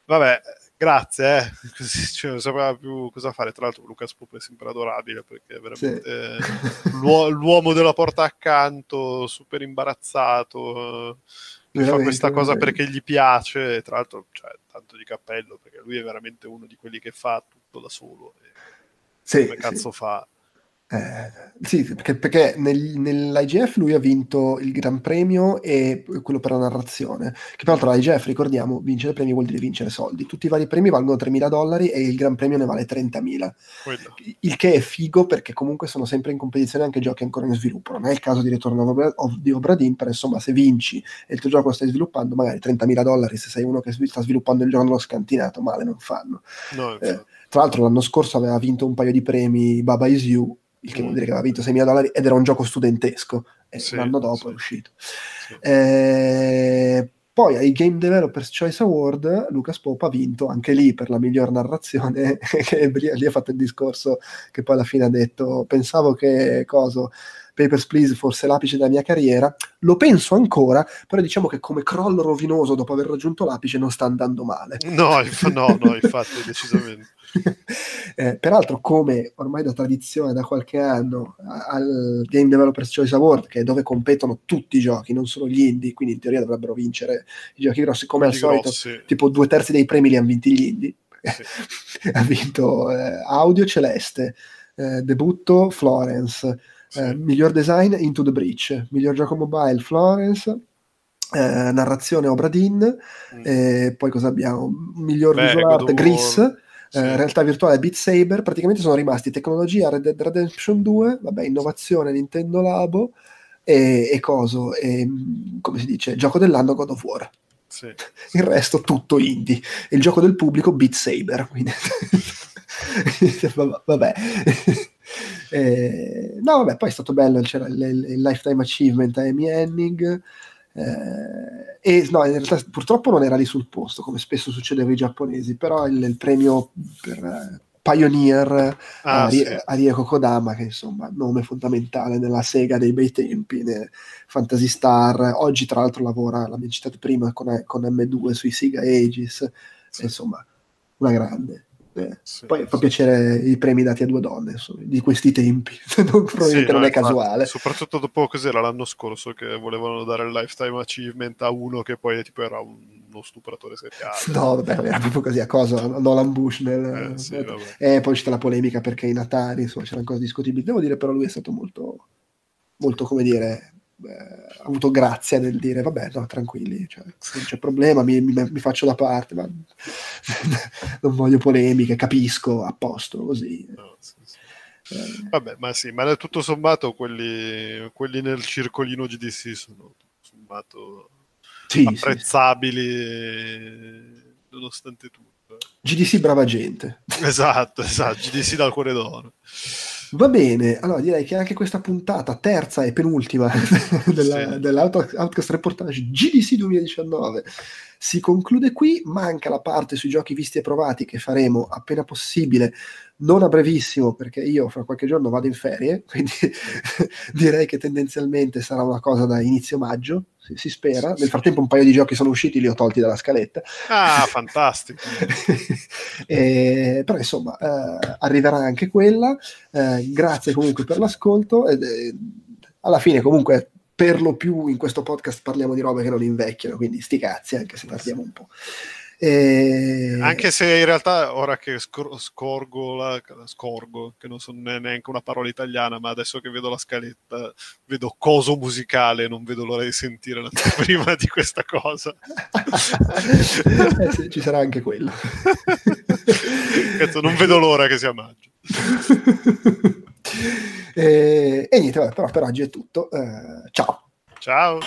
vabbè, grazie, eh. Cioè, non sapeva più cosa fare, tra l'altro Lucas Pop è sempre adorabile perché è veramente l'uo- l'uomo della porta accanto, super imbarazzato, eh, che fa questa cosa veramente. perché gli piace, tra l'altro cioè, tanto di cappello, perché lui è veramente uno di quelli che fa tutto da solo. E Sì, come cazzo fa? Eh, sì, perché, perché nel- nell'IGF lui ha vinto il Gran Premio e quello per la narrazione. Che peraltro l'IGF, ricordiamo, vincere premi vuol dire vincere soldi. Tutti i vari premi valgono 3.000 dollari e il Gran Premio ne vale 30.000. Quello. Il che è figo perché comunque sono sempre in competizione anche giochi ancora in sviluppo. Non è il caso di Return of Obra- di Obradin, però insomma se vinci e il tuo gioco lo stai sviluppando, magari 30.000 dollari se sei uno che sta sviluppando il gioco nello scantinato, male non fanno. No, Eh, tra l'altro l'anno scorso aveva vinto un paio di premi Baba Is You, il che Mm. vuol dire che aveva vinto 6.000 dollari ed era un gioco studentesco e Sì, l'anno dopo sì. è uscito. Sì. Eh, poi ai Game Developers Choice Award Lucas Pope ha vinto anche lì per la miglior narrazione che lì ha fatto il discorso che poi alla fine ha detto pensavo che coso Papers, Please fosse l'apice della mia carriera lo penso ancora però diciamo che come crollo rovinoso dopo aver raggiunto l'apice non sta andando male No, inf- no, no, infatti, decisamente. Eh, peraltro, come ormai da tradizione da qualche anno al Game Developers Choice Award, che è dove competono tutti i giochi, non solo gli indie, quindi in teoria dovrebbero vincere i giochi grossi, come al solito, tipo due terzi dei premi li hanno vinti gli indie. Sì. ha vinto eh, Audio Celeste, eh, Debutto Florence, Sì. eh, miglior design Into the Breach, miglior gioco mobile Florence, eh, narrazione Obradin, Mm. eh, poi cosa abbiamo? Miglior Beh, visual art Gris, sì. eh, realtà virtuale Beat Saber, praticamente sono rimasti tecnologia Red Dead Redemption 2, vabbè, innovazione Nintendo Labo e, e coso, e, come si dice, gioco dell'anno God of War. Sì. Il resto tutto indie. Il gioco del pubblico Beat Saber. Quindi... Vabbè. Eh, no, vabbè, poi è stato bello, c'era il, il- Lifetime Achievement a Amy Hennig. eh, e no, in realtà purtroppo non era lì sul posto, come spesso succedeva ai giapponesi, però il, il premio per eh, Pioneer Ah, a, sì. A Rieko Kodama, che insomma nome fondamentale nella Sega dei bei tempi, Fantasy Star, oggi tra l'altro lavora, l'abbiamo citato prima, con, con M2 sui Sega Aegis, Sì. insomma, una grande. Eh, Sì, poi fa sì. piacere i premi dati a due donne insomma, di questi tempi, non, probabilmente no, non è casuale. Soprattutto dopo cos'era l'anno scorso che volevano dare il lifetime achievement a uno che poi tipo era un- uno stupratore seriale. No, vabbè, era proprio così a cosa, Nolan Bush nel... Eh, sì, vabbè. E poi c'è la polemica perché in Atari, insomma, c'erano cose discutibili. Devo dire, però, lui è stato molto, molto come dire, eh, ha avuto grazia nel dire, vabbè, no, tranquilli, cioè, non c'è problema, mi, mi- mi faccio da parte, ma non voglio polemiche, capisco, a posto, così. No, sì, sì. Eh, Vabbè, ma sì, ma tutto sommato quelli, quelli nel circolino GDC sono sommato sì, sì. apprezzabili nonostante tutto. GDC brava gente. Esatto, esatto, GDC dal cuore d'oro. Va bene, allora direi che anche questa puntata, terza e penultima della, Sì. dell'Outcast Reportage GDC 2019, si conclude qui. Manca la parte sui giochi visti e provati che faremo appena possibile, non a brevissimo, perché io fra qualche giorno vado in ferie, quindi direi che tendenzialmente sarà una cosa da inizio maggio, si, si spera. Nel frattempo un paio di giochi sono usciti, li ho tolti dalla scaletta. Ah, fantastico. Eh, però insomma eh, arriverà anche quella Eh, grazie comunque per l'ascolto ed, eh, alla fine comunque per lo più in questo podcast parliamo di robe che non invecchiano, quindi sti cazzi, anche se tardiamo un po'. E... Anche se in realtà ora che scor- scorgo, la, scorgo, che non so neanche una parola italiana, ma adesso che vedo la scaletta, vedo coso musicale, non vedo l'ora di sentire la prima di questa cosa. eh sì, ci sarà anche quello. Cazzo, non vedo l'ora che sia maggio. e, e, niente, vabbè, però per oggi è tutto. Uh, ciao. Ciao.